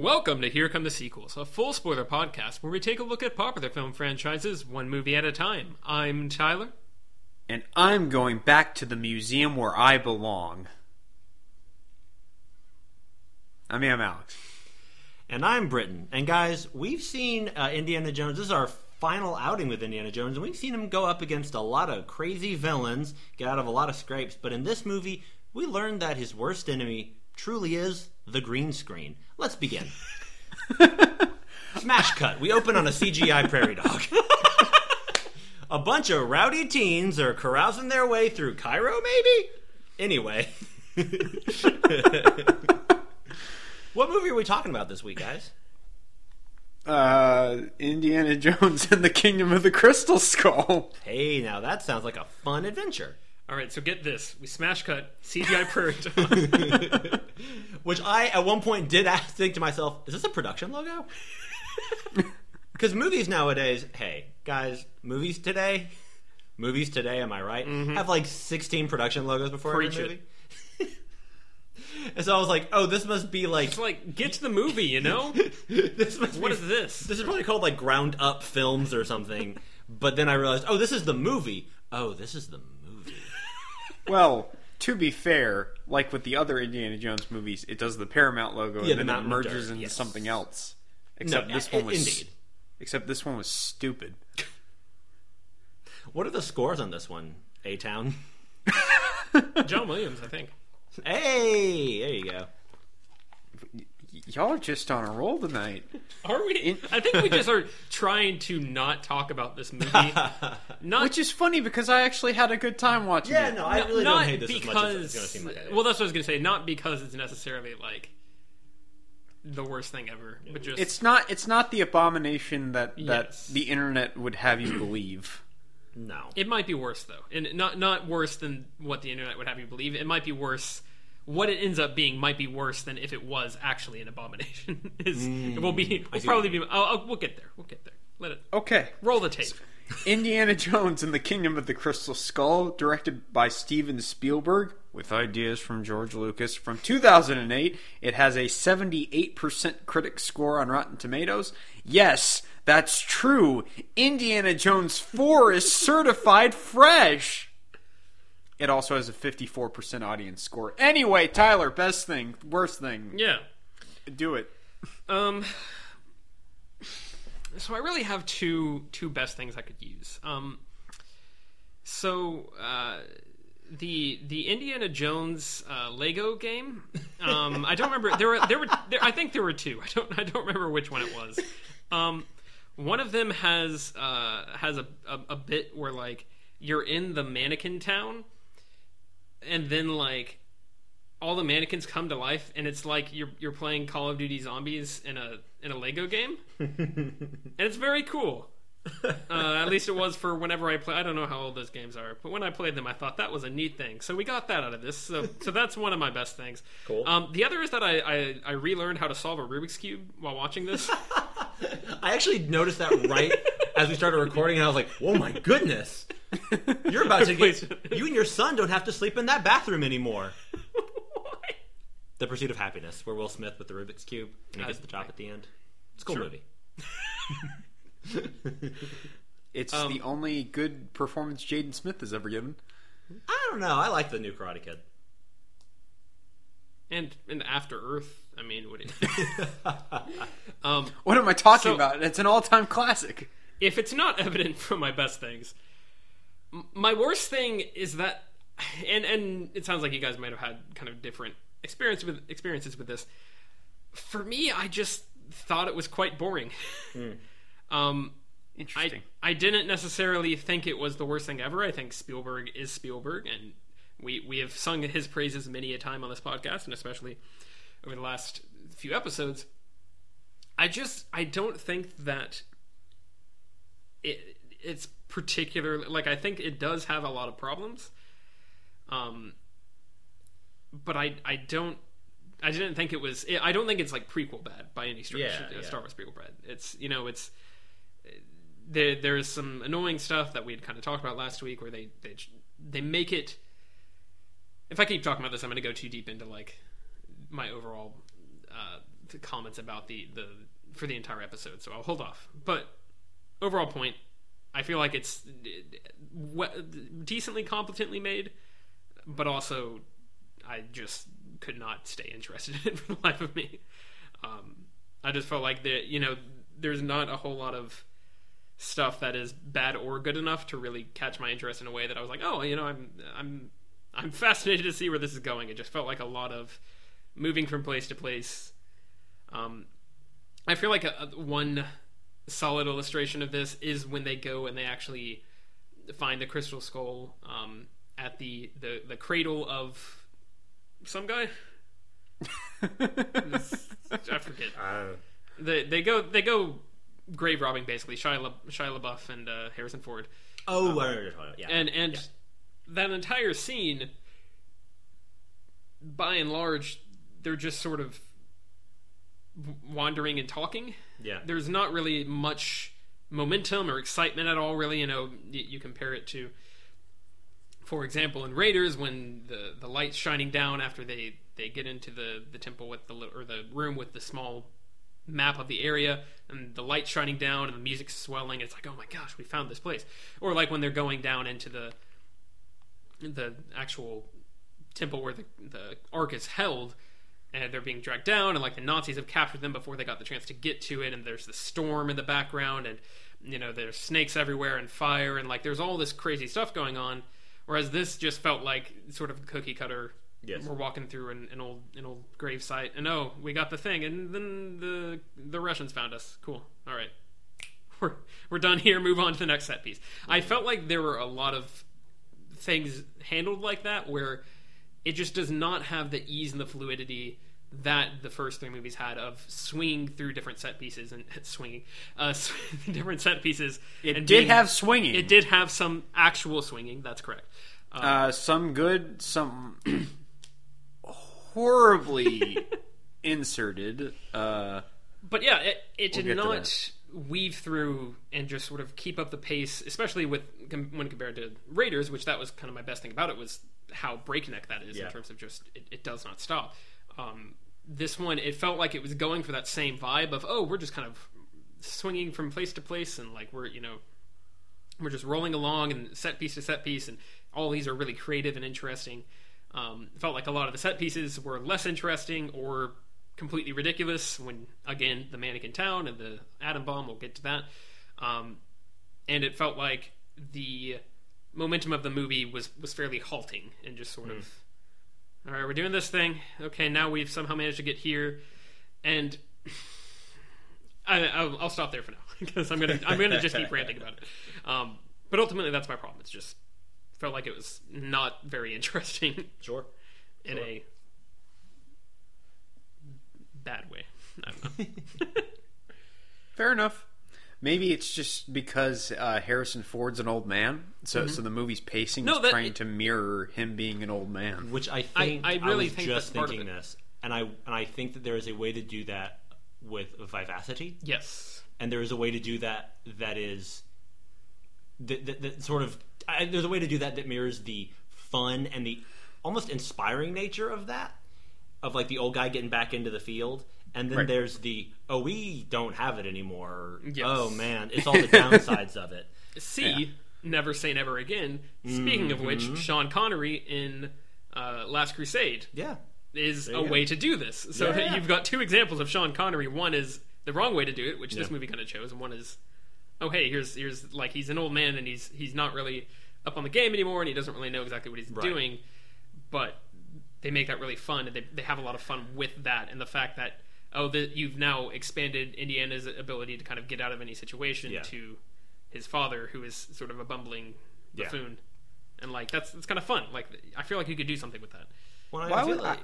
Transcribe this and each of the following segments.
Welcome to Here Come the Sequels, a full spoiler podcast where we take a look at popular film franchises one movie at a time. I'm Tyler. And I'm going back to the museum where I belong. I mean, I'm Alex. And I'm Britton. And guys, we've seen uh, Indiana Jones. This is our final outing with Indiana Jones, and we've seen him go up against a lot of crazy villains, get out of a lot of scrapes. But in this movie, we learned that his worst enemy truly is the green screen. Let's begin. Smash cut. We open on a CGI prairie dog. a bunch of rowdy teens are carousing their way through Cairo, maybe? Anyway. what movie are we talking about this week, guys? Uh, Indiana Jones and the Kingdom of the Crystal Skull. Hey, now that sounds like a fun adventure. All right, so get this: we smash cut CGI prairie. Which I, at one point, did ask, think to myself, is this a production logo? Because movies nowadays, hey, guys, movies today, movies today, am I right? Mm-hmm. Have like 16 production logos before Preach every movie. and so I was like, oh, this must be like. It's like get to the movie, you know? this must What be, is this? This is probably called like Ground Up Films or something. but then I realized, oh, this is the movie. Oh, this is the. Well, to be fair, like with the other Indiana Jones movies, it does the Paramount logo Yeah, and the then it Mountain of merges Dirt, into yes. something else. Except No, this i- one was indeed. Except this one was stupid. What are the scores on this one, A Town? John Williams, I think. Hey, there you go. Y- y'all are just on a roll tonight. Are we? I think we just are trying to not talk about this movie. Not Which is funny because I actually had a good time watching it. Yeah, it. no, I really not don't hate this as much as it's going to seem like I do. well, that's what I was going to say. Not because it's necessarily like the worst thing ever, but just It's not. It's not the abomination that that Yes. the internet would have you believe. no. It might be worse though, and not not worse than what the internet would have you believe. It might be worse. What it ends up being might be worse than if it was actually an abomination. Is it will be? Mm, I Will probably be. Oh, oh, we'll get there. We'll get there. Let it Okay. roll the tape. Indiana Jones and the Kingdom of the Crystal Skull, directed by Steven Spielberg, with ideas from George Lucas, from 2008. It has a 78% critic score on Rotten Tomatoes. Yes, that's true. Indiana Jones 4 is certified fresh. It also has a 54% audience score. Anyway, Tyler, best thing, worst thing. Yeah. Do it. Um. So I really have two two best things I could use. Um. So uh, the the Indiana Jones uh, Lego game. Um, I don't remember. There were there were there, I think there were two. I don't I don't remember which one it was. Um, one of them has uh, has a, a a bit where like you're in the mannequin town, and then like all the mannequins come to life and it's like you're you're playing Call of Duty Zombies in a in a Lego game. and it's very cool. Uh, at least it was for whenever I play. I don't know how old those games are, but when I played them, I thought that was a neat thing. So we got that out of this. So so that's one of my best things. Cool. Um, the other is that I, I I relearned how to solve a Rubik's cube while watching this. I actually noticed that right as we started recording, and I was like, "Oh my goodness, you're about to get you and your son don't have to sleep in that bathroom anymore." The Pursuit of Happiness, where Will Smith with the Rubik's cube and he gets the job at the end. It's a cool Sure. movie. It's Um, the only good performance Jaden Smith has ever given. I don't know. I like the new Karate Kid. And and After Earth. I mean, what? It, um, What am I talking So- about? It's an all-time classic. if it's not evident from my best things, m- my worst thing is that, and and it sounds like you guys might have had kind of different experience with experiences with this. For me, I just thought it was quite boring. um, I Interesting. I didn't necessarily think it was the worst thing ever. I think Spielberg is Spielberg, and we we have sung his praises many a time on this podcast, and especially over the last few episodes. I just I don't think that it it's particularly like I think it does have a lot of problems. Um, but I I don't. I didn't think it was. I don't think it's like prequel bad by any stretch. Yeah, yeah. Star Wars prequel bad. It's you know it's there, there's some annoying stuff that we had kind of talked about last week where they they they make it. If I keep talking about this, I'm going to go too deep into like my overall uh, comments about the the for the entire episode, so I'll hold off. But overall point, I feel like it's decently competently made, but also I just could not stay interested in it for the life of me. Um, I just felt like that, you know, there's not a whole lot of stuff that is bad or good enough to really catch my interest in a way that I was like, oh, you know, I'm I'm I'm fascinated to see where this is going. It just felt like a lot of moving from place to place. Um, I feel like a, a, one solid illustration of this is when they go and they actually find the crystal skull um, at the, the the cradle of some guy. I forget. Uh, They they go they go grave robbing basically. Shia, La, Shia LaBeouf and uh, Harrison Ford, oh, I know what you're talking about. yeah. and and that entire scene, by and large, they're just sort of wandering and talking. yeah. There's not really much momentum or excitement at all. Really, you know, you, you compare it to, for example, in Raiders when the the lights shining down after they they get into the the temple with the or the room with the small map of the area and the light shining down and the music's swelling it's like oh my gosh we found this place or like when they're going down into the the actual temple where the, the ark is held and they're being dragged down and like the nazis have captured them before they got the chance to get to it and there's the storm in the background and you know there's snakes everywhere and fire and like there's all this crazy stuff going on whereas this just felt like sort of cookie cutter. Yes. we're walking through an, an old an old grave site and oh we got the thing and then the the russians found us. Cool. All right. We're we're done here. Move on to the next set piece. I mm-hmm. felt like there were a lot of things handled like that where it just does not have the ease and the fluidity that the first three movies had of swinging through different set pieces and swinging uh different set pieces It and did being- have swinging. it did have some actual swinging that's correct Uh, some good, some horribly inserted. Uh, but yeah, it, it did get to not weave through and just sort of keep up the pace, especially with when compared to Raiders, which that was kind of my best thing about it was how breakneck that is Yeah. in terms of just it, it does not stop. Um, this one, it felt like it was going for that same vibe of oh, we're just kind of swinging from place to place and like we're you know we're just rolling along and set piece to set piece and all these are really creative and interesting um, felt like a lot of the set pieces were less interesting or completely ridiculous when again the mannequin town and the atom bomb we'll get to that um, and it felt like the momentum of the movie was was fairly halting and just sort of all right we're doing this thing okay now we've somehow managed to get here and I, I'll, I'll stop there for now because I'm gonna I'm gonna just keep ranting about it. Um, but ultimately, that's my problem. It's just felt like it was not very interesting Sure. in Sure. a bad way. I don't know. fair enough. Maybe it's just because uh, Harrison Ford's an old man, so so the movie's pacing No, is that- trying to mirror him being an old man. Which I think I really was think just that's part of thinking it. this, and I and I think that there is a way to do that with vivacity, yes. and there is a way to do that that is that, that, that sort of I, there's a way to do that that mirrors the fun and the almost inspiring nature of that of like the old guy getting back into the field and then Right. there's the oh we don't have it anymore Yes. oh man it's all the downsides of it C. Never say never again. Speaking of which, Sean Connery in uh, Last Crusade yeah is a go. way to do this. So Yeah, yeah. you've got two examples of Sean Connery. One is the wrong way to do it, which this movie kind of chose, and one is, oh hey, here's here's like he's an old man and he's he's not really up on the game anymore, and he doesn't really know exactly what he's Right. doing, but they make that really fun, and they they have a lot of fun with that, and the fact that oh that you've now expanded Indiana's ability to kind of get out of any situation Yeah. to his father, who is sort of a bumbling Yeah. buffoon. And like that's that's kind of fun. Like I feel like you could do something with that. well, Why feel would like, I?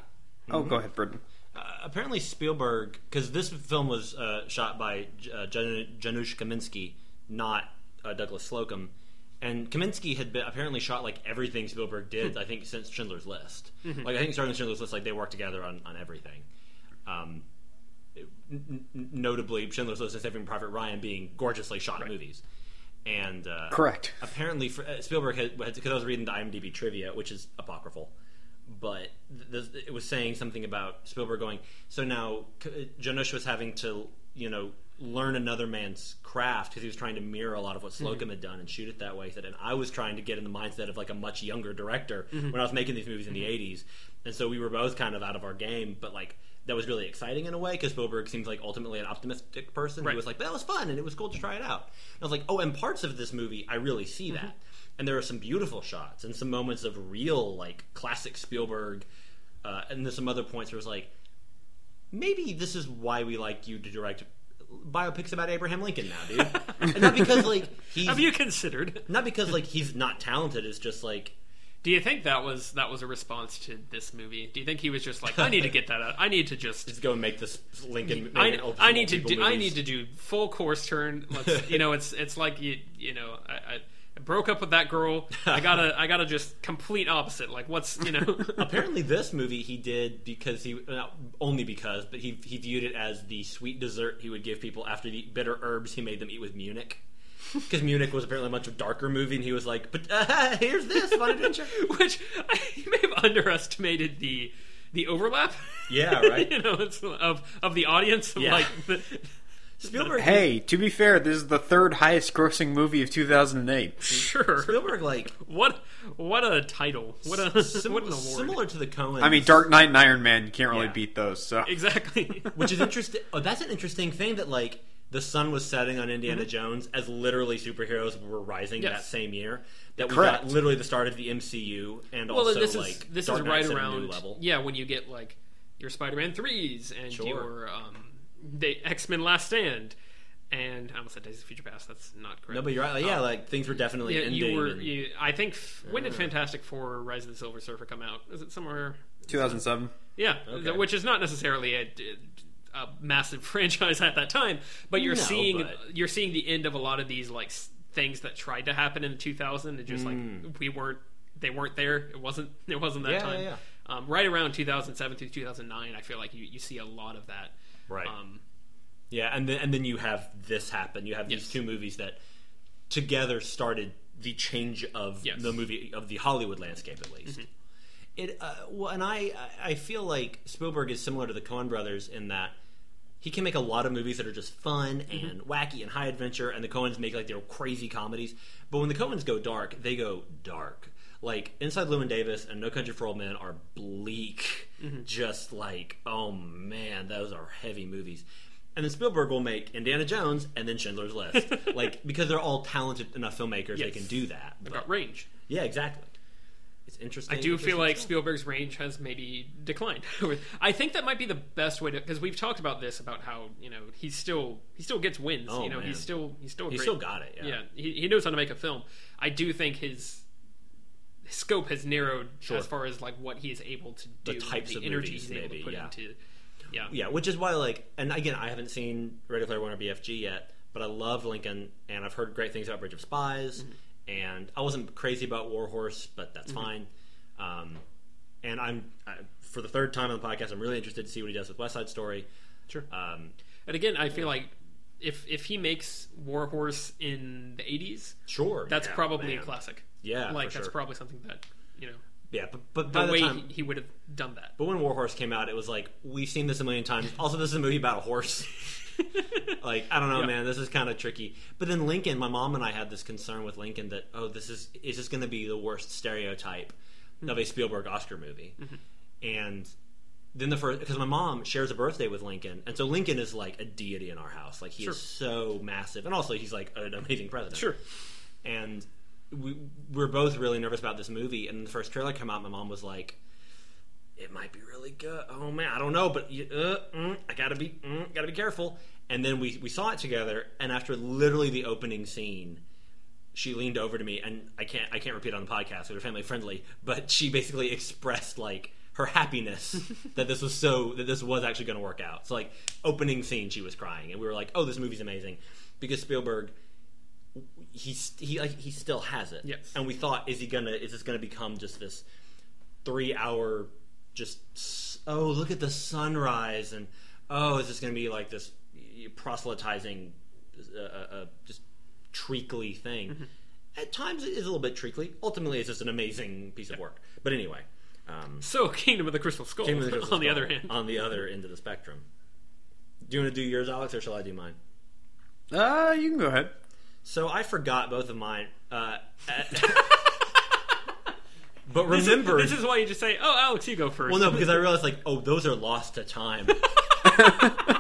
Oh, go ahead, Britton. Uh, apparently Spielberg, because this film was uh, shot by uh, Jan- Janusz Kaminski, not uh, Douglas Slocombe, and Kaminski had been, apparently shot like everything Spielberg did. I think since Schindler's List, like I think starting with Schindler's List, like they worked together on, on everything. Um, n- n- notably, Schindler's List and Saving Private Ryan being gorgeously shot in movies, and uh, Correct. apparently for, uh, Spielberg had because I was reading the IMDb trivia, which is apocryphal. but th- th- it was saying something about Spielberg going. So now C- Janusz was having to, you know, learn another man's craft because he was trying to mirror a lot of what mm-hmm. Slocombe had done and shoot it that way. And I was trying to get in the mindset of like a much younger director mm-hmm. when I was making these movies in the mm-hmm. '80s, and so we were both kind of out of our game, but like. That was really exciting in a way because Spielberg seems like ultimately an optimistic person. Right. He was like, "That was fun and it was cool to try it out." And I was like, "Oh, and parts of this movie, I really see that." And there are some beautiful shots and some moments of real like classic Spielberg. Uh, and there's some other points where it's like, maybe this is why we like you to direct biopics about Abraham Lincoln now, dude. and not because like he's Have you considered? not because like he's not talented. It's just like Do you think that was that was a response to this movie? Do you think he was just like, I need to get that out. I need to just. let's go and make this Lincoln. I, I need to do I need to do full course turn. Let's you know it's it's like you you know I I broke up with that girl. I gotta I gotta just complete opposite. Like what's you know Apparently, this movie he did because he not only because, but he he viewed it as the sweet dessert he would give people after the bitter herbs he made them eat with Munich. Because Munich was apparently a much darker movie, and he was like, "But uh, here's this fun adventure." which I you may have underestimated the the overlap. Yeah, right. you know, it's of of the audience. Of Yeah. Like the, Spielberg, Hey, to be fair, this is the third highest grossing movie of 2008. sure. Spielberg, like What what a title. What a sim- what an award. similar to the Coen. I mean, Dark Knight and Iron Man, you can't really Yeah. beat those. So Exactly. which is interesting. Oh, that's an interesting thing that like the sun was setting on Indiana Jones as literally superheroes were rising Mm-hmm. Yes. that same year. That we Correct. got literally the start of the MCU and well, also this like is this Dark is right set a around new level. yeah when you get like your Spider-Man threes and Sure. your um, the X-Men Last Stand and I almost said Days of Future Past. That's not correct. No, but you're right. Like, yeah, Um, like things were definitely yeah, ending. you were. and- You, I think f- when did Fantastic Four: Rise of the Silver Surfer come out? Is it somewhere? 2007. Yeah, Okay. which is not necessarily a, a massive franchise at that time, but you're No, seeing but- you're seeing the end of a lot of these like things that tried to happen in 2000 and just like we weren't they weren't there. It wasn't it wasn't that Mm. Yeah, time. yeah, Um, right around 2007 through 2009, I feel like you, you see a lot of that. Right. Um, Yeah, and then and then you have this happen. You have these Yes. two movies that together started the change of Yes. the movie of the Hollywood landscape, at least. It uh, well, and I I feel like Spielberg is similar to the Coen Brothers in that he can make a lot of movies that are just fun and wacky and high adventure, and the Coens make like their crazy comedies. But when the Coens go dark, they go dark. Like Inside Llewyn Davis and No Country for Old Men are bleak, mm-hmm. just like oh man, those are heavy movies. And then Spielberg will make Indiana Jones and then Schindler's List, like because they're all talented enough filmmakers, they can do that. they've But- got range. yeah, exactly. It's interesting. I do feel like. Spielberg's range has maybe declined. I think that might be the best way to because we've talked about this about how you know he's still he still gets wins. Oh, you know man. he's still he's still He's great- still got it, yeah. he, he knows how to make a film. I do think his scope has narrowed Sure. as far as like what he is able to do, The types the of energy movies, he's able maybe, to put yeah. into. Yeah, Yeah, which is why, like, and again, I haven't seen Ready Player One or BFG yet, but I love Lincoln, and I've heard great things about Bridge of Spies, and I wasn't crazy about Warhorse, but that's fine. Um, and I'm I, for the third time on the podcast, I'm really interested to see what he does with West Side Story. Sure. Um, And again, I feel like if if he makes Warhorse in the '80s, sure, that's yeah, probably man. a classic. Yeah, like that's sure. probably something that you know Yeah, but but by the way time, he, would have done that. But when Warhorse came out, it was like we've seen this a million times. Also, this is a movie about a horse. like I don't know, Yeah. man. This is kind of tricky. But then Lincoln, my mom and I had this concern with Lincoln that oh, this is is just going to be the worst stereotype of a mm-hmm. Spielberg Oscar movie. Mm-hmm. And then the first because my mom shares a birthday with Lincoln, and so Lincoln is like a deity in our house. Like he Sure. is so massive, and also he's like an amazing president Sure. and we we're both really nervous about this movie. And the first trailer came out, my mom was like, "It might be really good." Oh man, I don't know, but you- uh, mm, I gotta be mm, gotta be careful. And then we we saw it together, and after literally the opening scene, she leaned over to me, and I can't I can't repeat it on the podcast. We're family friendly, but she basically expressed like her happiness that this was so that this was actually going to work out. So like opening scene, she was crying, and we were like, "Oh, this movie's amazing," because Spielberg he's he like he still has it. Yes. And we thought, is he gonna? Is this gonna become just this three hour just oh look at the sunrise and oh is this gonna be like this proselytizing uh, uh, uh, just treacly thing? At times it is a little bit treacly. Ultimately, it's just an amazing piece of work. But anyway. Um, So, Kingdom of the Crystal Skull. Kingdom of the Crystal on the other hand, on the other end of the spectrum. Do you want to do yours, Alex, or shall I do mine? Uh, you can go ahead. So I forgot both of mine. Uh, but this, is, remember, this is why you just say, "Oh, Alex, you go first. well, no, because I realized like, oh, those are lost to time.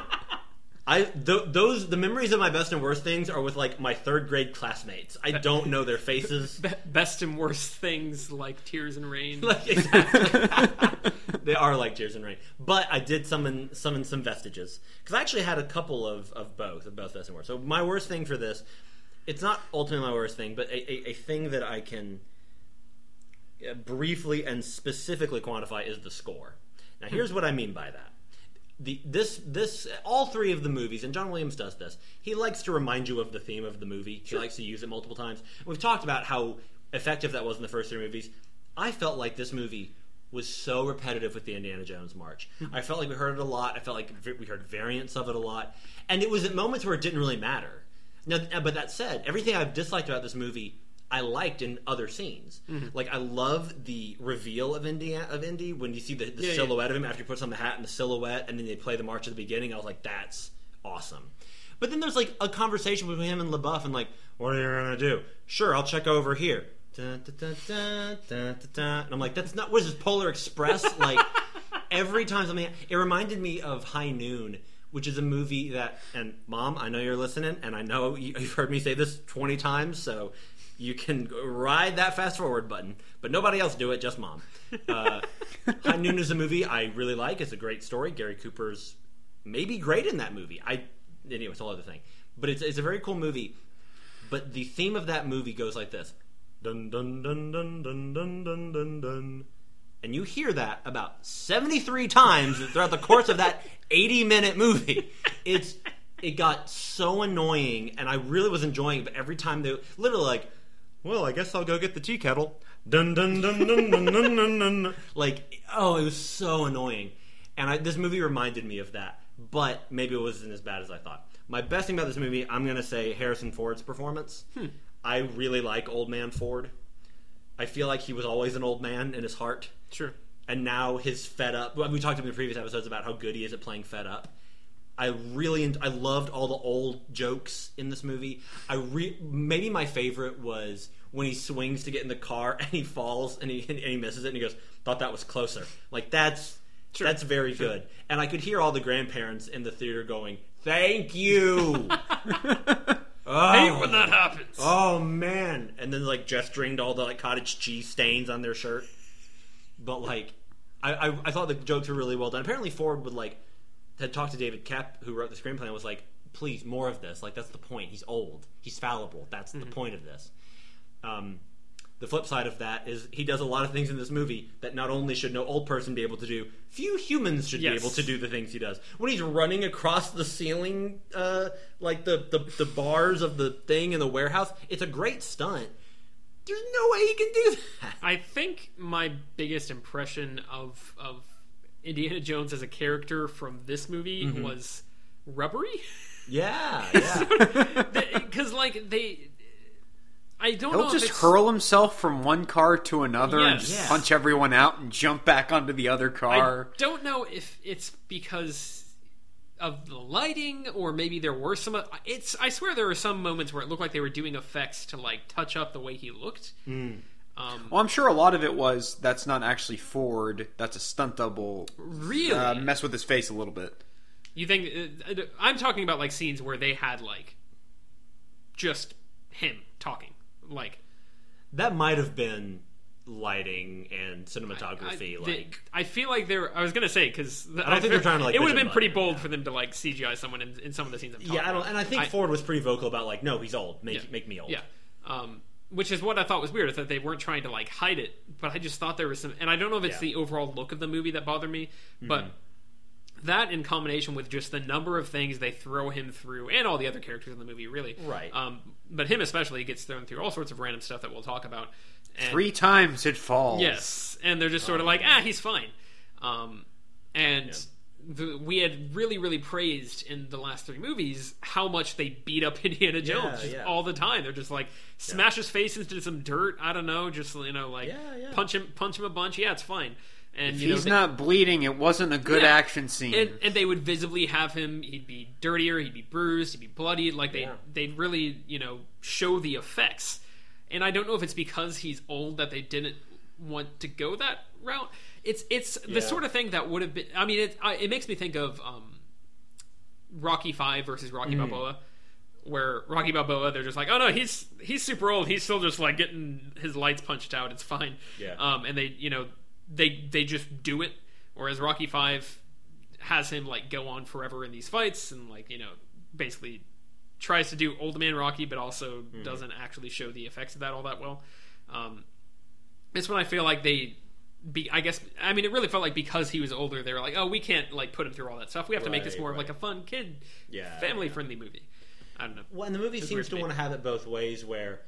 I th- those the memories of my best and worst things are with like my third grade classmates. I don't know their faces. Be- best and worst things like Tears and Rain. like exactly, they are like Tears and Rain. But I did summon summon some vestiges because I actually had a couple of of both of both best and worst. So my worst thing for this, it's not ultimately my worst thing, but a, a, a thing that I can uh, briefly and specifically quantify is the score. Now, here's what I mean by that. The, this this all three of the movies and John Williams does this. He likes to remind you of the theme of the movie. He likes to use it multiple times. We've talked about how effective that was in the first three movies. I felt like this movie was so repetitive with the Indiana Jones march. Hmm. I felt like we heard it a lot. I felt like we heard variants of it a lot, and it was at moments where it didn't really matter. Now, but that said, everything I've disliked about this movie I liked in other scenes. Mm-hmm. Like I love the reveal of Indy of Indy when you see the, the Yeah, yeah. silhouette of him after he puts on the hat and the silhouette, and then they play the march at the beginning. I was like, that's awesome. But then there's like a conversation between him and LaBeouf, and like, what are you gonna do? Sure, I'll check over here. And I'm like, that's not what is this Polar Express? like every time something, it reminded me of High Noon. Which is a movie that, and mom, I know you're listening, and I know you've heard me say this 20 times, so you can ride that fast forward button, but nobody else do it, just mom. Uh, High Noon is a movie I really like. It's a great story. Gary Cooper's maybe great in that movie. I anyway, it's a whole other thing. But it's it's a very cool movie. But the theme of that movie goes like this: dun dun dun dun dun dun dun dun dun. And you hear that about seventy three times throughout the course of that eighty minute movie. It's it got so annoying, and I really was enjoying it. But every time they literally like, well, I guess I'll go get the tea kettle. Dun dun dun dun dun dun dun dun. Like, oh, it was so annoying. And I, this movie reminded me of that, but maybe it wasn't as bad as I thought. My best thing about this movie, I'm gonna say Harrison Ford's performance. Hmm. I really like Old Man Ford. I feel like he was always an old man in his heart, Sure. and now his fed up. well, We talked in the previous episodes about how good he is at playing fed up. I really, I loved all the old jokes in this movie. I re- maybe my favorite was when he swings to get in the car and he falls and he and he misses it and he goes, "Thought that was closer." Like that's Sure. that's very good. And I could hear all the grandparents in the theater going, "Thank you." oh, Hate when that happens. Oh man! And then like gesturing to all the like cottage cheese stains on their shirt. But like, I, I I thought the jokes were really well done. Apparently Ford would like had talked to David Koepp, who wrote the screenplay, and was like, "Please, more of this. Like that's the point. He's old. He's fallible. That's the point of this." Um, the flip side of that is he does a lot of things in this movie that not only should no old person be able to do, few humans should be able to do the things he does. When he's running across the ceiling, uh, like the, the, the bars of the thing in the warehouse, it's a great stunt. There's no way he can do that. I think my biggest impression of of Indiana Jones as a character from this movie Mm-hmm. was rubbery. Yeah, yeah. Because like they, I don't know He'll if just it's, hurl himself from one car to another and just Yeah. punch everyone out and jump back onto the other car. I don't know if it's because of the lighting or maybe there were some. It's I swear there were some moments where it looked like they were doing effects to like touch up the way he looked. Mm. Um, Well, I'm sure a lot of it was that's not actually Ford. That's a stunt double. really, Uh, mess with his face a little bit. you think? Uh, I'm talking about like scenes where they had like just him talking, like that might have been lighting and cinematography. I, like, they- I feel like they're. I was gonna say because I don't think they're trying to, like, It would have been pretty bold yeah. for them to like CGI someone in, in some of the scenes. I'm talking yeah, I don't, about. and I think I- Ford was pretty vocal about like, no, he's old. Make Yeah. make me old. Yeah. Um, which is what I thought was weird, is that they weren't trying to like hide it, but I just thought there was some, and I don't know if it's Yeah. Mm-hmm. the overall look of the movie that bothered me, but that in combination with just the number of things they throw him through, and all the other characters in the movie, really, Right. Um, but him especially gets thrown through all sorts of random stuff that we'll talk about. And, Three times it falls. Yes, and they're just sort of like, ah, he's fine. Um, and the, we had really, really praised in the last three movies how much they beat up Indiana Jones just yeah. all the time. They're just like smash his face into some dirt. I don't know, just you know, like Yeah, yeah. punch him, punch him a bunch. Yeah, it's fine. And If you know, he's they- not bleeding, it wasn't a good Yeah. action scene. and, and they would visibly have him he'd be dirtier he'd be bruised he'd be bloodied like they Yeah. they'd really you know show the effects and i don't know if it's because he's old that they didn't want to go that route it's it's Yeah. the sort of thing that would have been i mean it I, it makes me think of um rocky 5 versus rocky Mm. balboa where rocky balboa they're just like oh no he's he's super old he's still just like getting his lights punched out it's fine Yeah. um and they you know they they just do it whereas rocky 5 has him like go on forever in these fights and like you know basically tries to do old man rocky but also doesn't actually show the effects of that all that well um it's when i feel like they be i guess i mean it really felt like because he was older they were like oh we can't like put him through all that stuff we have to make this Right, more of right. like a fun kid Yeah, family yeah. friendly movie i don't know Well, and the movie It's seems to to me. want to have it both ways, where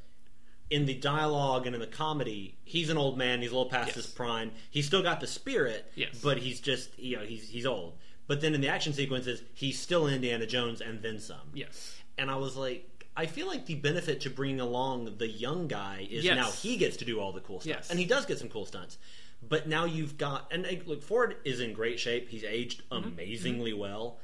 in the dialogue and in the comedy, he's an old man. He's a little past Yes. his prime. He's still got the spirit, Yes. but he's just you know he's he's old. But then in the action sequences, he's still Indiana Jones and then some. yes And I was like, I feel like the benefit to bringing along the young guy is Yes. now he gets to do all the cool stuff, Yes. and he does get some cool stunts. But now you've got and look, Ford is in great shape. He's aged Mm-hmm. amazingly well,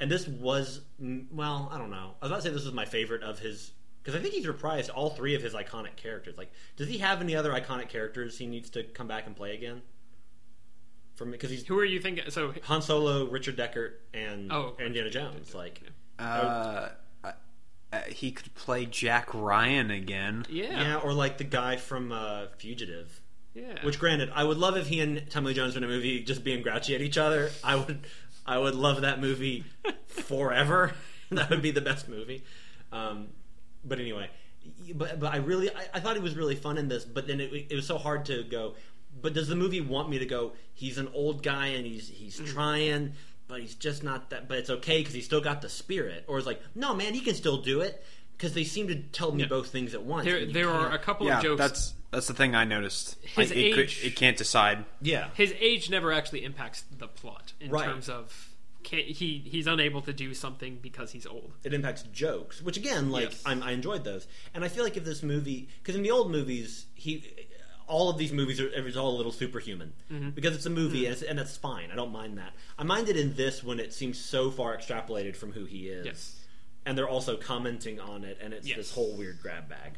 and this was mm, well, I don't know. I was about to say this was my favorite of his because I think he's reprised all three of his iconic characters. Like, does he have any other iconic characters he needs to come back and play again? From because he's who are you thinking so Han Solo, Richard Deckard, and Oh. Indiana Jones. Like, uh, uh, uh, he could play Jack Ryan again. yeah yeah, or like the guy from uh, Fugitive. Yeah Which, granted, I would love if he and Tommy Lee Jones were in a movie just being grouchy at each other. I would, I would love that movie forever. that would be the best movie. Um, but anyway, but but I really, I, I thought it was really fun in this. But then it, it was so hard to go. But does the movie want me to go? He's an old guy and he's he's Mm-hmm. trying, but he's just not that. But it's okay because he's still got the spirit. Or it's like, no, man, he can still do it. Because they seem to tell me Yeah. both things at once. there there are a couple Yeah, of jokes that's that's the thing I noticed. His Like, it, could, age- it can't decide. yeah. his age never actually impacts the plot in Right. terms of can he he's unable to do something because he's old it impacts jokes, which again, like Yes. I'm, I enjoyed those, and I feel like if this movie, because in the old movies, he, all of these movies are it's all a little superhuman Mm-hmm. because it's a movie and, it's, and that's fine. I don't mind that. I mind it in this when it seems so far extrapolated from who he is, yes and they're also commenting on it, and it's Yes. this whole weird grab bag.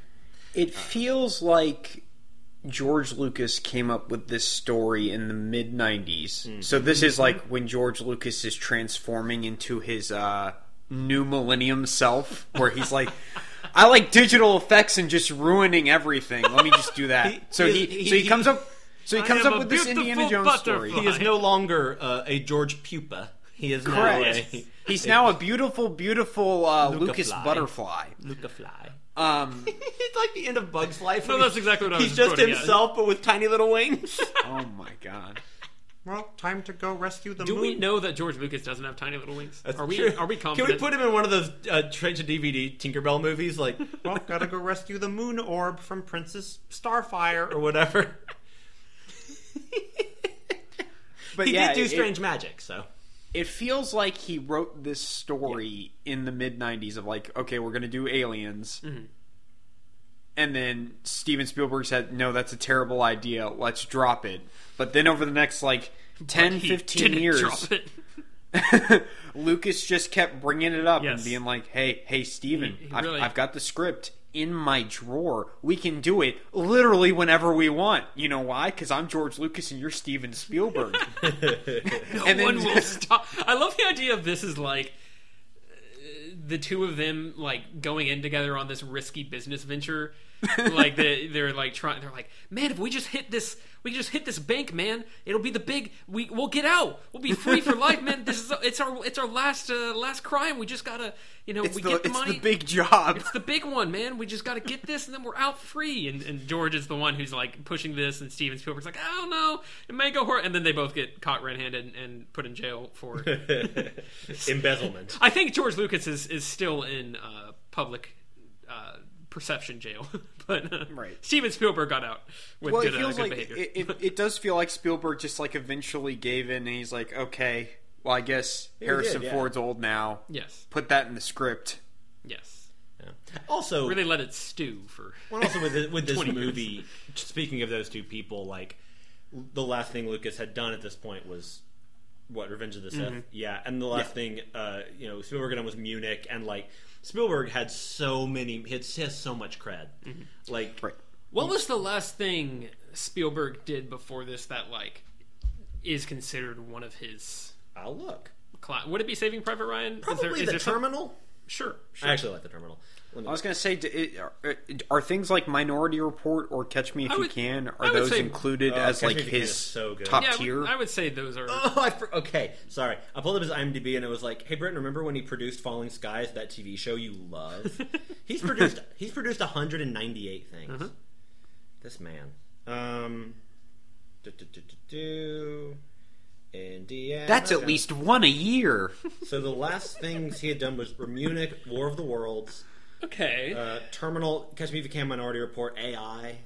It feels like George Lucas came up with this story in the mid 90s. So this is like when George Lucas is transforming into his uh, new millennium self, where he's like, I like digital effects and just ruining everything. Let me just do that. He- so he he, so he he- comes up. So he comes up with this Indiana Jones story. He is no longer uh, a George Pupa. He is now a He's now a beautiful, beautiful uh, Luca Lucas Fly. butterfly. Luca Fly. Um, it's like the end of Bug's Life. No, that's exactly what I was. He's just quoting, yeah. himself, but with tiny little wings. oh my god. well, time to go rescue the do moon. we know that George Lucas doesn't have tiny little wings That's are we true. are we confident? Can we put him in one of those uh, straight to DVD Tinkerbell movies? Like, well, gotta go rescue the moon orb from Princess Starfire or whatever. But he yeah, did do it- strange magic, so it feels like he wrote this story in the mid 90s of like okay we're gonna do aliens. Mm-hmm. and then steven spielberg said no that's a terrible idea. Let's drop it. But then over the next like 10 He 15 didn't years lucas just kept bringing it up and being like hey hey steven He- he I've, really- I've got the script in my drawer. We can do it literally whenever we want. You know why? Because i'm george lucas and you're steven spielberg. No And then- one will stop. I love the idea of this is like uh, the two of them like going in together on this risky business venture like they, they're like trying they're like man if we just hit this we just hit this bank man it'll be the big we we'll get out we'll be free for life man this is it's our it's our last uh, last crime we just gotta you know it's, we the, get the it's money the big job it's the big one, man. We just got to get this, and then we're out free. And, and George is the one who's like pushing this, and Steven Spielberg's like, I don't know, it may go horror. And then they both get caught red-handed and, and put in jail for. embezzlement. I think George Lucas is is still in uh, public uh, perception jail, but uh, Right. Steven Spielberg got out with well, good, it feels uh, good like behavior. it, it, it does feel like Spielberg just like eventually gave in, and he's like, okay, well, I guess Harrison did, yeah. Ford's old now. yes, Put that in the script. yes. Yeah. Also, Really let it stew for. Well, also with this, with this 20 years. movie, speaking of those two people, like the last thing Lucas had done at this point was what Revenge of the Sith. Mm-hmm. Yeah, and the last thing uh, you know Spielberg had done was Munich, and like Spielberg had so many, he has, he has so much cred. Like Mm-hmm. Right. What was the last thing Spielberg did before this that like is considered one of his? I'll look. Cla- Would it be Saving Private Ryan? Probably the some- Terminal. Sure, I sure. actually like the Terminal. Let me- I was going to say, are, are things like Minority Report or Catch Me If I You Can are those say- included Oh, as Catch like Me If You Can his so top yeah, I tier? would, I would say those are. Oh, I for, okay. Sorry, I pulled up his IMDb and it was like, "Hey, Brent, remember when he produced Falling Skies, that TV show you love? he's produced he's produced 198 things. Uh-huh. This man. Um, do, do, do, do, do. Indiana. That's at least one a year. So the last things he had done was Munich, War of the Worlds, Okay, uh, Terminal, Catch Me If You Can, Minority Report, AI,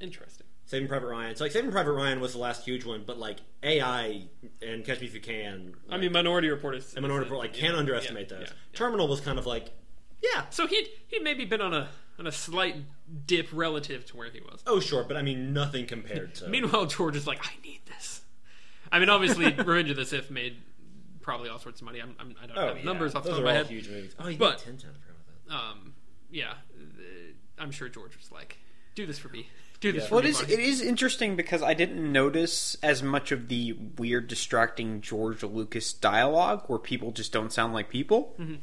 interesting. Saving Private Ryan. So like Saving Private Ryan was the last huge one, but like AI and Catch Me If You Can. I mean, Minority Report is. and Minority is Report, like can't underestimate yeah, those. yeah. Terminal was kind of like, yeah, So he'd he'd maybe been on a on a slight dip relative to where he was. oh sure, but I mean nothing compared to. Meanwhile, George is like, I need this. I mean, obviously, Revenge of the Sith made probably all sorts of money. I'm, I'm, I don't oh, have yeah. numbers off the those top of my all head. huge movies. Oh, you But- did Tintin. I forgot about that. Um, yeah, I'm sure George was like, "Do this for me. Do this Yeah. for Well, it me." is, Marty." it is interesting because I didn't notice as much of the weird, distracting George Lucas dialogue where people just don't sound like people. Mm-hmm.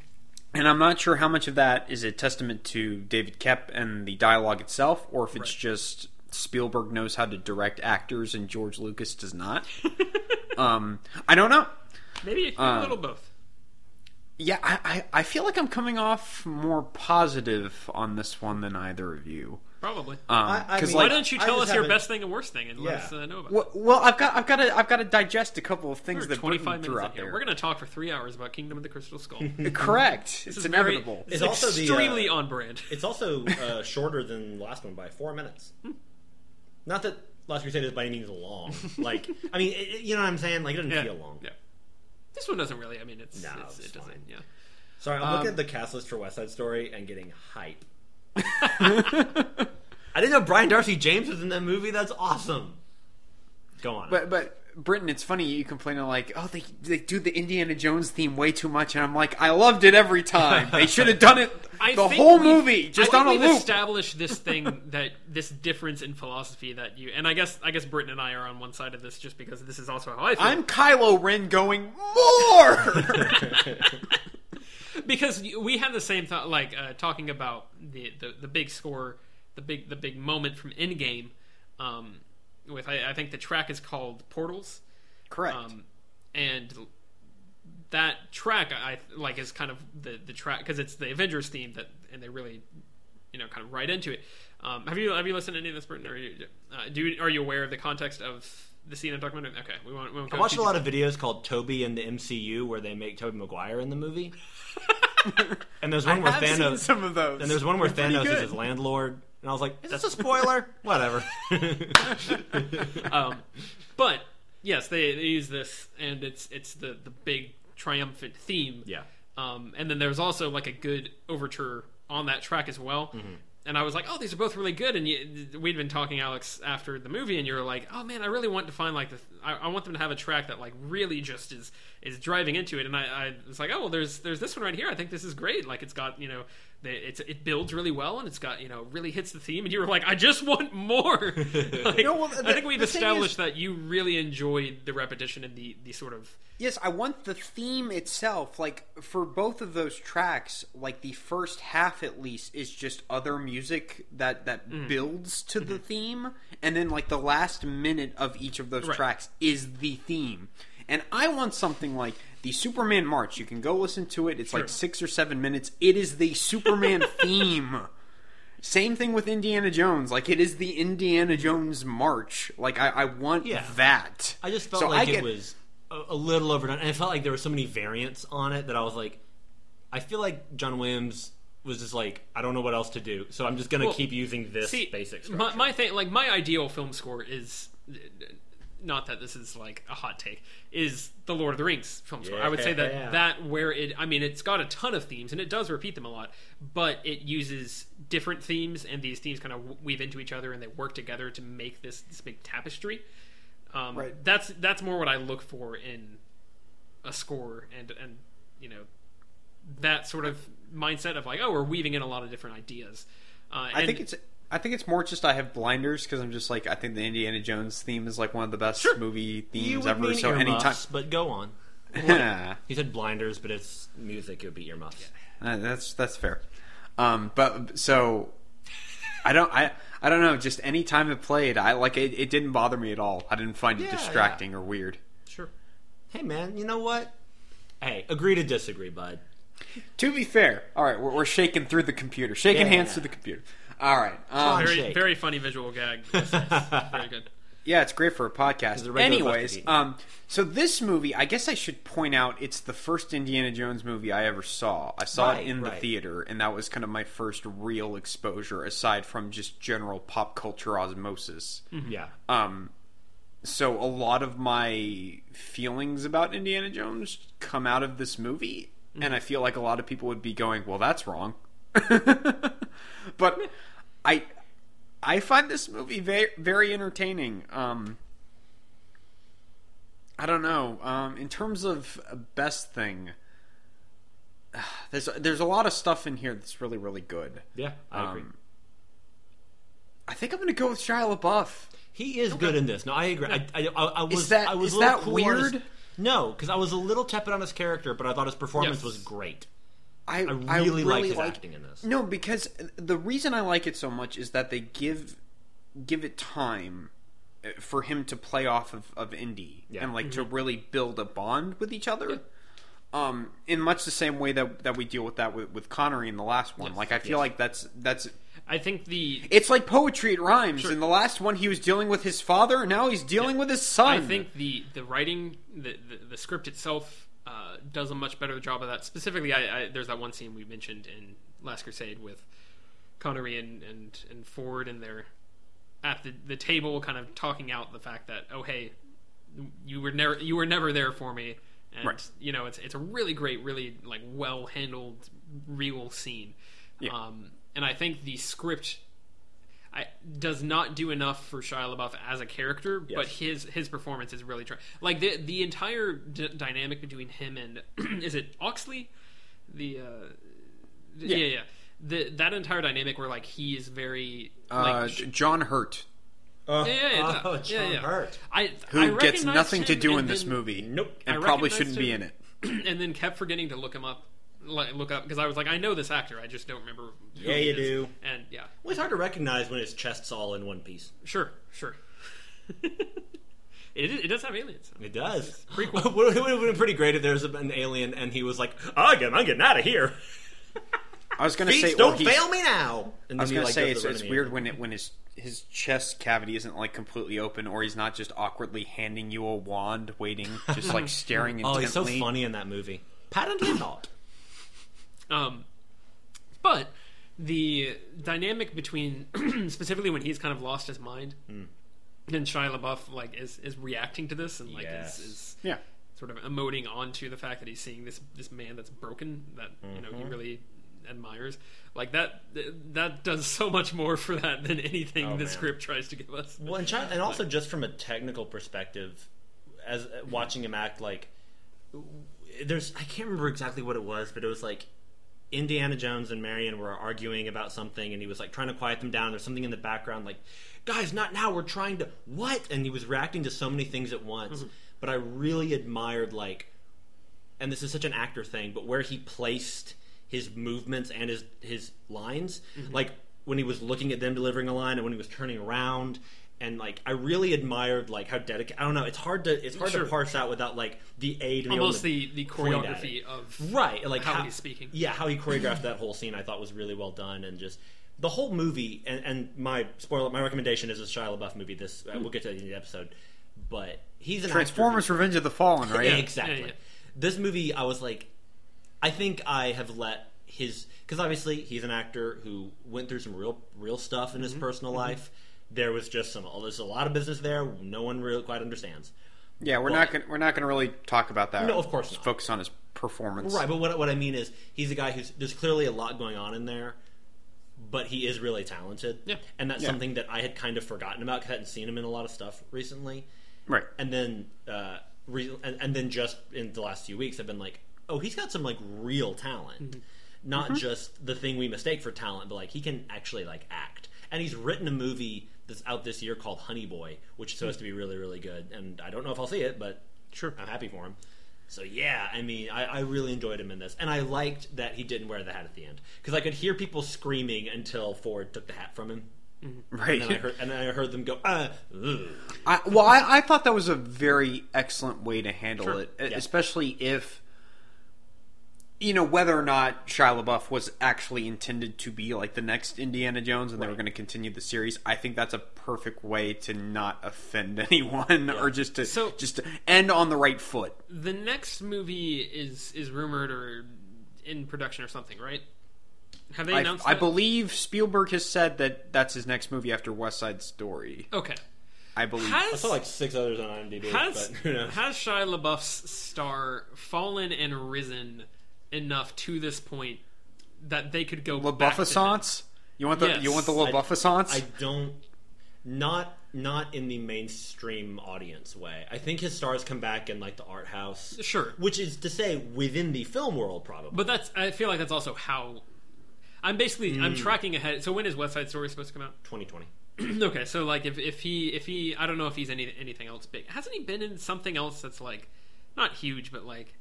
And I'm not sure how much of that is a testament to David Koepp and the dialogue itself, or if it's Right. just Spielberg knows how to direct actors and George Lucas does not. um, I don't know. Maybe a um, little both. Yeah, I, I, I feel like I'm coming off more positive on this one than either of you. Probably. Um, I- I 'cause, mean- Why don't you tell us your haven't- best thing and worst thing and let Yeah. us uh, know about Well, well, I've got I've got to I've got to digest a couple of it? things We're that 25 Britton minutes threw in out here. there. We're going to talk for three hours about Kingdom of the Crystal Skull. Correct. This it's is very- inevitable. It's It's also the, uh, extremely on brand. It's also uh, shorter than the last one by four minutes. Not that Last Crusade is by any means long. Like, I mean, it, it- you know what I'm saying? Like, it doesn't Yeah. feel long. Yeah. This one doesn't really. I mean, it's, No, it's, it's it doesn't. fine. Yeah. Sorry, I'm Um, looking at the cast list for West Side Story and getting hype. I didn't know Brian Darcy James was in that movie. That's awesome. Go on. But but Britton, it's funny you complain like, oh, they they do the Indiana Jones theme way too much, and I'm like, I loved it every time. They should have done it I the whole movie just I on a we've loop. established this thing that this difference in philosophy that you and I guess I guess Britton and I are on one side of this just because this is also how I feel. I'm Kylo Ren going more. because we had the same thought, like uh, talking about the, the the big score, the big the big moment from Endgame. Um, with I, I think the track is called Portals, Correct. um, and that track I like is kind of the the track because it's the Avengers theme that and they really you know kind of right into it. Um, have you have you listened to any of this, Britton? Or you, uh, do you, are you aware of the context of the scene I'm talking about? Okay, we won't. We won't I watched a lot of videos called Toby and the MCU where they make Tobey Maguire in the movie. and there's one where I've Thanos some of those. and there's one where They're Thanos is his landlord. And I was like, is this a spoiler? Whatever. um, but yes, they, they use this, and it's it's the the big triumphant theme. yeah. Um, and then there's also like a good overture on that track as well. Mm-hmm. And I was like, oh, these are both really good. And you, we'd been talking, Alex, after the movie, and you were like, oh man, I really want to find like the, I, I want them to have a track that like really just is is driving into it. And I, I was like, oh well, there's there's this one right here. I think this is great. Like it's got you know, it's it builds really well, and it's got you know really hits the theme. And you were like, I just want more. like, No, well, I think we've established is- that you really enjoyed the repetition and the the sort of Yes, I want the theme itself. Like for both of those tracks, like the first half at least is just other music that that Mm. builds to Mm-hmm. the theme, and then like the last minute of each of those Right. tracks is the theme. And I want something like the Superman March. You can go listen to it. It's Sure. like six or seven minutes. It is the Superman theme. Same thing with Indiana Jones. Like it is the Indiana Jones March. Like I, I want Yeah. that. I just felt So like I it get- was a, a little overdone, and I felt like there were so many variants on it that I was like, I feel like John Williams was just like, I don't know what else to do, so I'm just gonna Well, keep using this See, basic my, structure. my thing, like my ideal film score is not that this is like a hot take, is the Lord of the Rings film score. I would say that Yeah. that where it, I mean, it's got a ton of themes and it does repeat them a lot, but it uses different themes and these themes kind of weave into each other and they work together to make this this big tapestry. Um, Right. That's that's more what I look for in a score, and and you know that sort of mindset of like, oh, we're weaving in a lot of different ideas. Uh, I and- think it's I think it's more just I have blinders because I'm just like I think the Indiana Jones theme is like one of the best movie themes ever. So anytime, but go on. Uh, He said blinders, but it's music. It would be earmuffs. that's that's fair. Um, but so I don't I I don't know. Just any time it played, I like it. It didn't bother me at all. I didn't find it Yeah, distracting or weird. Sure. Hey, man, you know what? Hey, agree to disagree, bud. To be fair, all right, we're, we're shaking through the computer, shaking Yeah. hands through the computer. All right, um, very shake. very funny visual gag. Yes, yes. very good. Yeah, it's great for a podcast. A Anyways, um, so this movie, I guess I should point out, it's the first Indiana Jones movie I ever saw. I saw Right, it in the theater, and that was kind of my first real exposure, aside from just general pop culture osmosis. Yeah. Um, so a lot of my feelings about Indiana Jones come out of this movie, and I feel like a lot of people would be going, "Well, that's wrong," but I I find this movie very very entertaining. Um, I don't know. Um, in terms of best thing, there's there's a lot of stuff in here that's really really good. Yeah, I agree. Um, I think I'm going to go with Shia LaBeouf. He is good in this. No, I agree. I, I, I, I was. that- I was is a little that cool on his- weird? no, because I was a little tepid on his character, but I thought his performance Yes. was great. I, I really liked his acting in this. No, because the reason I like it so much is that they give give it time uh, for him to play off of, of Indy Yeah. and like to really build a bond with each other. Um, in much the same way that that we deal with that with, with Connery in the last one. Yes. Like I feel like that's that's I think the it's like poetry. It rhymes. In the last one, he was dealing with his father, and now he's dealing with his son. I think the the writing, the the, the script itself, uh, does a much better job of that. Specifically, I, I there's that one scene we mentioned in Last Crusade with Connery and and, and Ford, and they're at the, the table, kind of talking out the fact that oh hey, you were never you were never there for me, and Right. you know it's it's a really great, really like well handled, real scene. Yeah. Um, and I think the script I, does not do enough for Shia LaBeouf as a character, but his his performance is really trying. like the the entire d- dynamic between him and is it Oxley, the uh, yeah. yeah the that entire dynamic where like he is very uh, like J- John Hurt, Oh, yeah, yeah, yeah, oh, yeah, John yeah. Hurt. I who I gets nothing to do and in this movie, Nope. and probably shouldn't be in it. and then kept forgetting to look him up, like, look up because I was like I know this actor, I just don't remember. Who Yeah, he you is. do. and yeah, Well, it's hard to recognize when his chest's all in one piece. sure, sure. it, it does have aliens. It does. Pretty cool. it would have been pretty great if there was an alien and he was like, "I'm getting, I'm getting out of here. I was going to Feet, say, don't or fail me now." And I was then he, gonna say it's, it's weird when it when his his chest cavity isn't like completely open, or he's not just awkwardly handing you a wand, waiting, just like staring Oh, intently. he's so funny in that movie. Patently not. Um, but the dynamic between specifically when he's kind of lost his mind Hmm. and Shia LaBeouf like is is reacting to this and like Yes. is, is Yeah, sort of emoting onto the fact that he's seeing this this man that's broken that you know Mm-hmm. he really admires like that that does so much more for that than anything Oh, the man. script tries to give us Well, and, China, and also just from a technical perspective, as uh, watching him act, like there's I can't remember exactly what it was, but it was like Indiana Jones and Marion were arguing about something, and he was like trying to quiet them down. There's something in the background, like guys, not now. We're trying to what? And he was reacting to so many things at once. Mm-hmm. But I really admired like, and this is such an actor thing, but where he placed his movements and his his lines, mm-hmm. like when he was looking at them delivering a line and when he was turning around. And like I really admired like how dedicated. I don't know. It's hard to it's hard Sure. to parse out without like the aid. to able almost to- the the choreography of right like how he's speaking. yeah how he choreographed that whole scene i thought was really well done and just the whole movie and, and my spoiler my recommendation is a Shia LaBeouf movie this uh, we'll get to it in the episode but he's an Transformers: actor Revenge of the Fallen, right? yeah, Yeah, exactly yeah. this movie i was like i think i have let his because obviously he's an actor who went through some real real stuff in his Mm-hmm. personal life there was just some there's a lot of business there no one really quite understands Yeah, we're But- not gonna we're not gonna really talk about that. No, of course Just not. Focus on his performance. Right, but what what I mean is he's a guy who's there's clearly a lot going on in there, but he is really talented. Yeah. and that's Yeah. something that I had kind of forgotten about because I hadn't seen him in a lot of stuff recently. Right. and then uh, re- and, and then just in the last few weeks, I've been like, oh, he's got some like real talent, not just the thing we mistake for talent, but like he can actually like act. And he's written a movie that's out this year called Honey Boy, which is supposed to be really really good. And I don't know if I'll see it, but Sure. I'm happy for him. So yeah, I mean, I, I really enjoyed him in this, and I liked that he didn't wear the hat at the end because I could hear people screaming until Ford took the hat from him, Right. and then I heard, and then I heard them go, uh. I, well, I, I thought that was a very excellent way to handle Sure. it, Yeah. especially if you know whether or not Shia LaBeouf was actually intended to be like the next Indiana Jones, and they were going to continue the series. I think that's a perfect way to not offend anyone, or just to So- just to end on the right foot. The next movie is is rumored or in production or something, right? Have they I, announced? I that? believe Spielberg has said that that's his next movie after West Side Story. Okay. I believe. I Has saw like six others on IMDb, has but who knows? has Shia LaBeouf's star fallen and risen enough to this point that they could go back to? You want the Yes. you want the I- LaBeoufissance? I don't, not not in the mainstream audience way. I think his stars come back in like the art house, Sure. which is to say within the film world, probably. But that's I feel like that's also how I'm basically Hmm. I'm tracking ahead. So when is West Side Story supposed to come out? 2020. okay, so like if, if he if he I don't know if he's any anything else big. Hasn't he been in something else that's like not huge but like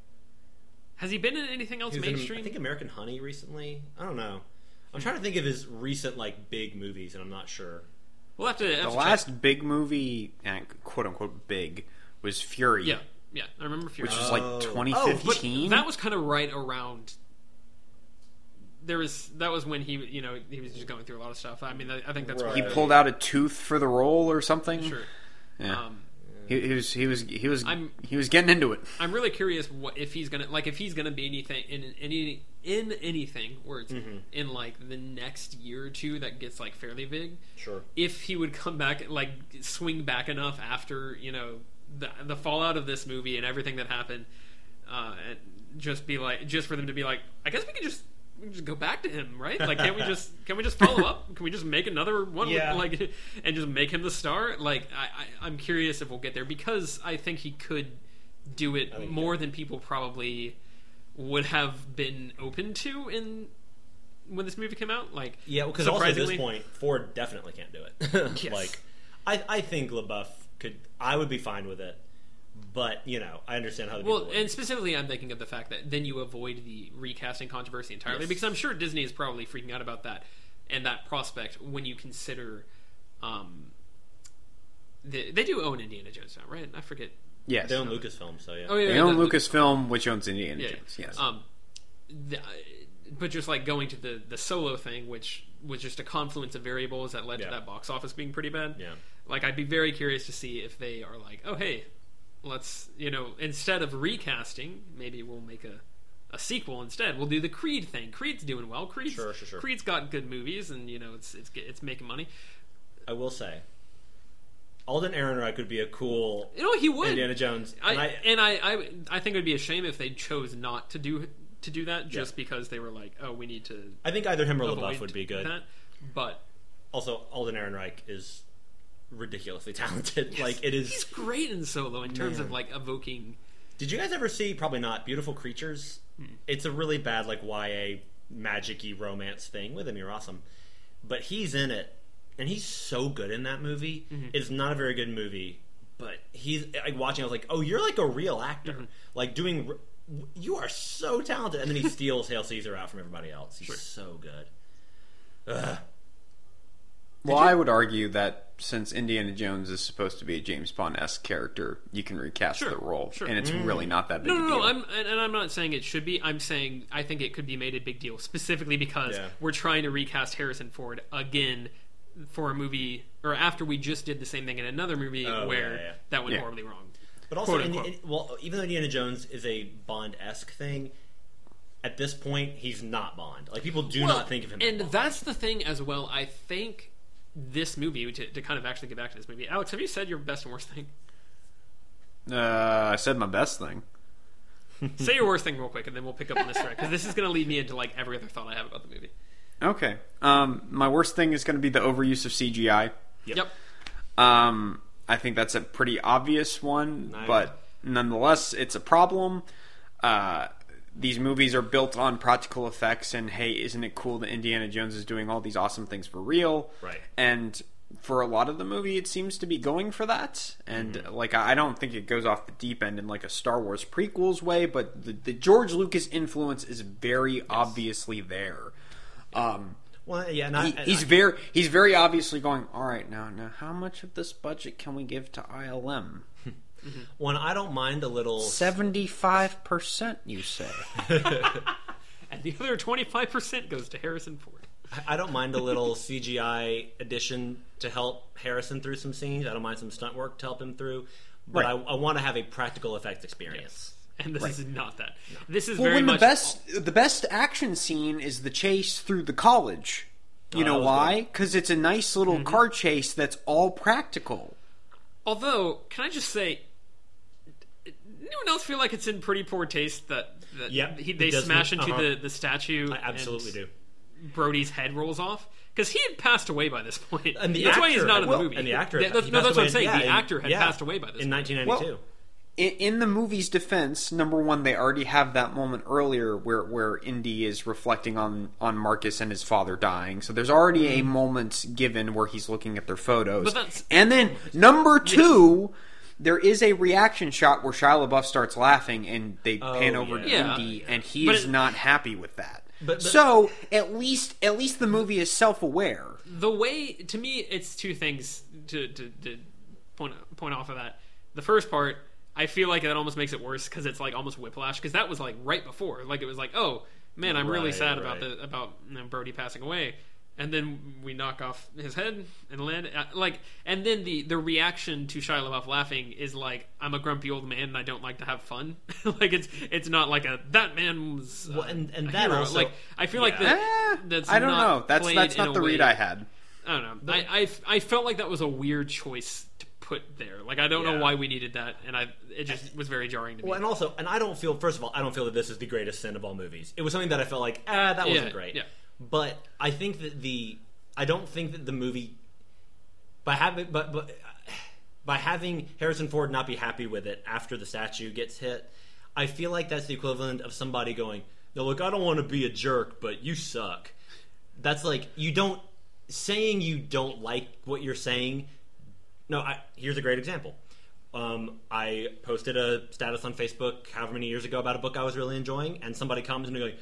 has he been in anything else He was in, mainstream? I think American Honey recently. I don't know. I'm trying to think of his recent like big movies, and I'm not sure. we'll have to. Have the to check. last big movie, eh, quote unquote big, was Fury. Yeah, yeah, I remember Fury. which was Oh. like Oh, but 2015. that was kind of right around. There was that was when he you know he was just going through a lot of stuff. I mean I, I think that's Right. he why pulled out a tooth for the role or something. sure. Yeah. Um, he, he was he was he was I'm- he was getting into it. I'm really curious what if he's gonna like if he's gonna be anything in any in anything words Mm-hmm. in like the next year or two that gets like fairly big. Sure. If he would come back like swing back enough after you know the the fallout of this movie and everything that happened, uh, and just be like just for them to be like I guess we could just. We just go back to him, right? Like, can't we just can we just follow up? Can we just make another one, with- like, and just make him the star? Like, I, I, I'm curious if we'll get there because I think he could do it think more than people probably would have been open to in when this movie came out. Like, Yeah, because also at this point, Ford definitely can't do it. Yes. Like, I, I think LaBeouf could. I would be fine with it, but you know, I understand how the Well, and specifically, I'm thinking of the fact that then you avoid the recasting controversy entirely Yes. because I'm sure Disney is probably freaking out about that and that prospect when you consider. Um, they, they do own Indiana Jones now, right? I forget. Yes. they own Lucasfilm, so yeah. Oh yeah, They yeah, own the- Lucasfilm, which owns Indiana Yeah. Jones. Yes. Um, the, but just like going to the the solo thing, which was just a confluence of variables that led Yeah. to that box office being pretty bad. Yeah. Like I'd be very curious to see if they are like, oh hey, let's you know instead of recasting, maybe we'll make a a sequel instead. We'll do the Creed thing. Creed's doing well. Creed's Sure, sure, sure. Creed's got good movies, and you know it's it's it's making money. I will say, Alden Ehrenreich would be a cool You know he would. Indiana Jones. I, And I, and I, I, I think it would be a shame if they chose not to do to do that just Yeah. because they were like, oh, we need to I think either him or LaBeouf would be good. That. But Also, Alden Ehrenreich is ridiculously talented. Like it is. he's great in solo in terms of like evoking. Did you guys ever see? Probably not. Beautiful Creatures. Hmm. It's a really bad like YA magic-y romance thing with him. You're Awesome, but he's in it, and he's so good in that movie. Mm-hmm. It's not a very good movie, but he's like watching. I was like, oh, you're like a real actor, Mm-hmm. like doing. r- You are so talented, and then he steals Hail Caesar out from everybody else. He's Sure. so good. Ugh. well, I would argue that since Indiana Jones is supposed to be a James Bond esque character, you can recast Sure, the role, sure. and it's mm. really not that big No, a no, deal. no. I'm and, and I'm not saying it should be. I'm saying I think it could be made a big deal specifically because Yeah. we're trying to recast Harrison Ford again for a movie, or after we just did the same thing in another movie Oh, where yeah, yeah. that went Yeah. horribly wrong. But also, Quote, Indi- unquote. well, even though Indiana Jones is a Bond esque thing, at this point he's not Bond. Like people do Well, not think of him. as And Bond. that's the thing as well. I think this movie to, to kind of actually get back to this movie. Alex, have you said your best and worst thing? Uh, I said my best thing. Say your worst thing real quick, and then we'll pick up on this thread because this is going to lead me into like every other thought I have about the movie. Okay. Um, my worst thing is going to be the overuse of CGI. Yep. Um, I think that's a pretty obvious one, I- but nonetheless, it's a problem. Uh, these movies are built on practical effects, and hey, isn't it cool that Indiana Jones is doing all these awesome things for real? Right. And for a lot of the movie, it seems to be going for that. And Mm-hmm. like, I don't think it goes off the deep end in like a Star Wars prequels way, but the, the George Lucas influence is very obviously there. Um, Well, yeah, and I, he, and he's I- very he's very obviously going. All right, now now how much of this budget can we give to ILM? When I don't mind a little. Seventy five percent, you say? And the other 25% goes to Harrison Ford. I don't mind a little CGI addition to help Harrison through some scenes. I don't mind some stunt work to help him through, but Right. I, I want to have a practical effects experience. And this is not that. This is well, very when much the best the best action scene is the chase through the college. You Oh, know why? Because it's a nice little Mm-hmm. car chase that's all practical. Although, can I just say, anyone else feel like it's in pretty poor taste that, that Yep, he, they smash make- into uh-huh. the, the statue? I absolutely and do. Brody's head rolls off because he had passed away by this point. And the that's why he's not in well, the movie. and the actor- Yeah, that's, no, that's what I'm saying. yeah, the actor had yeah, passed away by this in point. 1992. in, in the movie's defense, number one, they already have that moment earlier where where Indy is reflecting on on Marcus and his father dying. So there's already a moment given where he's looking at their photos. But that's- and then number two. There is a reaction shot where Shia LaBeouf starts laughing, and they oh, pan over to yeah. Indy, and he But is it- not happy with that. But- but- so at least at least the movie is self aware. the way to me it's two things to, to, to point point off of that the first part i feel like that almost makes it worse because it's like almost whiplash because that was like right before like it was like oh man i'm really Right, sad about the about you know, brody passing away and then we knock off his head and land uh, like and then the the reaction to Shia LaBeouf laughing is like I'm a grumpy old man and I don't like to have fun like it's it's not like a that man was uh, Well, and- and a that hero. also- like I feel like yeah. that Eh, that's I don't not know. That's that's not a the read way- I had. I don't know. I, I I felt like that was a weird choice to put there. Like I don't know why we needed that, and I it just was very jarring to me. Well, and also, and I don't feel. First of all, I don't feel that this is the greatest sin of all movies. It was something that I felt like, ah, that wasn't Yeah, great. yeah. But I think that the, I don't think that the movie, by having, but but by having Harrison Ford not be happy with it after the statue gets hit, I feel like that's the equivalent of somebody going, "No, look, I don't want to be a jerk, but you suck." That's like you don't saying you don't like what you're saying. No, I, here's a great example. Um, I posted a status on Facebook however many years ago about a book I was really enjoying, and somebody comes and going,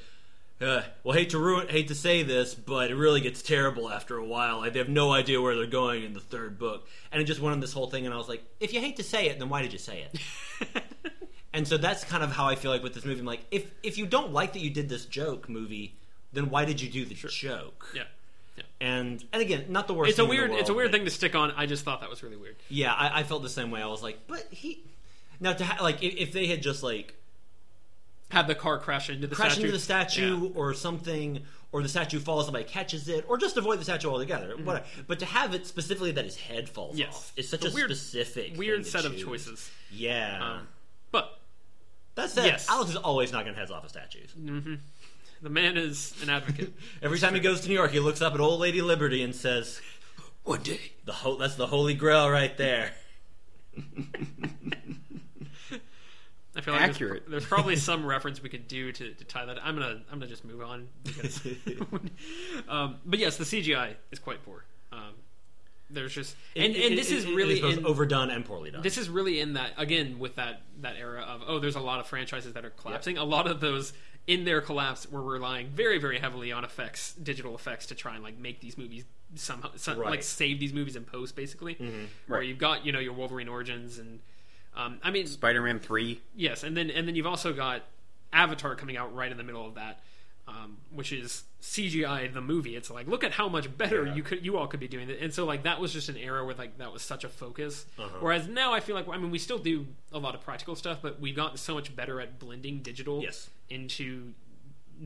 uh, "Well, hate to ruin, hate to say this, but it really gets terrible after a while. Like, they have no idea where they're going in the third book." And it just went on this whole thing, and I was like, "If you hate to say it, then why did you say it?" and so that's kind of how I feel like with this movie. I'm like, if if you don't like that you did this joke movie, then why did you do the joke? yeah, yeah. And and again, not the worst. it's a thing in the weird it's a weird thing to stick on. I just thought that was really weird. Yeah, I, I felt the same way. I was like, but he. Now to ha- like if, if they had just like Have the car crash into the crash statue. into the statue Yeah. or something, or the statue falls, somebody catches it, or just avoid the statue altogether. Whatever. But to have it specifically that his head falls Mm-hmm. Yes. off is such It's a, weird- specific, Weird set of choices. Yeah. Um, but that said, yes. Alex is always knocking heads off of statues. the man is an advocate. Every time he goes to New York, he looks up at Old Lady Liberty and says, One day. "The ho- that's the Holy Grail right there." I feel like Accurate. There's, there's probably some reference we could do to, to tie that. I'm gonna I'm gonna just move on. Because, um, but yes, the CGI is quite poor. Um, there's just and, It- and it- this it- is really both in, overdone and poorly done. this is really in that again with that that era of oh there's a lot of franchises that are collapsing a lot of those in their collapse were relying very very heavily on effects digital effects to try and like make these movies somehow some, Right. Mm-hmm. like save these movies in post basically where Right. you've got you know your wolverine origins and um, i mean Spider-Man three. yes and then and then you've also got avatar coming out right in the middle of that um, which is CGI the movie. It's like look at how much better Yeah. you could you all could be doing it. And so like that was just an era where like that was such a focus. Uh-huh. Whereas now I feel like I mean we still do a lot of practical stuff, but we've gotten so much better at blending digital Yes. into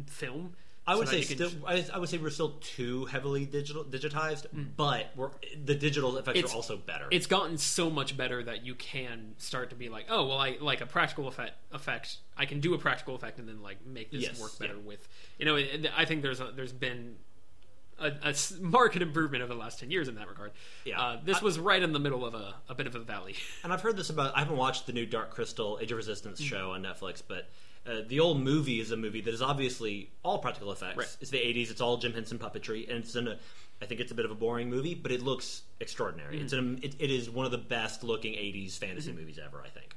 film. I would that say still. I, I would say we're still too heavily digital digitized, but we're the digital effects It's- are also better. it's gotten so much better that you can start to be like, oh well, I like a practical effect. Effect, I can do a practical effect and then like make this Yes, work better yeah. with. You know, I think there's a, there's been a marked improvement over the last ten years in that regard. Yeah. uh, this was right in the middle of a, a bit of a valley. And I've heard this about. I haven't watched the new Dark Crystal Age of Resistance Mm-hmm. show on Netflix, but uh, the old movie is a movie that is obviously all practical effects. Right. It's the '80s. It's all Jim Henson puppetry, and it's in a. I think it's a bit of a boring movie, but it looks extraordinary. It's Mm-hmm. an. It, it is one of the best looking '80s fantasy movies ever. I think.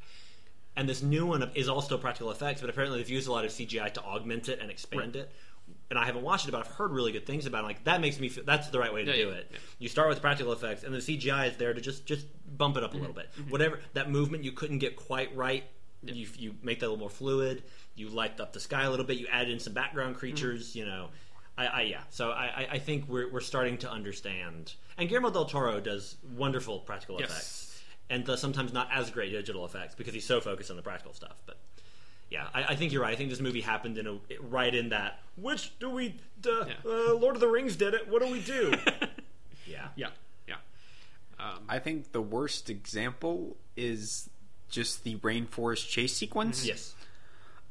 And this new one is all still practical effects, but apparently they've used a lot of CGI to augment it and expand it. And I haven't watched it, but I've heard really good things about it. Like that makes me feel that's the right way to Yeah, do yeah, it. yeah. You start with practical effects, and the CGI is there to just just bump it up a little bit. Whatever that movement you couldn't get quite right, you you make that a little more fluid. You light up the sky a little bit. You add in some background creatures. You know, I, I yeah. So I, I- I think we're we're starting to understand. And Guillermo del Toro does wonderful practical Yes. effects, and does sometimes not as great digital effects because he's so focused on the practical stuff. But yeah, I, I think you're right. I think this movie happened in a right in that. Which do we? Uh, Yeah. uh, Lord of the Rings did it. What do we do? yeah. yeah, yeah. Um, I think the worst example is just the rainforest chase sequence. Yes.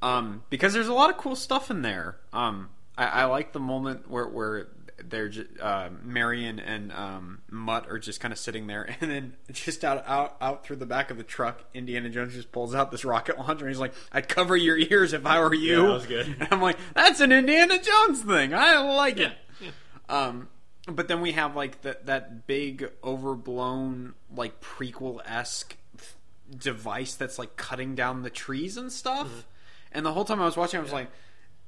um, because there's a lot of cool stuff in there. Um, I, I like the moment where where they're uh, Marion and um, Mutt are just kind of sitting there, and then just out out out through the back of the truck, Indiana Jones just pulls out this rocket launcher, and he's like, "I'd cover your ears if I were you." Yeah, that was good. And I'm like, "That's an Indiana Jones thing. I like yeah, it." yeah. Um, but then we have like that that big overblown like prequel esque device that's like cutting down the trees and stuff. Mm-hmm. And the whole time I was watching, I was like,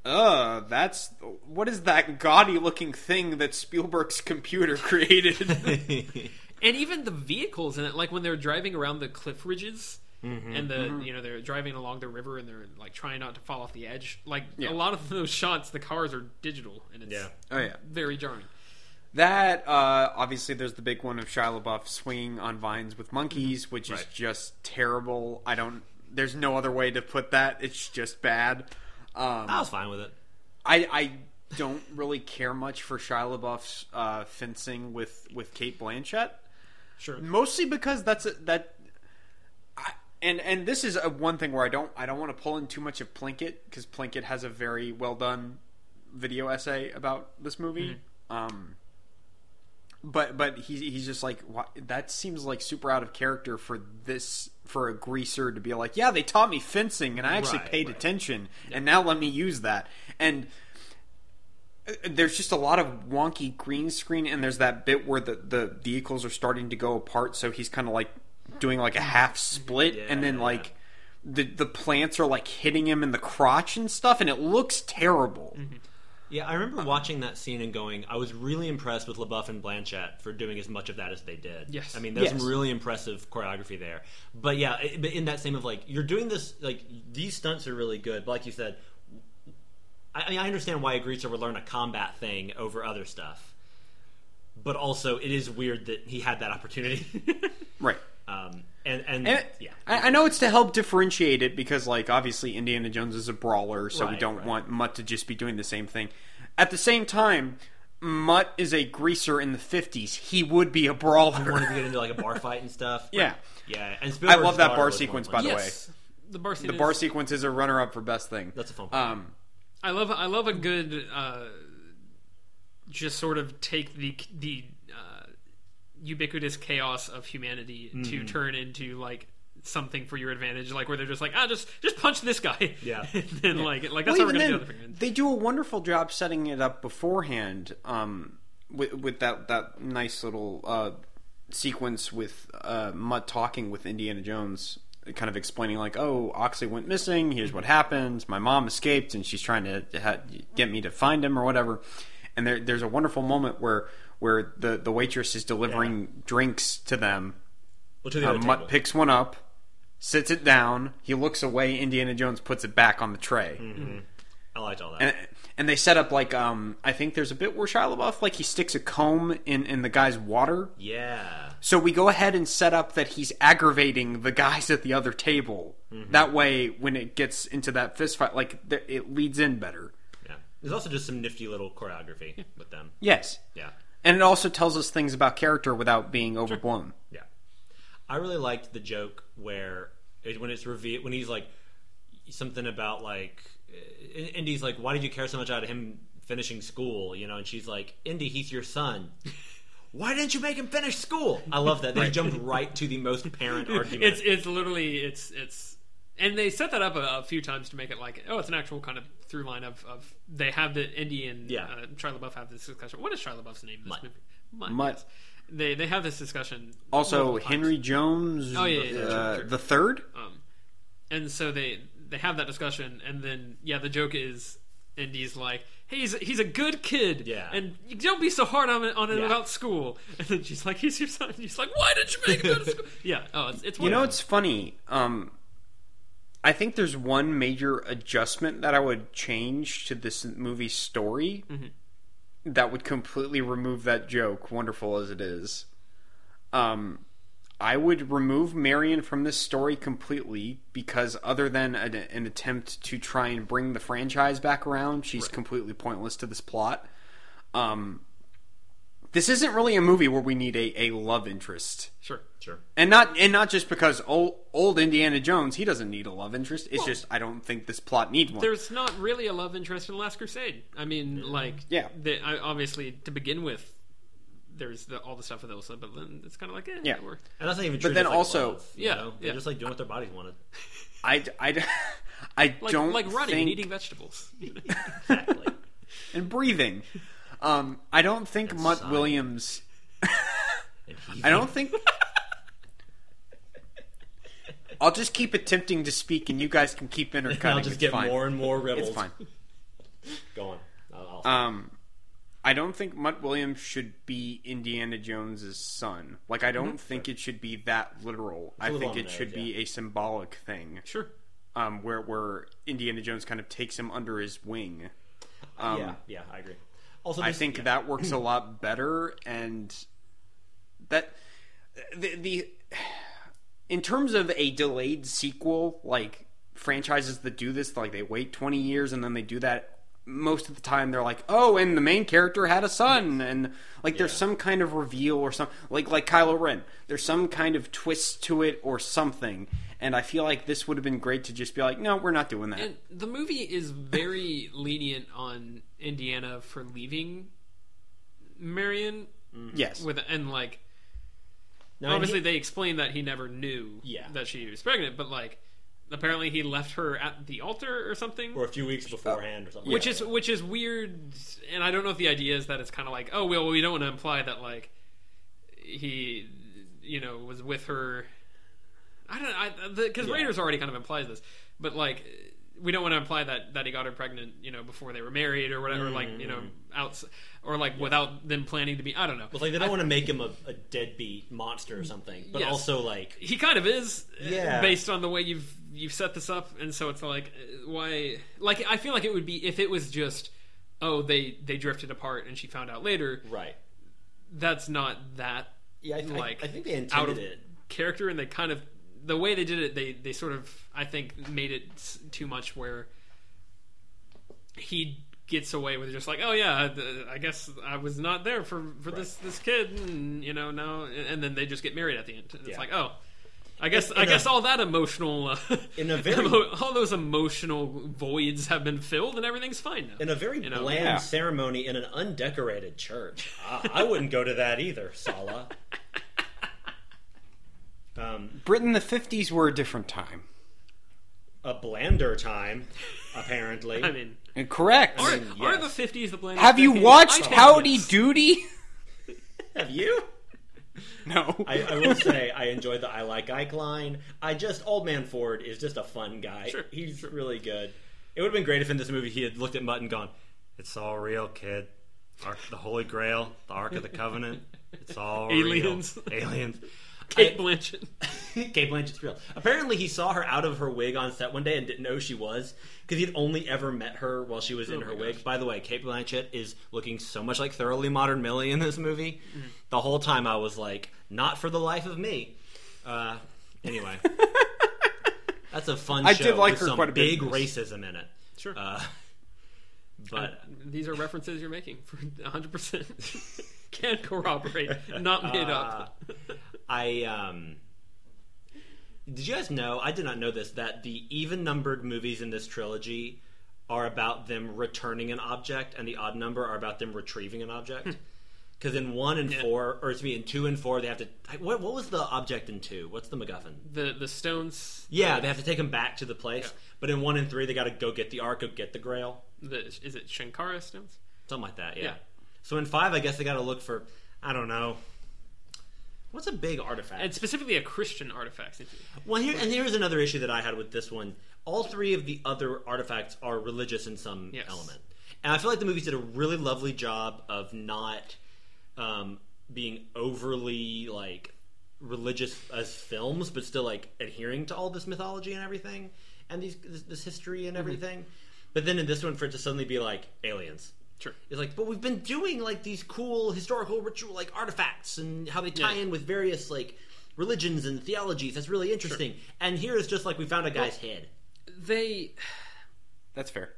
"Uh, that's what is that gaudy looking thing that Spielberg's computer created?" and even the vehicles in it, like when they're driving around the cliff ridges. And the you know they're driving along the river and they're like trying not to fall off the edge. Like Yeah. a lot of those shots, the cars are digital and it's Yeah. oh yeah, very jarring. That uh, obviously there's the big one of Shia LaBeouf swinging on vines with monkeys, which is just terrible. I don't. There's no other way to put that. It's just bad. Um, I was fine with it. I, I don't really care much for Shia LaBeouf's uh, fencing with, with Cate Blanchett, Sure. mostly because that's a, that. I, and and this is a one thing where I don't I don't want to pull in too much of Plinkett because Plinkett has a very well done video essay about this movie. Um, but but he's he's just like that seems like super out of character for this for a greaser to be like yeah they taught me fencing and I actually Right, paid right. attention and now let me use that. And uh, there's just a lot of wonky green screen and there's that bit where the the vehicles are starting to go apart. So he's kind of like doing like a half split and then Yeah. like the the plants are like hitting him in the crotch and stuff and it looks terrible Yeah, I remember watching that scene and going, I was really impressed with LaBeouf and Blanchett for doing as much of that as they did. Yes. I mean, there's Yes. some really impressive choreography there. But yeah, it, but in that same of like, you're doing this, like, these stunts are really good. But like you said, I, I mean, I understand why a greaser would learn a combat thing over other stuff. But also, it is weird that he had that opportunity. right um, and, and, And yeah. I, I know it's to help differentiate it because, like, obviously Indiana Jones is a brawler, so we don't right. want Mutt to just be doing the same thing. At the same time, Mutt is a greaser in the '50s. He would be a brawler. wanted to get into like a bar fight and stuff. Yeah. Yeah. And I love that bar sequence, by the way. the bar scene. the is- bar sequence is a runner-up for best thing. That's a fun part. Um, I love I love a good uh, just sort of take the the ubiquitous chaos of humanity to Mm-hmm. turn into like something for your advantage, like where they're just like ah just just punch this guy, Yeah. and then like like that's well, how we're even gonna then, do it. Other they do a wonderful job setting it up beforehand. Um, with, with that that nice little uh, sequence with uh, Mutt talking with Indiana Jones, kind of explaining like, "Oh, Oxley went missing. Here's what happened. My mom escaped, and she's trying to ha- get me to find him or whatever." And there, there's a wonderful moment where where the the waitress is delivering drinks to them. Well, to the Uh, Mutt picks one up, sits it down. He looks away. Indiana Jones puts it back on the tray I liked all that. and and they set up like um I think there's a bit where Shia LaBeouf like he sticks a comb in in the guy's water. yeah. So we go ahead and set up that he's aggravating the guys at the other table. That way, when it gets into that fist fight, like it leads in better. Yeah. There's also just some nifty little choreography with them. Yes, Yeah. And it also tells us things about character without being overblown. Yeah. I really liked the joke where it, when it's revealed when he's like something about like Indy's like why did you care so much about him finishing school, you know, and she's like, "Indy, he's your son." Why didn't you make him finish school? I love that they jumped right to the most parent argument. It's it's literally it's it's and they set that up a, a few times to make it like oh it's an actual kind of through line of, of they have the Indian Yeah. uh, Shia LaBeouf have this discussion. What is Shia LaBeouf's name? In this Mutt. movie? Mutt. Mutt. yes. They they have this discussion. Also, multiple times. Henry Jones, Oh, yeah, yeah, yeah, uh, sure, sure. the third. Um, and so they they have that discussion, and then yeah, the joke is Indy's like, hey, he's he's a good kid, Yeah. and don't be so hard on it on him Yeah. about school. And then she's like, he's your son. And he's like, why did you make him go to school? yeah, oh, it's, it's You know, it's funny. Um, I think there's one major adjustment that I would change to this movie's story that would completely remove that joke, wonderful as it is. Um, I would remove Marion from this story completely because, other than an, an attempt to try and bring the franchise back around, she's completely pointless to this plot. Um, this isn't really a movie where we need a, a love interest sure. sure. and not and not just because old old Indiana Jones he doesn't need a love interest. It's just I don't think this plot needs one. There's not really a love interest in Last Crusade. I mean, like, Yeah. they, I, obviously to begin with, there's the, all the stuff with Elsa, but then it's kind of like, eh, Yeah. we're- And that's not even true. But then like also- love, Yeah, know? they're yeah. just like doing what their bodies wanted. I, I, I like don't like running think and eating vegetables. Exactly. and breathing. Um, I don't think Mutt sighing. Williams. I don't think. I'll just keep attempting to speak, and you guys can keep intercutting. I'll just It's get fine. more and more rebels. It's fine. Go on. I'll, I'll Um, I don't think Mutt Williams should be Indiana Jones's son. Like, I don't think it should be that literal. I think it should be a symbolic thing. sure. um, where where Indiana Jones kind of takes him under his wing. Um, yeah, yeah, I agree. Also, I think yeah. that works a lot better, and that the the in terms of a delayed sequel, like franchises that do this, like they wait twenty years and then they do that. Most of the time, they're like, "Oh, and the main character had a son," and like there's Yeah. some kind of reveal or some like like Kylo Ren. There's some kind of twist to it or something, and I feel like this would have been great to just be like, "No, we're not doing that." And the movie is very lenient on Indiana for leaving Marion mm-hmm. yes, with and like No, and obviously he- they explain that he never knew Yeah. that she was pregnant, but like apparently he left her at the altar or something. or a few weeks beforehand or something. which like is that. which is weird, and I don't know if the idea is that it's kind of like, oh well, we don't want to imply that like he, you know, was with her. I don't know because Yeah. Raiders already kind of implies this, but like we don't want to imply that that he got her pregnant, you know, before they were married or whatever, like you know, out or like without them planning to be. I don't know. It's like they don't want to make him a, a deadbeat monster or something, but Yes. also like he kind of is uh, Yeah. based on the way you've you've set this up and so it's like uh, why like i feel like it would be if it was just oh they they drifted apart and she found out later right. that's not that Yeah, I, I- like I think they intended out of it. character and they kind of the way they did it they they sort of i think made it too much where he gets away with just like oh yeah i guess i was not there for for this this kid and you know now and then they just get married at the end and it's Yeah. like oh I guess In- I in guess all that emotional uh, In a very- all those emotional voids have been filled and everything's fine now. In a very You know? bland Yeah. ceremony in an undecorated church. I, I wouldn't go to that either, Sala. Um, Britton, the fifties were a different time. a blander time, apparently. I mean, And correct. are, mean, are the fifties the blend? Have you watched I Howdy yes. Doody? Have you? No. I, I will say I enjoyed the I like Ike line. I just Old Man Ford is just a fun guy. Sure, He's really good. It would have been great if in this movie he had looked at Mutt and gone, "It's all real, kid. Ark, the Holy Grail, the Ark of the Covenant. It's all Aliens. real. aliens." Cate Blanchett. Cate Blanchett's real. Apparently, he saw her out of her wig on set one day and didn't know she was because he'd only ever met her while she was in Oh her my wig. By the way, Cate Blanchett is looking so much like thoroughly modern Millie in this movie. Mm-hmm. The whole time I was like, not for the life of me. Uh, anyway, that's a fun I show did like with her some quite a bit big in this. racism in it. Sure. Uh, but These are references you're making for 100. percent Can corroborate, not made up. I um did you guys know I did not know this that the even numbered movies in this trilogy are about them returning an object, and the odd number are about them retrieving an object. Because in one and four, or excuse me, in two and four, they have to. What, what was the object in two? What's the MacGuffin? The the stones. Yeah, they have to take them back to the place. But in one and three, they got to go get the Ark, go get the Grail, The is it Shankara stones? something like that. Yeah. Yeah. So in five, I guess they got to look for. I don't know. What's a big artifact? And specifically a Christian artifact. Well, here and here's another issue that I had with this one. All three of the other artifacts are religious in some Yes. element, and I feel like the movies did a really lovely job of not um, being overly like religious as films, but still like adhering to all this mythology and everything, and these this, this history and everything. But then in this one, for it to suddenly be like aliens, Sure. it's like, but we've been doing like these cool historical ritual like artifacts and how they tie Yeah. in with various like religions and theologies. That's really interesting. And here is just like we found a guy's head. They, That's fair.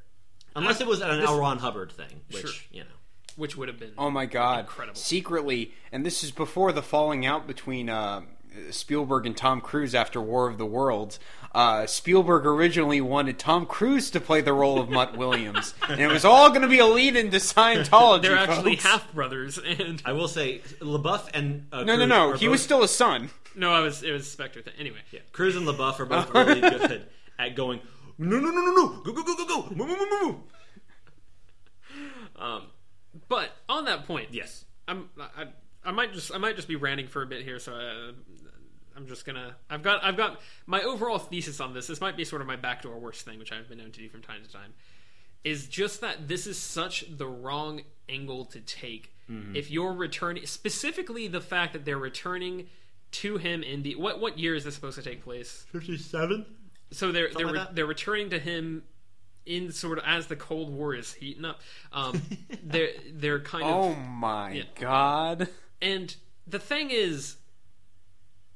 Unless it was an this- L. Ron Hubbard thing, which Sure. you know. which would have been. Oh my god! Incredible. Secretly, and this is before the falling out between uh, Spielberg and Tom Cruise after War of the Worlds. Uh, Spielberg originally wanted Tom Cruise to play the role of Mutt Williams, and it was all going to be a lead into Scientology. They're actually folks. half brothers, and I will say LaBeouf and uh, No, no, Cruise no. are He was still a son. no, I was it was Spectre thing. Anyway, yeah, Cruise and LaBeouf are both really good at going. No, no, no, no, no! Go, go, go, go, go! Move, move, move, move. um, but on that point, Yes. I'm I, I might just I might just be ranting for a bit here, so uh, I'm just gonna I've got I've got my overall thesis on this. This might be sort of my backdoor worst thing, which I've been known to do from time to time, is just that this is such the wrong angle to take. If you're returning, specifically the fact that they're returning to him in the what what year is this supposed to take place? Fifty-seven. So they're they're like they're returning to him in sort of as the Cold War is heating up. Um, they're they're kind of Oh my Yeah. god! and the thing is,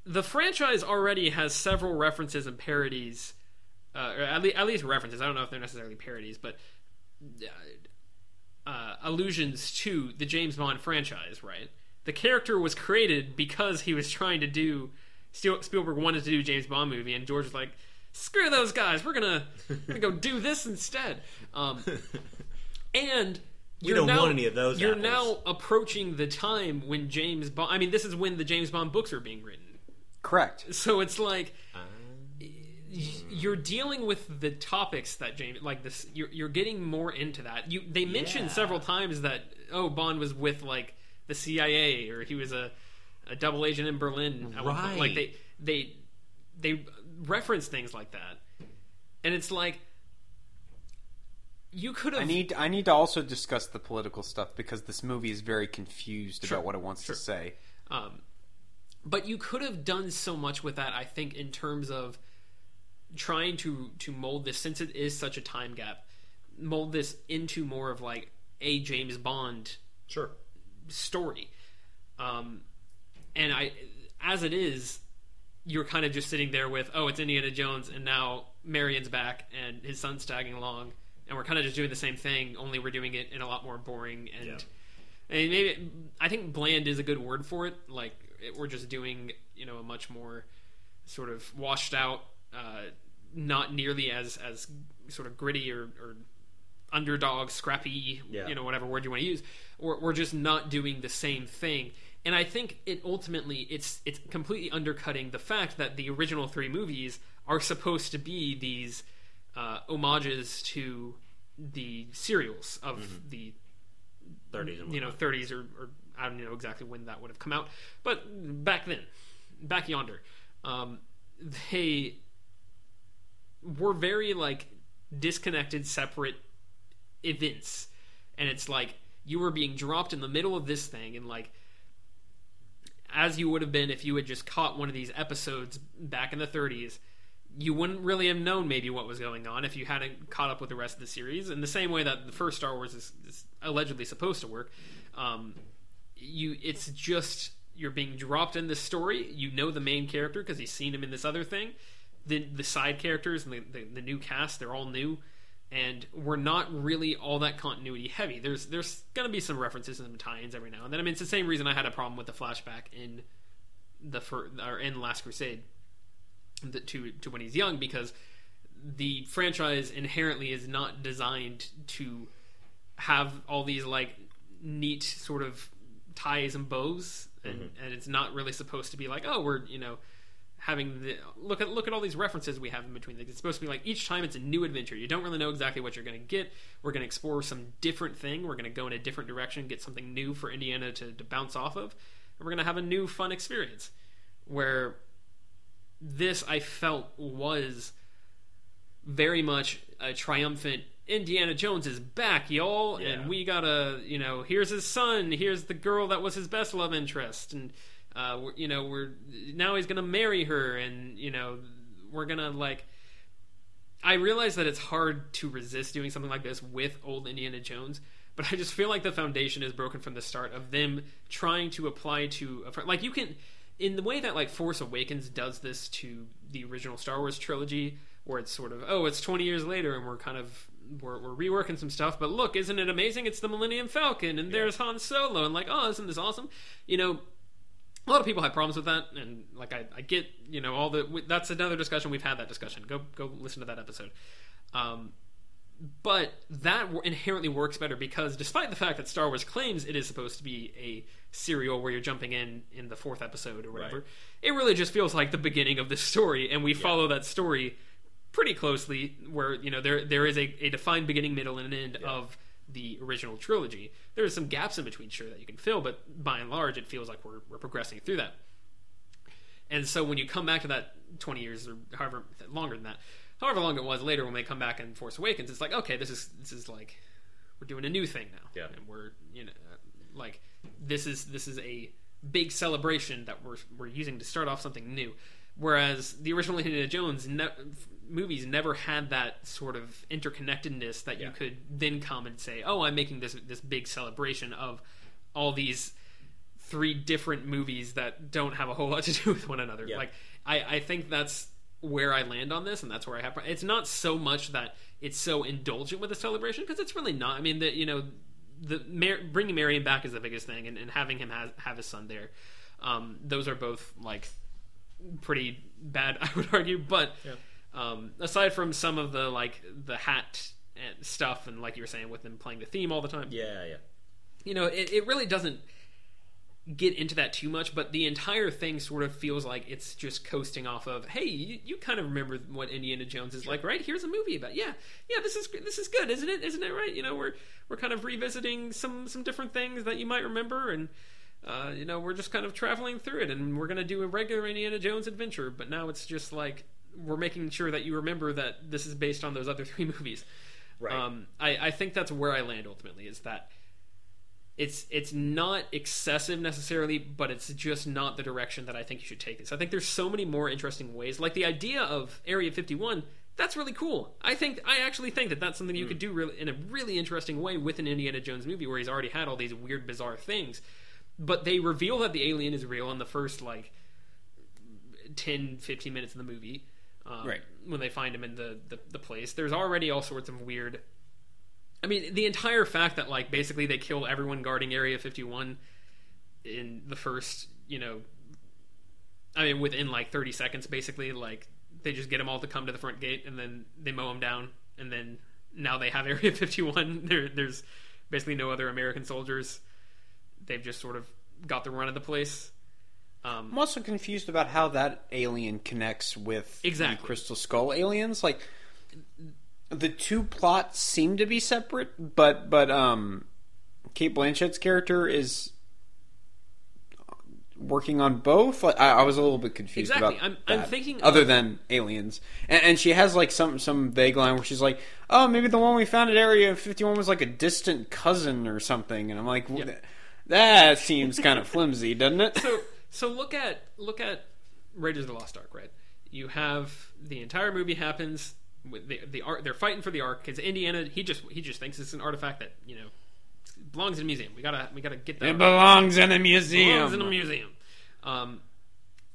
the franchise already has several references and parodies, uh, or at, le- at least references. I don't know if they're necessarily parodies, but uh, uh, allusions to the James Bond franchise. Right? The character was created because he was trying to do. Spielberg wanted to do a James Bond movie, and George was like, "Screw those guys. We're gonna, we're gonna go do this instead." Um, and you're don't now, want any of those You're apples. now approaching the time when James Bond. I mean, this is when the James Bond books are being written. Correct. So it's like you're dealing with the topics that James like this. You're, you're getting more into that. You they mentioned Yeah. several times that oh Bond was with like the CIA or he was a a double agent in Berlin. point. Like they they they reference things like that, and it's like you could have I need I need to also discuss the political stuff because this movie is very confused Sure. about what it wants Sure. to say. Um, but you could have done so much with that. I think in terms of trying to to mold this, since it is such a time gap, mold this into more of like a James Bond Sure. story. Um, and I, as it is, you're kind of just sitting there with, oh, it's Indiana Jones, and now Marion's back, and his son's tagging along, and we're kind of just doing the same thing, only we're doing it in a lot more boring and. Yeah. I mean, maybe I think bland is a good word for it. Like it, we're just doing, you know, a much more sort of washed out, uh, not nearly as as sort of gritty or, or underdog, scrappy, Yeah. you know, whatever word you want to use. Or we're just not doing the same thing. And I think it ultimately it's it's completely undercutting the fact that the original three movies are supposed to be these uh, homages to the serials of the 30s and you know 30s or, or I don't know exactly when that would have come out, but back then, back yonder, um, they were very like disconnected, separate events, and it's like you were being dropped in the middle of this thing, and like as you would have been if you had just caught one of these episodes back in the 30s you wouldn't really have known maybe what was going on if you hadn't caught up with the rest of the series. In the same way that the first Star Wars is, is allegedly supposed to work, um, you it's just you're being dropped in this story. You know the main character because you've seen him in this other thing. The the side characters and the, the, the new cast they're all new, and we're not really all that continuity heavy. There's there's gonna be some references and some tie-ins every now and then. I mean, it's the same reason I had a problem with the flashback in the fir- or in Last Crusade the, to to when he's young because the franchise inherently is not designed to have all these like neat sort of ties and bows, and, mm-hmm. and it's not really supposed to be like, oh, we're you know having the look at look at all these references we have in between things. It's supposed to be like each time it's a new adventure. You don't really know exactly what you're going to get. We're going to explore some different thing. We're going to go in a different direction, get something new for Indiana to, to bounce off of, and we're going to have a new fun experience. Where this I felt was very much a triumphant Indiana Jones is back, y'all, Yeah. and we gotta, you know, here's his son, here's the girl that was his best love interest, and uh, we're, you know, we're now he's gonna marry her, and you know, we're gonna like. I realize that it's hard to resist doing something like this with old Indiana Jones, but I just feel like the foundation is broken from the start of them trying to apply to a fr- like you can in the way that like Force Awakens does this to the original Star Wars trilogy, where it's sort of oh it's twenty years later and we're kind of we're, we're reworking some stuff, but look, isn't it amazing? It's the Millennium Falcon and there's Han Solo and like oh isn't this awesome? You know, a lot of people have problems with that, and like I, I get, you know, all the that's another discussion. We've had that discussion. Go go listen to that episode. Um, but that inherently works better because, despite the fact that Star Wars claims it is supposed to be a serial where you're jumping in in the fourth episode or whatever, Right. it really just feels like the beginning of this story, and we follow that story pretty closely. Where you know there there is a, a defined beginning, middle, and end of the original trilogy. There are some gaps in between, sure, that you can fill, but by and large, it feels like we're we're progressing through that. And so when you come back to that 20 years or however longer than that, however long it was later when they come back in Force Awakens, it's like okay, this is this is like we're doing a new thing now, Yeah. and we're you know like this is this is a big celebration that we're we're using to start off something new. Whereas the original Indiana Jones ne- movies never had that sort of interconnectedness that Yeah. you could then come and say, "Oh, I'm making this this big celebration of all these three different movies that don't have a whole lot to do with one another." Yeah. Like I, I think that's where I land on this, and that's where I have. It's not so much that it's so indulgent with the celebration because it's really not. I mean, that you know, the Mar- bringing Marion back is the biggest thing, and, and having him have, have his son there. Um, those are both like pretty bad, I would argue. But um, aside from some of the like the hat and stuff, and like you were saying with them playing the theme all the time, Yeah, yeah. you know, it, it really doesn't get into that too much, but the entire thing sort of feels like it's just coasting off of, hey, you, you kind of remember what Indiana Jones is like, right? Here's a movie about, yeah, yeah, this is this is good, isn't it? Isn't it right? You know, we're we're kind of revisiting some some different things that you might remember, and uh, you know, we're just kind of traveling through it, and we're gonna do a regular Indiana Jones adventure, but now it's just like we're making sure that you remember that this is based on those other three movies. Right. Um, I, I think that's where I land ultimately is that it's it's not excessive necessarily, but it's just not the direction that I think you should take this. I think there's so many more interesting ways. Like the idea of Area 51, that's really cool. I think I actually think that that's something you could do really in a really interesting way with an Indiana Jones movie where he's already had all these weird, bizarre things. But they reveal that the alien is real in the first like 10, 15 minutes of the movie. Um, Right. When they find him in the, the, the place, there's already all sorts of weird I mean, the entire fact that like basically they kill everyone guarding Area 51 in the first, you know, I mean, within like 30 seconds, basically, like they just get them all to come to the front gate and then they mow them down, and then now they have Area 51. There, there's basically no other American soldiers. They've just sort of got the run of the place. Um, I'm also confused about how that alien connects with Exactly. the Crystal Skull aliens. Like the two plots seem to be separate, but but um, Cate Blanchett's character is working on both. Like, I, I was a little bit confused Exactly. about I'm- I'm thinking other of- than aliens, and, and she has like some some vague line where she's like, "Oh, maybe the one we found at Area 51 was like a distant cousin or something," and I'm like. Yeah. That seems kind of flimsy, doesn't it? so so look at look at Raiders of the Lost Ark, right? You have the entire movie happens with the the ark. They're fighting for the ark because Indiana. He just he just thinks it's an artifact that you know belongs in a museum. We gotta we gotta get that. It belongs in a museum. belongs in a museum. Um,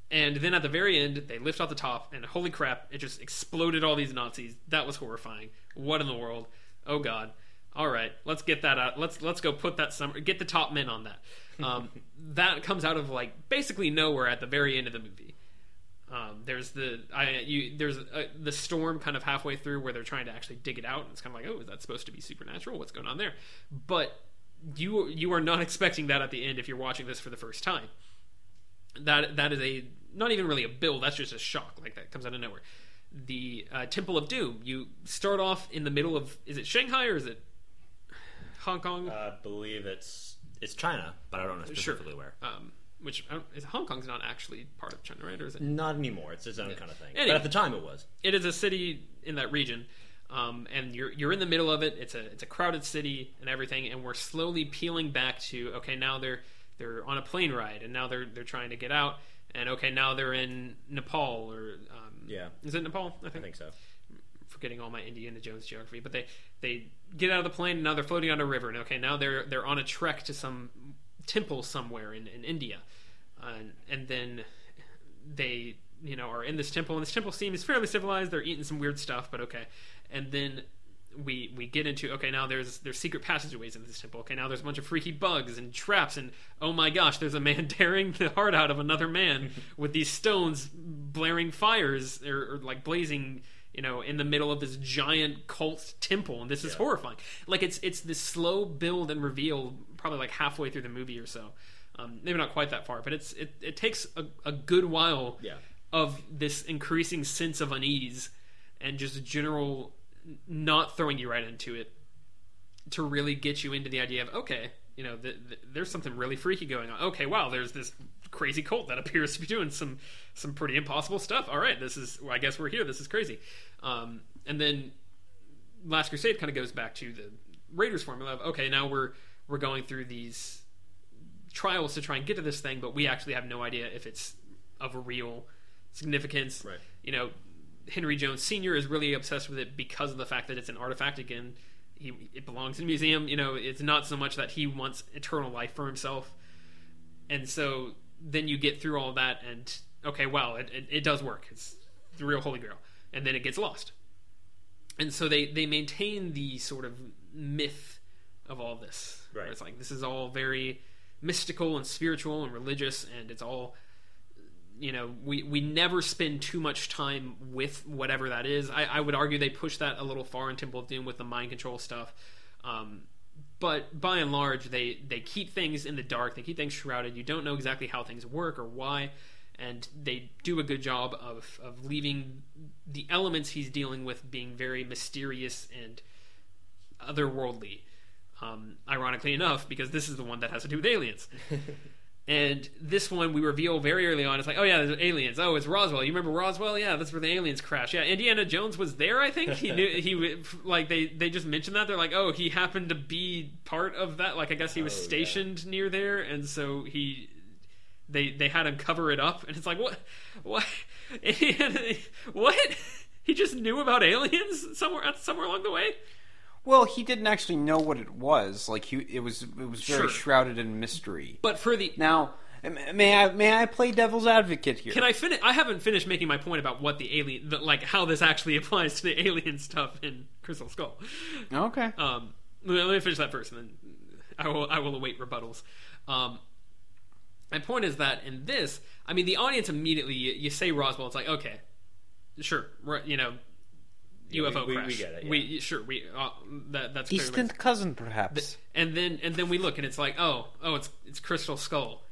and then at the very end, they lift off the top, and holy crap! It just exploded all these Nazis. That was horrifying. What in the world? Oh God! All right, let's get that out. Let's let's go put that summer. get the top men on that. Um, that comes out of like basically nowhere at the very end of the movie. Um, there's the I you there's a, the storm kind of halfway through where they're trying to actually dig it out. And it's kind of like, oh, is that supposed to be supernatural? What's going on there? But you you are not expecting that at the end if you're watching this for the first time. That that is a not even really a build. That's just a shock like that comes out of nowhere. The uh, Temple of Doom. You start off in the middle of is it Shanghai or is it Hong Kong? I believe it's it's China, but I don't know specifically where. um, which I don't, is Hong Kong's not actually part of China, right? Or is it? Not anymore. It's its own kind of thing. Anyway. But at the time, it was. It is a city in that region, um, and you're you're in the middle of it. It's a it's a crowded city and everything, and we're slowly peeling back to okay, now they're they're on a plane ride, and now they're they're trying to get out, and okay, now they're in Nepal or um, Yeah. is it Nepal? I I think. think so. Forgetting all my Indiana Jones geography, but they they get out of the plane, and now they're floating on a river, and okay, now they're they're on a trek to some temple somewhere in in India, and and then they you know are in this temple and this temple seems fairly civilized. They're eating some weird stuff but okay. And then we we get into okay now there's there's secret passageways in this temple. Okay now there's a bunch of freaky bugs and traps and oh my gosh there's a man tearing the heart out of another man with these stones blaring fires or, or like blazing you know in the middle of this giant cult temple and this is Yeah. horrifying like it's it's this slow build and reveal probably like halfway through the movie or so um, maybe not quite that far but it's it, it takes a, a good while Yeah. of this increasing sense of unease and just general not throwing you right into it to really get you into the idea of okay you know th- th- there's something really freaky going on okay wow there's this crazy cult that appears to be doing some some pretty impossible stuff. All right this is well, i guess we're here. This is crazy. Um, and then last crusade kind of goes back to the raiders formula of okay now we're we're going through these trials to try and get to this thing but we actually have no idea if it's of a real significance. Right. you know henry jones senior is really obsessed with it because of the fact that it's an artifact again. He it belongs in a museum. You know it's not so much that he wants eternal life for himself. And so then you get through all that and okay well, it, it, it does work. It's the real holy grail. And then it gets lost. And so they they maintain the sort of myth of all this. Right. it's like this is all very mystical and spiritual and religious and it's all you know we we never spend too much time with whatever that is. I, I would argue they push that a little far in temple of doom with the mind control stuff. Um, but by and large they they keep things in the dark. They keep things shrouded. You don't know exactly how things work or why. And they do a good job of of leaving the elements he's dealing with being very mysterious and otherworldly. Um, ironically enough because this is the one that has to do with aliens and this one we reveal very early on. It's like, oh yeah, there's aliens. Oh, it's Roswell. You remember Roswell? Yeah, that's where the aliens crashed. Yeah, Indiana Jones was there. I think he knew he like they they just mentioned that. They're like, oh, he happened to be part of that. Like I guess he was Oh, yeah. stationed near there, and so he they they had him cover it up. And it's like, what what what? He just knew about aliens somewhere somewhere along the way. Well, he didn't actually know what it was. Like he, it was, it was very Sure. shrouded in mystery. But for the Now, may I, may I play devil's advocate here? Can I finish? I haven't finished making my point about what the alien, the, like how this actually applies to the alien stuff in Crystal Skull. Okay. Um, let let me finish that first, and then I will I will await rebuttals. Um, my point is that in this, I mean, the audience immediately you, you say Roswell, it's like okay, sure, you know, Yeah, UFO we- we- crash. we get it, yeah. We sure we uh, that that's clearly- Distant cousin, perhaps. and then and then we look and it's like oh oh it's it's crystal skull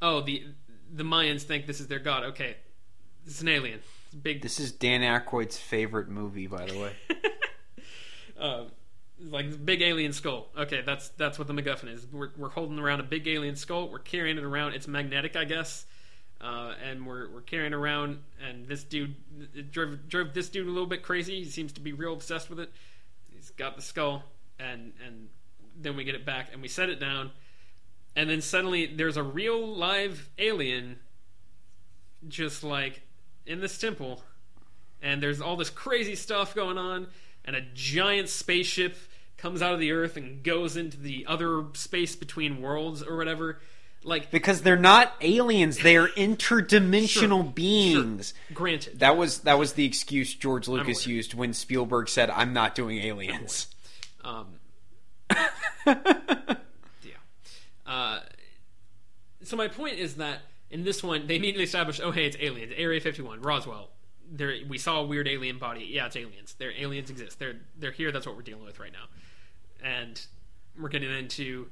oh the the mayans think this is their god okay it's an alien it's big This is Dan Aykroyd's favorite movie, by the way. uh, like big alien skull okay that's that's what the macguffin is we're, we're holding around a big alien skull we're carrying it around it's magnetic i guess uh, and we're, we're carrying around and this dude drove, drove this dude a little bit crazy. He seems to be real obsessed with it. He's got the skull and and then we get it back and we set it down. And then suddenly there's a real live alien just like in this temple and there's all this crazy stuff going on and a giant spaceship comes out of the earth and goes into the other space between worlds or whatever like Because they're not aliens; they are interdimensional Sure, beings. granted That was that was the excuse George Lucas used when Spielberg said, "I'm not doing aliens." Um, yeah. Uh, so my point is that In this one, they immediately establish, oh hey, it's aliens. Area 51, Roswell. There, we saw a weird alien body. Yeah, it's aliens. They're aliens exist. They're they're here. That's what we're dealing with right now. And we're getting into,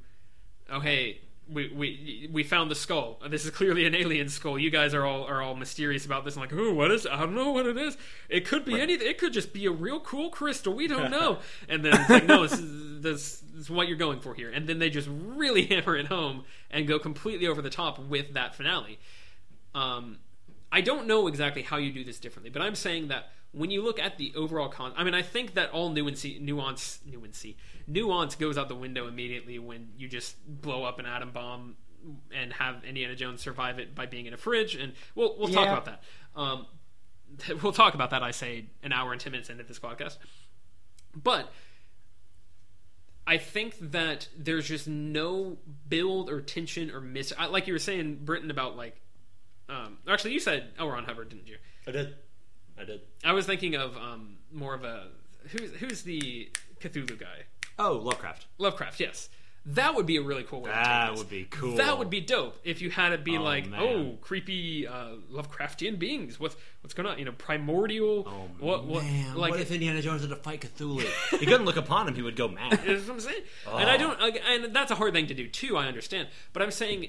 oh hey, we we we found the skull. This is clearly an alien skull. You guys are all are all mysterious about this. I'm like, oh, what is? I don't know what it is. It could be anything. It could just be a real cool crystal. We don't know. and then it's like, no, this is, this is what you're going for here. And then they just really hammer it home and go completely over the top with that finale. Um, I don't know exactly how you do this differently, but I'm saying that when you look at the overall con, I mean, I think that all nuance, nuance, nuance, nuance goes out the window immediately when you just blow up an atom bomb and have Indiana Jones survive it by being in a fridge, and we'll we'll talk Yeah. about that. Um, we'll talk about that. I say an hour and ten minutes into this podcast, but I think that there's just no build or tension or miss. I- Like you were saying, Britton about like. Um, actually, you said L. Ron Hubbard, didn't you? I did. I did. I was thinking of um, more of a who's who's the Cthulhu guy? Oh, Lovecraft. Lovecraft. Yes, that would be a really cool way. to That would be cool. That would be dope if you had it be Oh, like, man. oh, creepy uh, Lovecraftian beings. What's what's going on? You know, primordial. Oh what what man! like what if Indiana Jones had to fight Cthulhu? he couldn't look upon him; he would go mad. is what I'm saying. And Oh. I don't, and that's a hard thing to do too. I understand, but I'm saying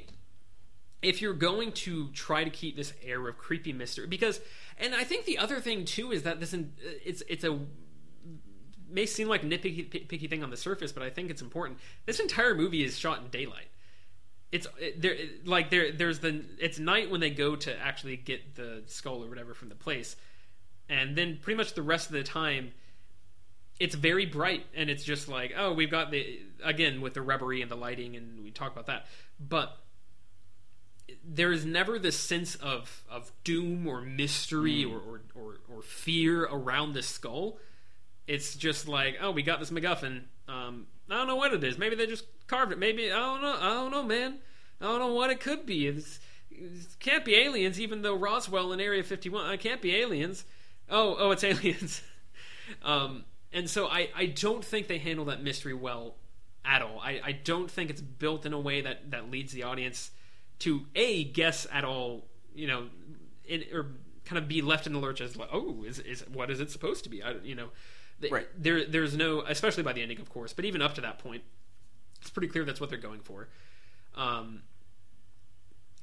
if you're going to try to keep this air of creepy mystery, because, and I think the other thing too is that this, in- it's it's a may seem like a nitpicky picky thing on the surface, but I think it's important. This entire movie is shot in daylight. It's it, there, it- like there. There's the. It's night when they go to actually get the skull or whatever from the place, and then pretty much the rest of the time, it's very bright and it's just like oh we've got the again with the rubbery and the lighting and we talk about that but there is never this sense of of doom or mystery hmm. or, or, or or fear around the skull it's just like oh we got this MacGuffin. Um, I don't know what it is. Maybe they just carved it. Maybe I don't know. I don't know man. I don't know what it could be. It's, it can't be aliens even though Roswell in Area 51 it can't be aliens. Oh oh it's aliens. Um, and so I, I don't think they handle that mystery well at all. I, I don't think it's built in a way that, that leads the audience to a guess at all, you know, in, or kind of be left in the lurch as like, oh, is, is what is it supposed to be? I, you know, Right. There there's no, especially by the ending, of course, but even up to that point, it's pretty clear that's what they're going for. Um,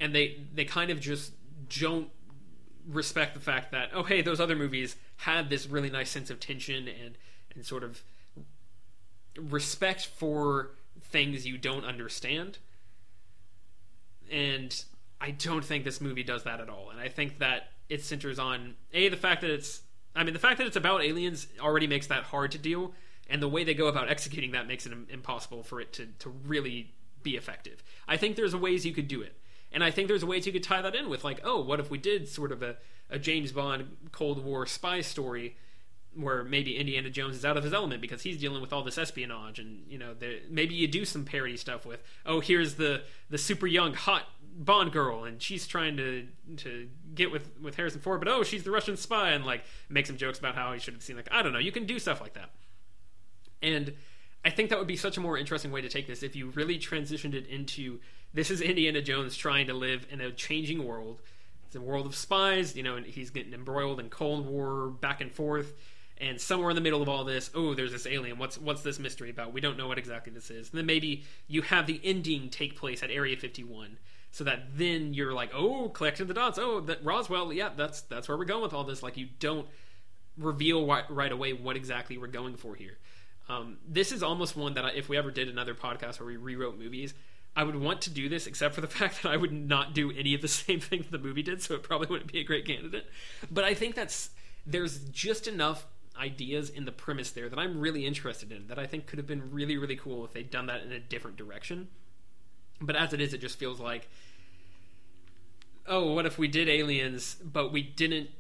and they they kind of just don't respect the fact that oh hey those other movies had this really nice sense of tension and and sort of respect for things you don't understand and I don't think this movie does that at all and I think that it centers on a the fact that it's I mean the fact that it's about aliens already makes that hard to do, and the way they go about executing that makes it impossible for it to to really be effective. I think there's ways you could do it. And I think there's ways you could tie that in with like, oh, what if we did sort of a, a James Bond Cold War spy story where maybe Indiana Jones is out of his element because he's dealing with all this espionage and you know maybe you do some parody stuff with oh here's the the super young hot Bond girl and she's trying to to get with with Harrison Ford but oh she's the Russian spy and like make some jokes about how he should have seen like I don't know you can do stuff like that and I think that would be such a more interesting way to take this if you really transitioned it into this is Indiana Jones trying to live in a changing world. It's a world of spies, you know, and he's getting embroiled in Cold War back and forth. And somewhere in the middle of all this, oh, there's this alien. What's what's this mystery about? We don't know what exactly this is. And then maybe you have the ending take place at Area 51, so that then you're like, oh, collecting the dots. Oh, that Roswell. Yeah, that's that's where we're going with all this. Like you don't reveal wi- right away what exactly we're going for here. Um, this is almost one that I, if we ever did another podcast where we rewrote movies, I would want to do this, except for the fact that I would not do any of the same things the movie did, so it probably wouldn't be a great candidate. But I think that's there's just enough ideas in the premise there that I'm really interested in that I think could have been really really cool if they'd done that in a different direction. But as it is, it just feels like, oh, what if we did aliens, but we didn't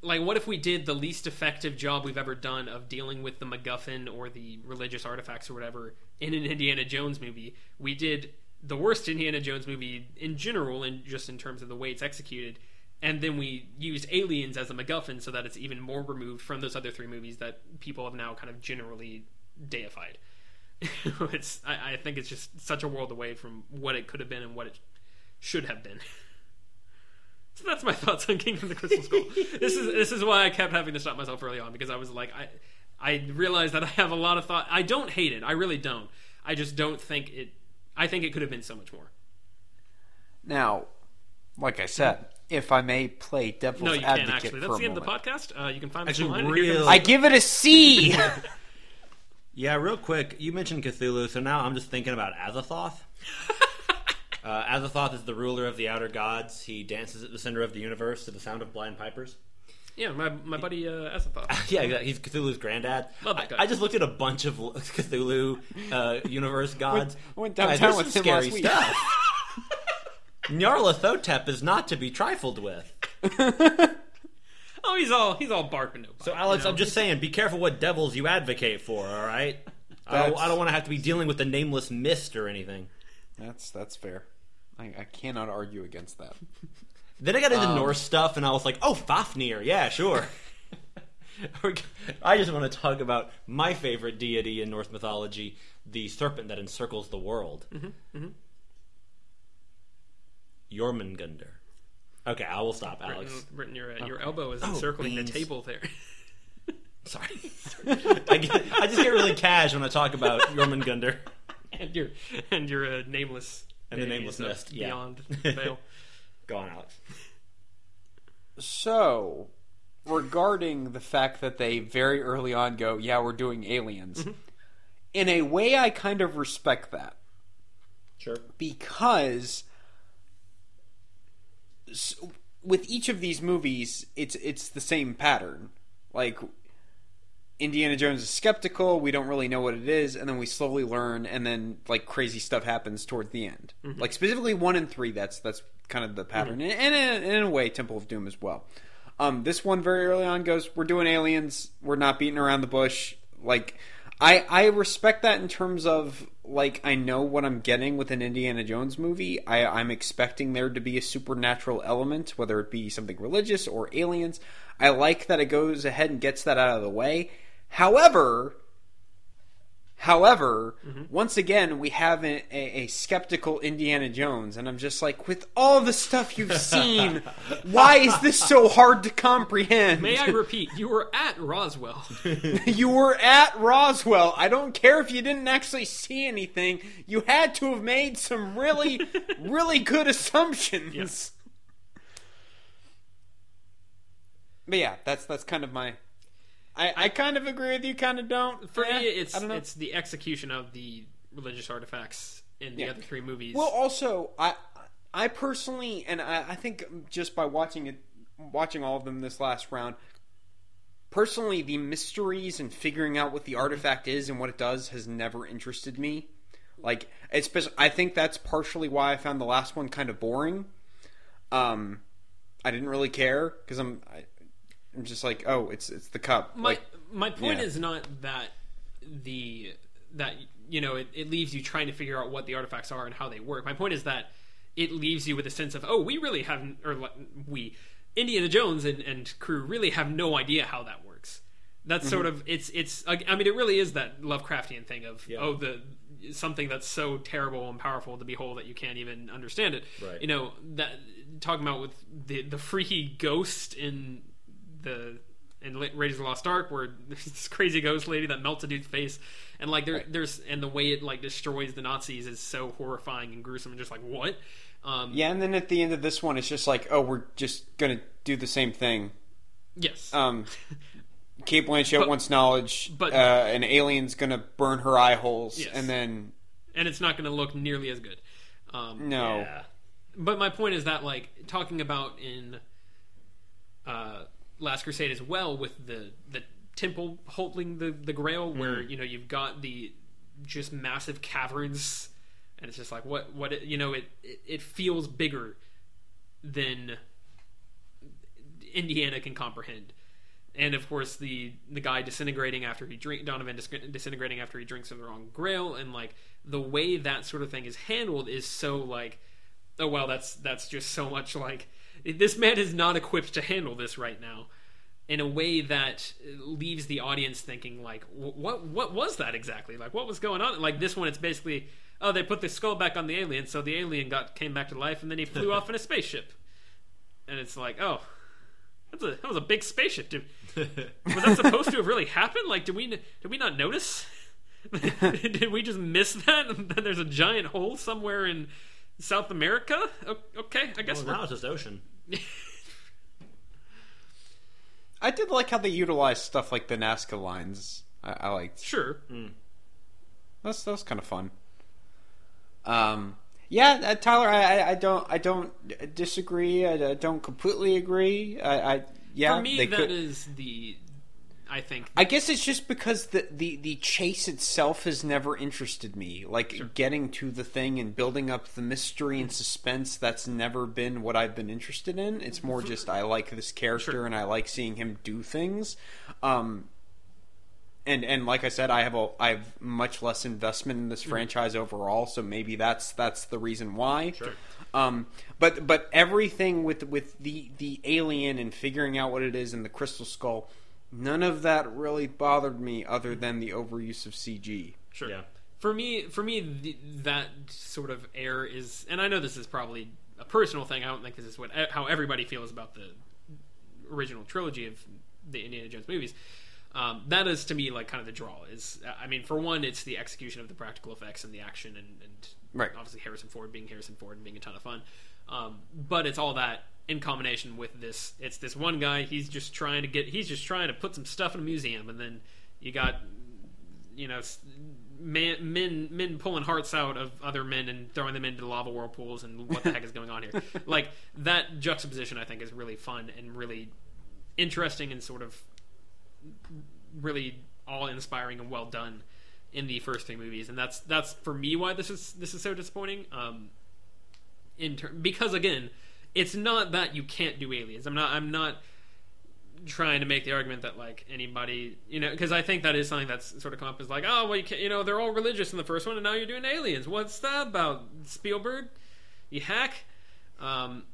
like what if we did the least effective job we've ever done of dealing with the MacGuffin or the religious artifacts or whatever in an Indiana Jones movie? We did the worst Indiana Jones movie in general, and just in terms of the way it's executed, and then we used aliens as a MacGuffin so that it's even more removed from those other three movies that people have now kind of generally deified. it's I, I think it's just such a world away from what it could have been and what it should have been. So that's my thoughts on Kingdom of the Crystal Skull. this is this is why I kept having to stop myself early on because I was like I I realized that I have a lot of thought. I don't hate it. I really don't. I just don't think it. I think it could have been so much more. Now, like I said, if I may play devil's No, you advocate can't actually. for That's the end of the podcast. Uh, you can find me Actually, online. at real- I give it a C. Yeah, real quick, you mentioned Cthulhu, so now I'm just thinking about Azathoth. uh, Azathoth is the ruler of the outer gods. He dances at the center of the universe to the sound of blind pipers. Yeah, my my buddy uh, Azathoth. yeah, exactly. he's Cthulhu's granddad. Love I, that guy. I just looked at a bunch of Cthulhu uh, universe gods. I went Guys, downtown there's with some him last scary week. stuff. Nyarlathotep is not to be trifled with. Oh, he's all he's all bark but no bite. So, Alex, you know? I'm just saying, be careful what devils you advocate for. All right. I don't, I don't want to have to be dealing with the nameless mist or anything. That's that's fair. I, I cannot argue against that. Then I got into Um, Norse stuff, and I was like, "Oh, Fafnir, yeah, sure." I just want to talk about my favorite deity in Norse mythology, the serpent that encircles the world, Mm-hmm, Jormungandr. Okay, I will stop, Alex. Britton, Britton your uh, your elbow is Oh, encircling beans. the table there. Sorry, I, get, I just get really cash when I talk about Jormungandr. and your and your uh, nameless And the babies nameless of mist, yeah. beyond veil. Go on, Alex. So, regarding the fact that they very early on go, yeah, we're doing aliens. In a way, I kind of respect that Sure. because s- with each of these movies, it's it's the same pattern. Like Indiana Jones is skeptical, we don't really know what it is, and then we slowly learn, and then like crazy stuff happens toward the end. Like specifically one and three, that's that's kind of the pattern, and, and in, in a way, Temple of Doom as well. Um, this one very early on goes, we're doing aliens, we're not beating around the bush. Like, I I respect that in terms of like I know what I'm getting with an Indiana Jones movie. I I'm expecting there to be a supernatural element, whether it be something religious or aliens. I like that it goes ahead and gets that out of the way. However, however, mm-hmm. once again we have a, a, a skeptical Indiana Jones, and I'm just like, with all the stuff you've seen, why is this so hard to comprehend? May I repeat, you were at Roswell. you were at Roswell. I don't care if you didn't actually see anything. You had to have made some really, really good assumptions. But yeah, that's that's kind of my. I, I kind of agree with you, kind of don't. For Eh, me, it's I don't know. it's the execution of the religious artifacts in the Yeah. other three movies. Well, also, I I personally, and I, I think just by watching it, watching all of them this last round, personally, the mysteries and figuring out what the artifact is and what it does has never interested me. Like, especially, I think that's partially why I found the last one kind of boring. Um, I didn't really care because I'm, I, I'm just like, oh, it's it's the cup. my like, my point yeah. is not that the that you know it, it leaves you trying to figure out what the artifacts are and how they work. My point is that it leaves you with a sense of oh we really have or like, we Indiana Jones and, and crew really have no idea how that works. That's Mm-hmm. sort of it's it's I mean it really is that Lovecraftian thing of Yeah. oh the something that's so terrible and powerful to behold that you can't even understand it. Right. You know that talking about with the the freaky ghost in the in La- Raiders of the Lost Ark, where there's this crazy ghost lady that melts a dude's face, and like there, there's and the way it like destroys the Nazis is so horrifying and gruesome, and just like what? Um, yeah, and then at the end of this one, it's just like, oh, we're just gonna do the same thing. Yes. um, Cate Blanchett But- wants knowledge. but- uh, an alien's gonna burn her eye holes, Yes. and then and it's not going to look nearly as good. Um, no, Yeah. But my point is that, like, talking about in uh, Last Crusade as well, with the the temple holding the the Grail, mm. where you know you've got the just massive caverns, and it's just like what what it, you know it, it it feels bigger than Indiana can comprehend. And of course, the the guy disintegrating after he drink Donovan dis- disintegrating after he drinks of the wrong Grail, and like the way that sort of thing is handled is so like oh well that's that's just so much like this man is not equipped to handle this right now in a way that leaves the audience thinking like what what was that exactly like what was going on like this one it's basically oh they put the skull back on the alien so the alien got came back to life and then he flew off in a spaceship and it's like, oh, that's a that was a big spaceship. Did, was that supposed to have really happened? Like, did we did we not notice? did we just miss that? And then there's a giant hole somewhere in South America. Okay, I guess well, now it's just ocean. I did like how they utilized stuff like the Nazca lines. I, I liked. sure. That's that was kind of fun. Um, yeah, uh, Tyler, I, I, I don't I don't disagree. I, I don't completely agree. I, I yeah, For me, they that could. is the. I think I guess it's just because the, the, the chase itself has never interested me. Like getting to the thing and building up the mystery and suspense, that's never been what I've been interested in. It's more just I like this character Sure. and I like seeing him do things. Um, and and like I said, I have a I have much less investment in this franchise overall, so maybe that's that's the reason why. Sure. Um, but but everything with with the the alien and figuring out what it is and the crystal skull, none of that really bothered me, other than the overuse of CG. Sure. Yeah. For me, for me, the, that sort of air is, and I know this is probably a personal thing. I don't think this is what how everybody feels about the original trilogy of the Indiana Jones movies. Um, that is to me like kind of the draw. Is I mean, for one, it's the execution of the practical effects and the action, and, and Right. obviously Harrison Ford being Harrison Ford and being a ton of fun. Um, but it's all that in combination with this. It's this one guy. He's just trying to get. He's just trying to put some stuff in a museum, and then you got you know man, men men pulling hearts out of other men and throwing them into lava whirlpools and what the heck is going on here like that juxtaposition i think is really fun and really interesting and sort of really all inspiring and well done in the first three movies and that's that's for me why this is this is so disappointing um in ter- because again it's not that you can't do aliens. I'm not i'm not trying to make the argument that like anybody you know because i think that is something that's sort of come up as like oh well you can't you know they're all religious in the first one and now you're doing aliens. What's that about? Spielberg? You hack? Um,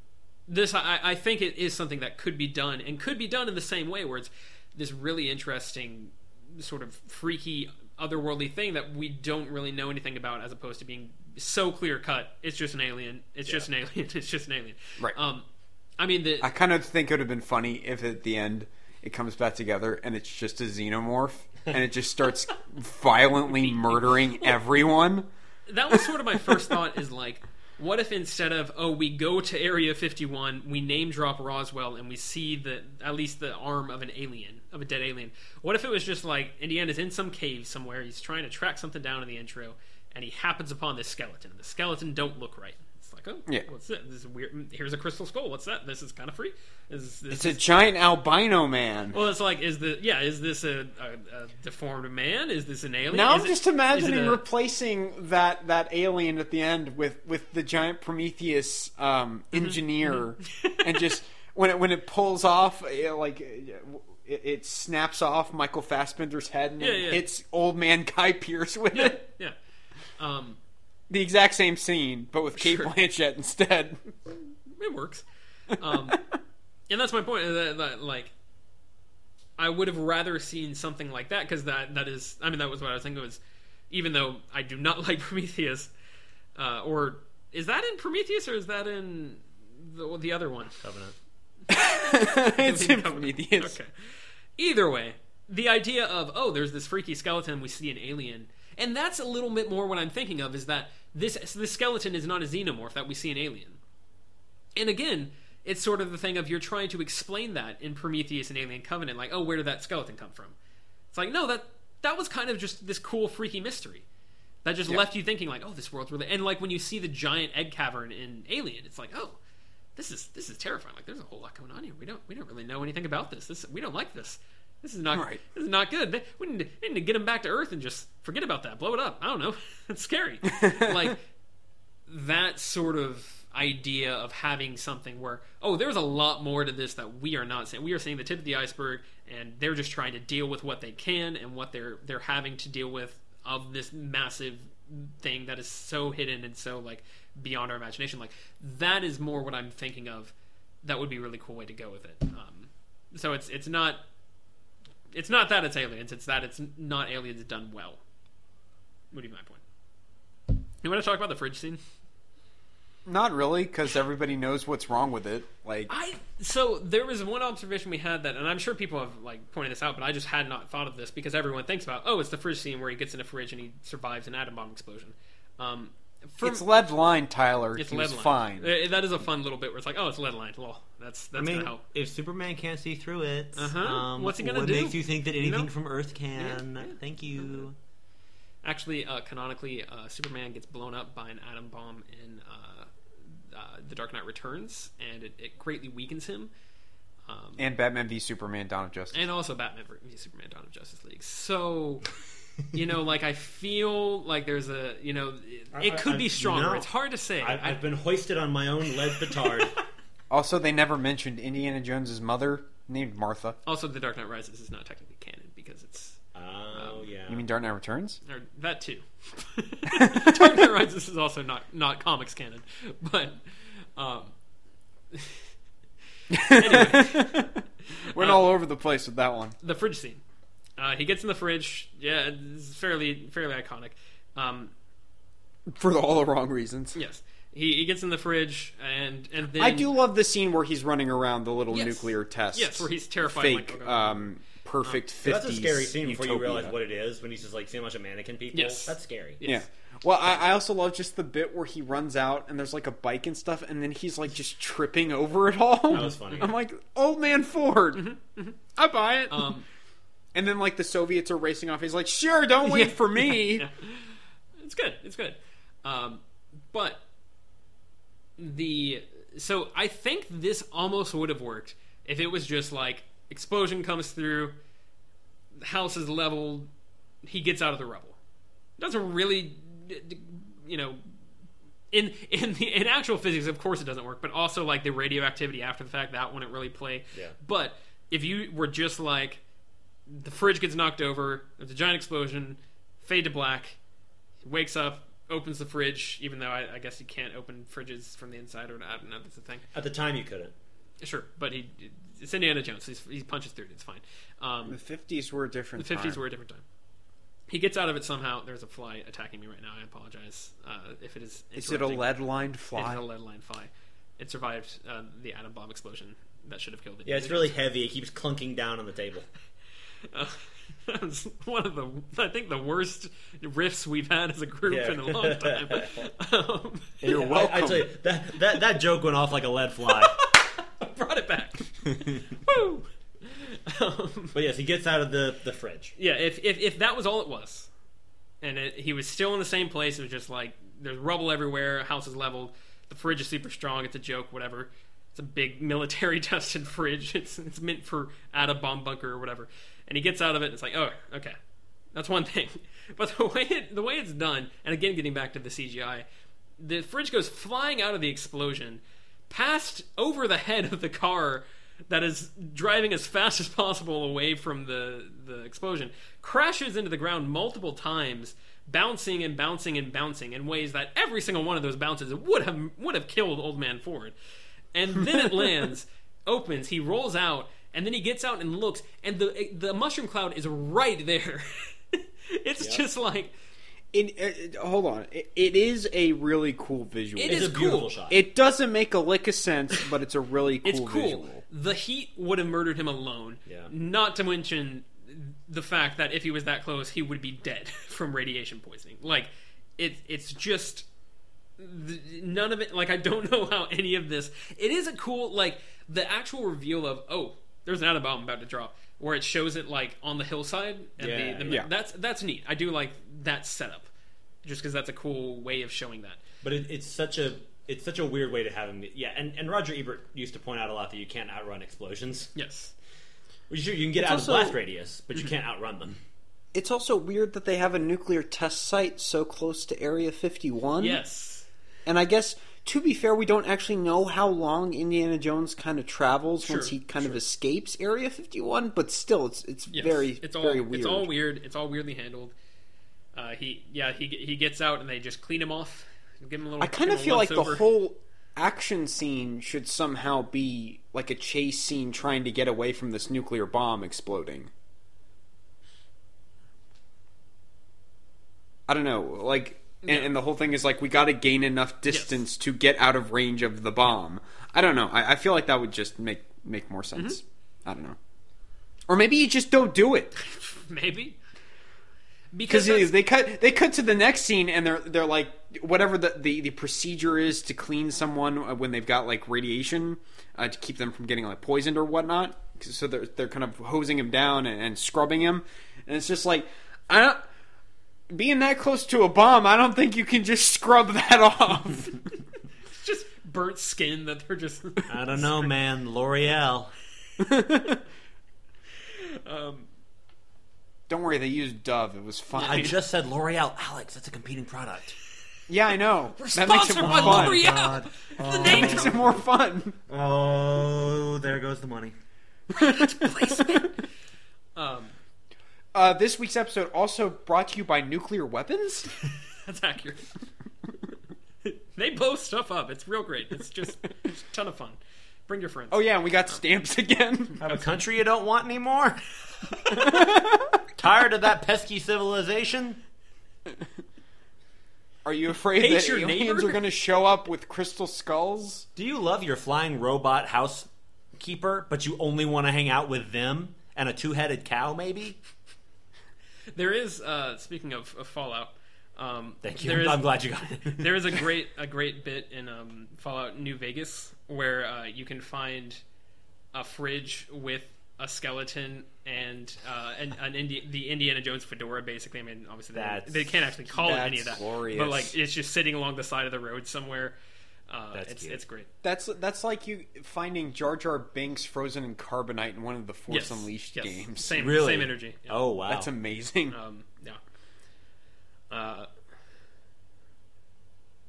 this I, I think it is something that could be done and could be done in the same way where it's this really interesting sort of freaky otherworldly thing that we don't really know anything about as opposed to being so clear cut it's just an alien. It's just an alien. It's just an alien. Right. um i mean the I kind of think it would have been funny if at the end it comes back together and it's just a xenomorph and it just starts violently murdering everyone. that was sort of my first thought is like what if instead of oh we go to area 51 we name drop roswell and we see the at least the arm of an alien of a dead alien. What if it was just like indiana's in some cave somewhere he's trying to track something down in the intro and he happens upon this skeleton the skeleton don't look right it's like oh Yeah. what's this this is weird here's a crystal skull what's that this is kind of free is this It's a giant albino man. well, it's like, is the yeah? Is this a, a, a deformed man? Is this an alien? Now Is I'm it- just it imagining a- replacing that that alien at the end with with the giant Prometheus um, Mm-hmm. engineer, and just when it when it pulls off, it, like it, it snaps off Michael Fassbender's head and Yeah, yeah. hits old man Guy Pearce with yeah, it. yeah. Um, The exact same scene, but with Cate Sure. Blanchett instead. it works. Um, and that's my point. That, that, like, I would have rather seen something like that because that that is. I mean, that was what I was thinking. Was even though I do not like Prometheus, uh, or is that in Prometheus or is that in the, the other one? Covenant. it's in Covenant. Prometheus. Okay. Either way, the idea of oh, there's this freaky skeleton, we see an alien, and that's a little bit more what I'm thinking of is that this this skeleton is not a xenomorph that we see in alien. And again, it's sort of the thing of you're trying to explain that in Prometheus and Alien Covenant, like oh, where did that skeleton come from? It's like no, that that was kind of just this cool freaky mystery that just Yeah. left you thinking like oh, this world's really and like when you see the giant egg cavern in Alien, it's like oh this is this is terrifying. Like, there's a whole lot going on here. We don't we don't really know anything about this. This we don't like this. This is not Right. this is not good. We need, to, we need to get him back to Earth and just forget about that. Blow it up. I don't know. it's scary. like that sort of idea of having something where oh, there's a lot more to this that we are not seeing. We are seeing the tip of the iceberg, and they're just trying to deal with what they can and what they're they're having to deal with of this massive thing that is so hidden and so like beyond our imagination. Like that is more what I'm thinking of. That would be a really cool way to go with it. Um, so it's it's not it's not that it's aliens. It's that it's not aliens done well. Would be my point. You want to talk about the fridge scene? Not really, because everybody knows what's wrong with it. Like, I so there was one observation we had that, and I'm sure people have like pointed this out, but I just had not thought of this because everyone thinks about oh, it's the fridge scene where he gets in a fridge and he survives an atom bomb explosion. Um, from, it's lead line, Tyler. it's lead line. fine. Uh, That is a fun little bit where it's like, oh, it's lead line. Well, that's that's I mean, gonna help. if Superman can't see through it, Uh-huh. um, What's he gonna what do? makes you think that You anything know? from Earth can? Yeah, yeah. Thank you. Actually, uh, canonically, uh, Superman gets blown up by an atom bomb in uh, uh, The Dark Knight Returns, and it, it greatly weakens him. Um, and Batman v Superman: Dawn of Justice. and also Batman v Superman: Dawn of Justice League. So, you know, like I feel like there's a, you know, it, I- could I- be stronger. no. It's hard to say. I, I- I've been hoisted on my own lead petard. Also, they never mentioned Indiana Jones's mother, named Martha. also, The Dark Knight Rises is not technically canon because it's oh yeah. You mean Dark Knight Returns? or that too. Dark Knight Rises is also not not comics canon, but um, anyway, Went all over the place with that one. the fridge scene. Uh, he gets in the fridge. Yeah, it's fairly fairly iconic. Um, For all the wrong reasons. yes, he, he gets in the fridge and and then I do love the scene where he's running around the little Yes. nuclear test. Yes, where he's terrified. Fake, like, okay. um, perfect 50s That's a scary scene before you utopia. realize what it is when he's just like seeing a bunch of mannequin people. Yes. That's scary. Yes. Yeah. Well, I, I also love just the bit where he runs out and there's like a bike and stuff, and then he's like just tripping over it all. That was funny. I'm like, old man Ford. I buy it. Um, and then like the Soviets are racing off. He's like, sure, don't wait for me. Yeah. It's good. It's good. Um, but the so I think this almost would have worked if it was just like explosion comes through, the house is leveled, he gets out of the rubble. Doesn't really, you know. In in the in actual physics, of course, it doesn't work. But also, like the radioactivity after the fact, that wouldn't really play. Yeah. But if you were just like the fridge gets knocked over, there's a giant explosion, fade to black, he wakes up, opens the fridge, even though I, I guess you can't open fridges from the inside, or I don't know, that's the thing. At the time, you couldn't. Sure, but he it's Indiana Jones. He's, he punches through it. It's fine. Um, The 50s were a different time. the 50s were a different time. He gets out of it somehow. There's a fly attacking me right now. I apologize uh, if it is. Is it a lead lined It fly? It is a lead line fly. It survived uh, the atom bomb explosion that should have killed it. Yeah, it's really heavy. It keeps clunking down on the table. Uh, that was one of the, I think, the worst riffs we've had as a group Yeah. in a long time. um, You're I- I, welcome. tell you, that, that that joke went off like a lead fly. brought it back. Woo! Um, but yes, he gets out of the, the fridge. yeah, if, if if that was all it was, and it, he was still in the same place, it was just like there's rubble everywhere, house is leveled, the fridge is super strong, it's a joke, whatever. It's a big military tested fridge. It's it's meant for at a bomb bunker or whatever. And he gets out of it, and it's like, oh, okay, that's one thing. But the way it, the way it's done, and again, getting back to the CGI, the fridge goes flying out of the explosion, past over the head of the car that is driving as fast as possible away from the the explosion, crashes into the ground multiple times, bouncing and bouncing and bouncing in ways that every single one of those bounces would have would have killed Old Man Ford. And then it lands, opens, he rolls out, and then he gets out and looks, and the the mushroom cloud is right there. it's Yep. just like It, it- uh, uh, hold on. It, it is a really cool visual. It It's is a beautiful cool. shot. It doesn't make a lick of sense, but it's a really cool it's cool. visual. The heat would have murdered him alone. Yeah. Not to mention the fact that if he was that close, he would be dead from radiation poisoning. Like it, it's just none of it. Like I don't know how any of this. It is a cool like the actual reveal of oh, there's an atom bomb about to drop, where it shows it like on the hillside. And Yeah, the, the, yeah. That's that's neat. I do like that setup, just because that's a cool way of showing that. But it, it's such a it's such a weird way to have him. Yeah, and, and Roger Ebert used to point out a lot that you can't outrun explosions. Yes. Well, Sure, you can get It's out also- of blast radius, but you can't outrun them. It's also weird that they have a nuclear test site so close to Area 51. Yes. And I guess, to be fair, we don't actually know how long Indiana Jones kind of travels once he kind of escapes Area 51, but still, it's it's Yes. very it's all very weird. It's all weird. It's all weirdly handled. Uh, he yeah he he gets out and they just clean him off. Give him a little. I kind of feel like the whole action scene should somehow be like a chase scene trying to get away from this nuclear bomb exploding. I don't know, like and, and the whole thing is like we got to gain enough distance to get out of range of the bomb. I don't know. I, I feel like that would just make make more sense. Mm-hmm. I don't know. Or maybe you just don't do it maybe because they cut they cut to the next scene and they're they're like whatever the, the, the procedure is to clean someone uh, when they've got like radiation uh, to keep them from getting like poisoned or whatnot. So they're they're kind of hosing him down and, and scrubbing him, and it's just like I don't. Being that close to a bomb, I don't think you can just scrub that off. it's just burnt skin that they're just. I don't know, man. L'Oreal. um, don't worry, they used Dove. It was fine. I just said L'Oreal. Alex, that's a competing product. yeah, I know. we're that makes it sponsored more by fun. L'Oreal. God. The name That makes it more fun. Oh, there goes the money. placement. um, Uh, this week's episode also brought to you by nuclear weapons. that's accurate. they blow stuff up. It's real great. It's just it's a ton of fun. Bring your friends. Oh yeah, and we got stamps again. Have a country you don't want anymore? Tired of that pesky civilization? Are you afraid Hate that your aliens neighbor? are going to show up with crystal skulls? Do you love your flying robot housekeeper, but you only want to hang out with them and a two-headed cow, maybe? There is. Uh, speaking of, of Fallout, um, Thank you. there is- I'm glad you got it. there is a great a great bit in um, Fallout New Vegas where uh, you can find a fridge with a skeleton and uh, and an Indi- the Indiana Jones fedora. Basically, I mean, obviously they, they can't actually call it any of that, glorious. but like it's just sitting along the side of the road somewhere. Uh, That's it's cute. it's great. That's that's like you finding Jar Jar Binks frozen in carbonite in one of the Force Yes, Unleashed yes. games. Same Really? same energy. Yeah. Oh, wow. That's amazing. Um, yeah. Uh,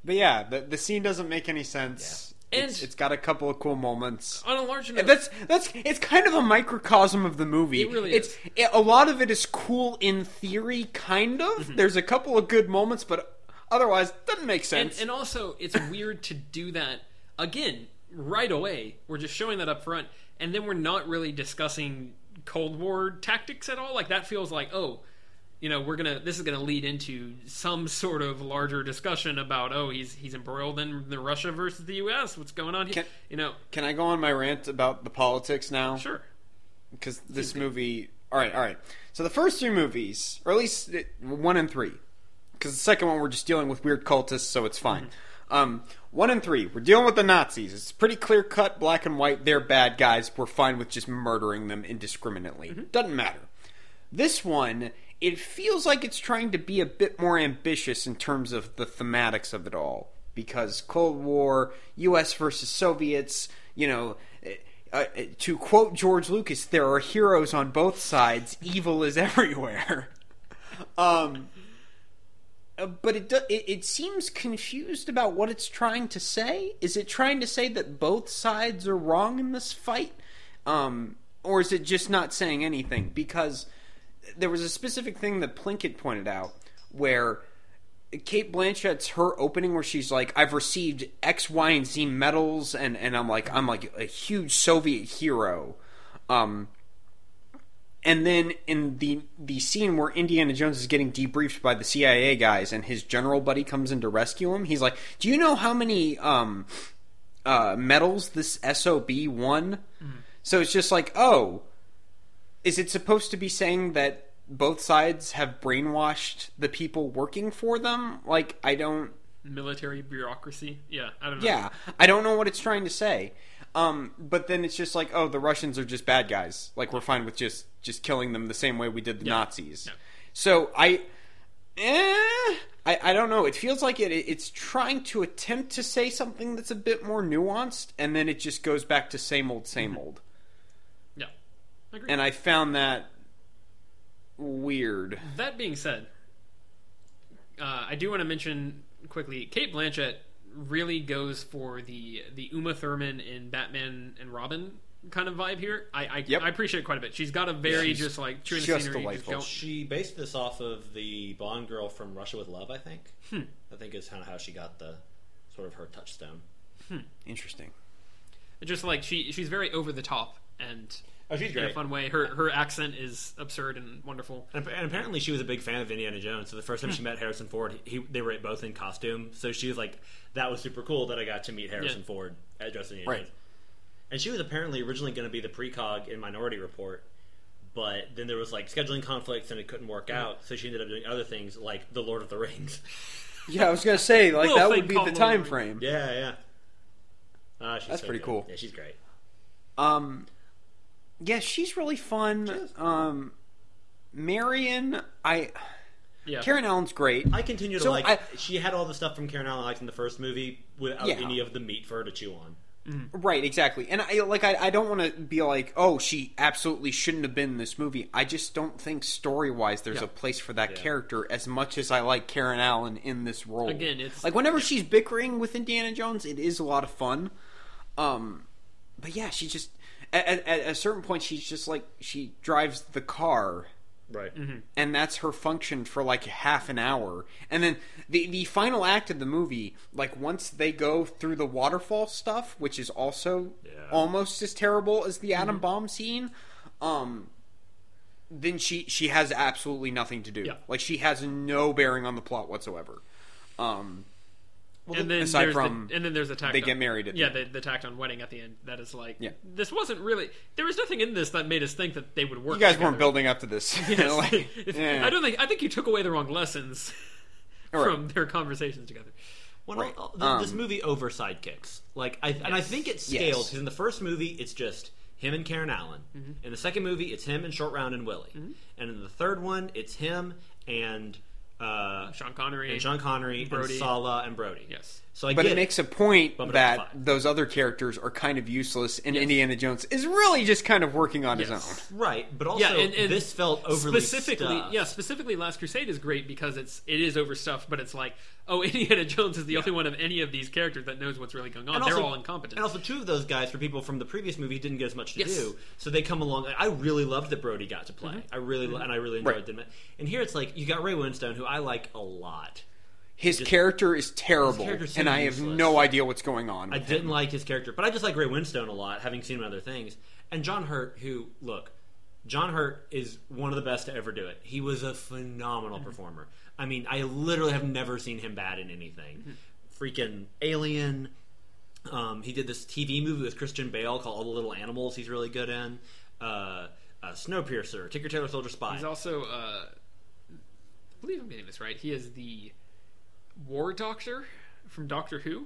But yeah, the the scene doesn't make any sense. Yeah. It's, it's got a couple of cool moments. on a large note, that's that's it's kind of a microcosm of the movie. It really it's is. It, a lot of it is cool in theory, kind of. Mm-hmm. There's a couple of good moments, but otherwise doesn't make sense. and also it's weird to do that again right away we're just showing that up front and then we're not really discussing cold war tactics at all like that feels like oh you know we're gonna this is gonna lead into some sort of larger discussion about oh he's he's embroiled in the russia versus the us what's going on here Can- you know Can I go on my rant about the politics now? sure because this movie. All right, all right. So the first three movies, or at least uh, one and three, because the second one we're just dealing with weird cultists, so it's fine. Um, one and three, we're dealing with the Nazis. It's pretty clear cut, black and white. They're bad guys. We're fine with just murdering them indiscriminately. Doesn't matter. This one, it feels like it's trying to be a bit more ambitious in terms of the thematics of it all. Because Cold War, U.S. versus Soviets, you know, uh, to quote George Lucas, there are heroes on both sides. Evil is everywhere. um, uh, but it, do, it it seems confused about what it's trying to say. Is it trying to say that both sides are wrong in this fight, um, or is it just not saying anything? Because there was a specific thing that Plinkett pointed out where Cate Blanchett's her opening where she's like, "I've received X, Y, and Z medals, and and I'm like, I'm like a huge Soviet hero." Um, and then in the the scene where Indiana Jones is getting debriefed by the CIA guys, and his general buddy comes in to rescue him, he's like, "Do you know how many um, uh, medals this SOB won?" So it's just like, oh, is it supposed to be saying that both sides have brainwashed the people working for them? Like, I don't. military bureaucracy yeah i don't know Yeah, I don't know what it's trying to say. Um, but then it's just like, oh, the Russians are just bad guys. Like we're fine with just just killing them the same way we did the Yeah. Nazis. Yeah. So I, eh, I, I don't know. It feels like it. It's trying to attempt to say something that's a bit more nuanced, and then it just goes back to same old, same Mm-hmm. old. yeah I. And I found that weird. That being said, uh, I do want to mention quickly Cate Blanchett really goes for the the Uma Thurman in Batman and Robin kind of vibe here. I I, Yep. I appreciate it quite a bit. She's got a very She's just like chewing the just scenery. delightful. Just She based this off of the Bond girl from Russia with Love, I think. Hmm. I think is kind of how she got the sort of her touchstone. Hmm. Interesting. Just like she she's very over the top and Oh, she's great. in a fun way. Her her accent is absurd and wonderful. And, and apparently, she was a big fan of Indiana Jones. So the first time she met Harrison Ford, he, they were both in costume. So she was like, "That was super cool that I got to meet Harrison Yeah. Ford at dressed as Indiana Right. Jones." And she was apparently originally going to be the precog in Minority Report, but then there was like scheduling conflicts and it couldn't work out. So she ended up doing other things like The Lord of the Rings. Yeah, I was gonna say like that would be the time frame. yeah, yeah. Ah, she's That's so pretty good. cool. Yeah, she's great. Um, yeah, she's really fun. Um, Marion, I Yeah. Karen Allen's great. I continue to So like. I- she had all the stuff from Karen Allen I liked in the first movie without Yeah. any of the meat for her to chew on. Right, exactly. And I like I, I don't want to be like, oh, she absolutely shouldn't have been in this movie. I just don't think story wise there's Yeah. a place for that Yeah. character as much as I like Karen Allen in this role. Again, it's- like whenever she's bickering with Indiana Jones, it is a lot of fun. Um, but yeah, she just at, at, at a certain point she's just like she drives the car Right. and that's her function for like half an hour. And then the the final act of the movie, like once they go through the waterfall stuff, which is also Yeah. almost as terrible as the atom bomb scene, um then she she has absolutely nothing to do. Yeah. Like she has no bearing on the plot whatsoever. Um and then aside there's from the, and then there's the tact they on- get married at the yeah end. the, the tact on wedding at the end that is like Yeah. this wasn't really there was nothing in this that made us think that they would work you guys together. weren't building up to this. Yes. Like, yeah. I don't think I think you took away the wrong lessons Right. from their conversations together. Well, Right. no, th- Um, this movie over sidekicks. Like, I, and I think it's scaled Yes. because in the first movie it's just him and Karen Allen. Mm-hmm. In the second movie, it's him and Short Round and Willie. And in the third one, it's him and uh, Sean Connery and Sean Connery Brody. and Sala and Brody. Yes. So I But get it makes a point Bump it up to that those other characters are kind of useless, and Yes. Indiana Jones is really just kind of working on his own. right, but also yeah, and, and this felt overly specifically. stuffed. Yeah, specifically, Last Crusade is great because it's it is overstuffed, but it's like, oh, Indiana Jones is the only one of any of these characters that knows what's really going on. And They're also- all incompetent. And also, two of those guys, for people from the previous movie, didn't get as much to Yes. do. So they come along. I really loved that Brody got to play. Mm-hmm. I really and I really enjoyed Right. them. And here it's like you got Ray Winstone, who I like a lot. His Just- character is terrible, character's so and I have useless. no idea what's going on. I didn't him. like his character, but I just like Ray Winstone a lot, having seen him in other things. And John Hurt, who look, John Hurt is one of the best to ever do it. He was a phenomenal Mm-hmm. performer. I mean, I literally have never seen him bad in anything. Mm-hmm. Freaking Alien. Um, he did this TV movie with Christian Bale called All the Little Animals. He's really good in. Uh, uh, Snowpiercer, Tinker Tailor Soldier Spy. He's also, uh, I believe I'm getting this right. He is the War Doctor from Doctor Who,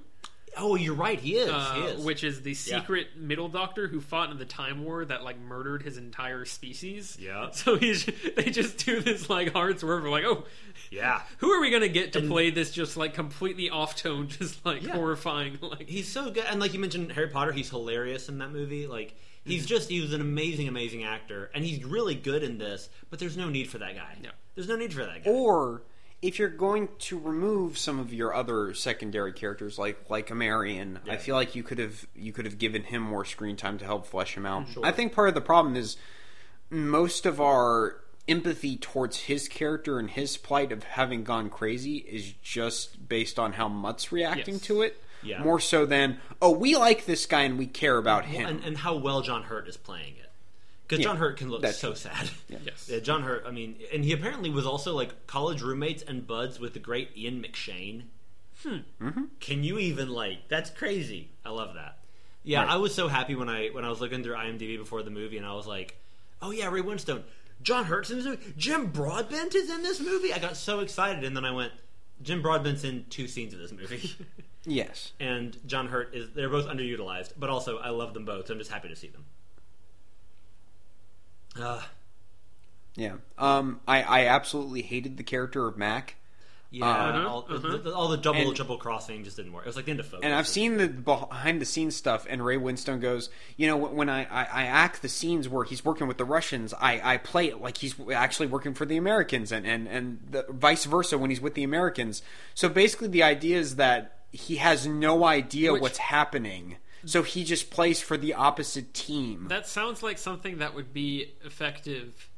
oh, you're right. He is. uh, he is. which is the secret Middle Doctor who fought in the Time War that like murdered his entire species. Yeah. So he's they just do this like hard swerve of like, oh, yeah. who are we gonna get to play this just like completely off tone, just like Yeah. horrifying like He's so good, and like you mentioned, Harry Potter. He's hilarious in that movie. Like he's just he was an amazing, amazing actor, and he's really good in this. But there's no need for that guy. No. there's no need for that guy. Or if you're going to remove some of your other secondary characters, like like a Marion, I feel like you could have you could have given him more screen time to help flesh him out. Sure. I think part of the problem is most of our empathy towards his character and his plight of having gone crazy is just based on how Mutt's reacting Yes. to it. Yeah. More so than oh, we like this guy and we care about him. and, and how well John Hurt is playing it. Because Yeah, John Hurt can look so true. sad. Yes. Yeah, John Hurt. I mean, and he apparently was also like college roommates and buds with the great Ian McShane. Hmm. Mm-hmm. Can you even like? That's crazy. I love that. Yeah, Right. I was so happy when I when I was looking through IMDb before the movie, and I was like, "Oh yeah, Ray Winstone, John Hurt's in this movie. Jim Broadbent is in this movie." I got so excited, and then I went, "Jim Broadbent's in two scenes of this movie." yes. and John Hurt is they're both underutilized, but also I love them both, so I'm just happy to see them. Uh, Yeah. Um I, I absolutely hated the character of Mac. yeah, Uh-huh, all, the- uh-huh. the, all the double And- triple crossing just didn't work. It was like the end of focus. And I've seen the behind the scenes stuff, and Ray Winstone goes, you know, when I, I, I act the scenes where he's working with the Russians, I, I play it like he's actually working for the Americans, and, and, and the, vice versa when he's with the Americans. So basically, the idea is that he has no idea Which- what's happening, so he just plays for the opposite team. That, That sounds like something that would be effective.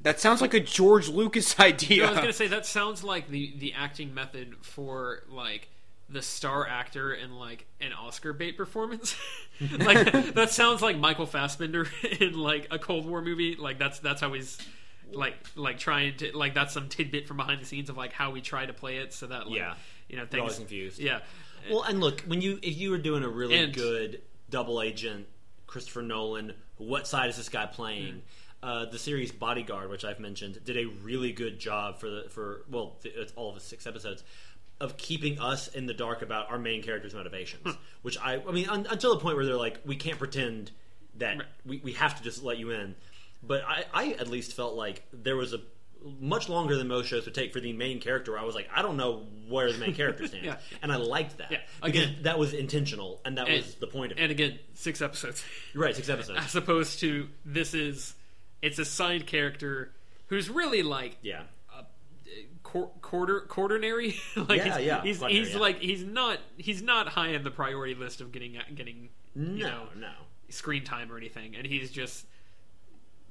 That sounds like a George Lucas idea. No, I was gonna say that sounds like the the acting method for like the star actor in like an Oscar bait performance. like that sounds like Michael Fassbender in like a Cold War movie. Like that's that's how he's like like trying to like that's some tidbit from behind the scenes of like how we try to play it so that like Yeah. you know things always confused. yeah Well, and look, when you if you were doing a really And- good double agent Christopher Nolan, what side is this guy playing? Hmm. Uh, the series Bodyguard, which I've mentioned, did a really good job for the for well, th- it's all of the six episodes of keeping us in the dark about our main character's motivations. Hmm. Which I, I mean, un, until the point where they're like, we can't pretend that Right. we, we have to just let you in. But I, I at least felt like there was a much longer than most shows would take for the main character. I was like, I don't know where the main character stands, Yeah. and I liked that Yeah. because Again- that was intentional and that And- was the point of it. and again six episodes You're right, six episodes. as opposed to this is it's a side character who's really like Yeah, quar- quarter quaternary like Yeah, he's, yeah, he's, quaternary, he's yeah. like he's not he's not high in the priority list of getting uh, getting no, you know no. screen time or anything and he's just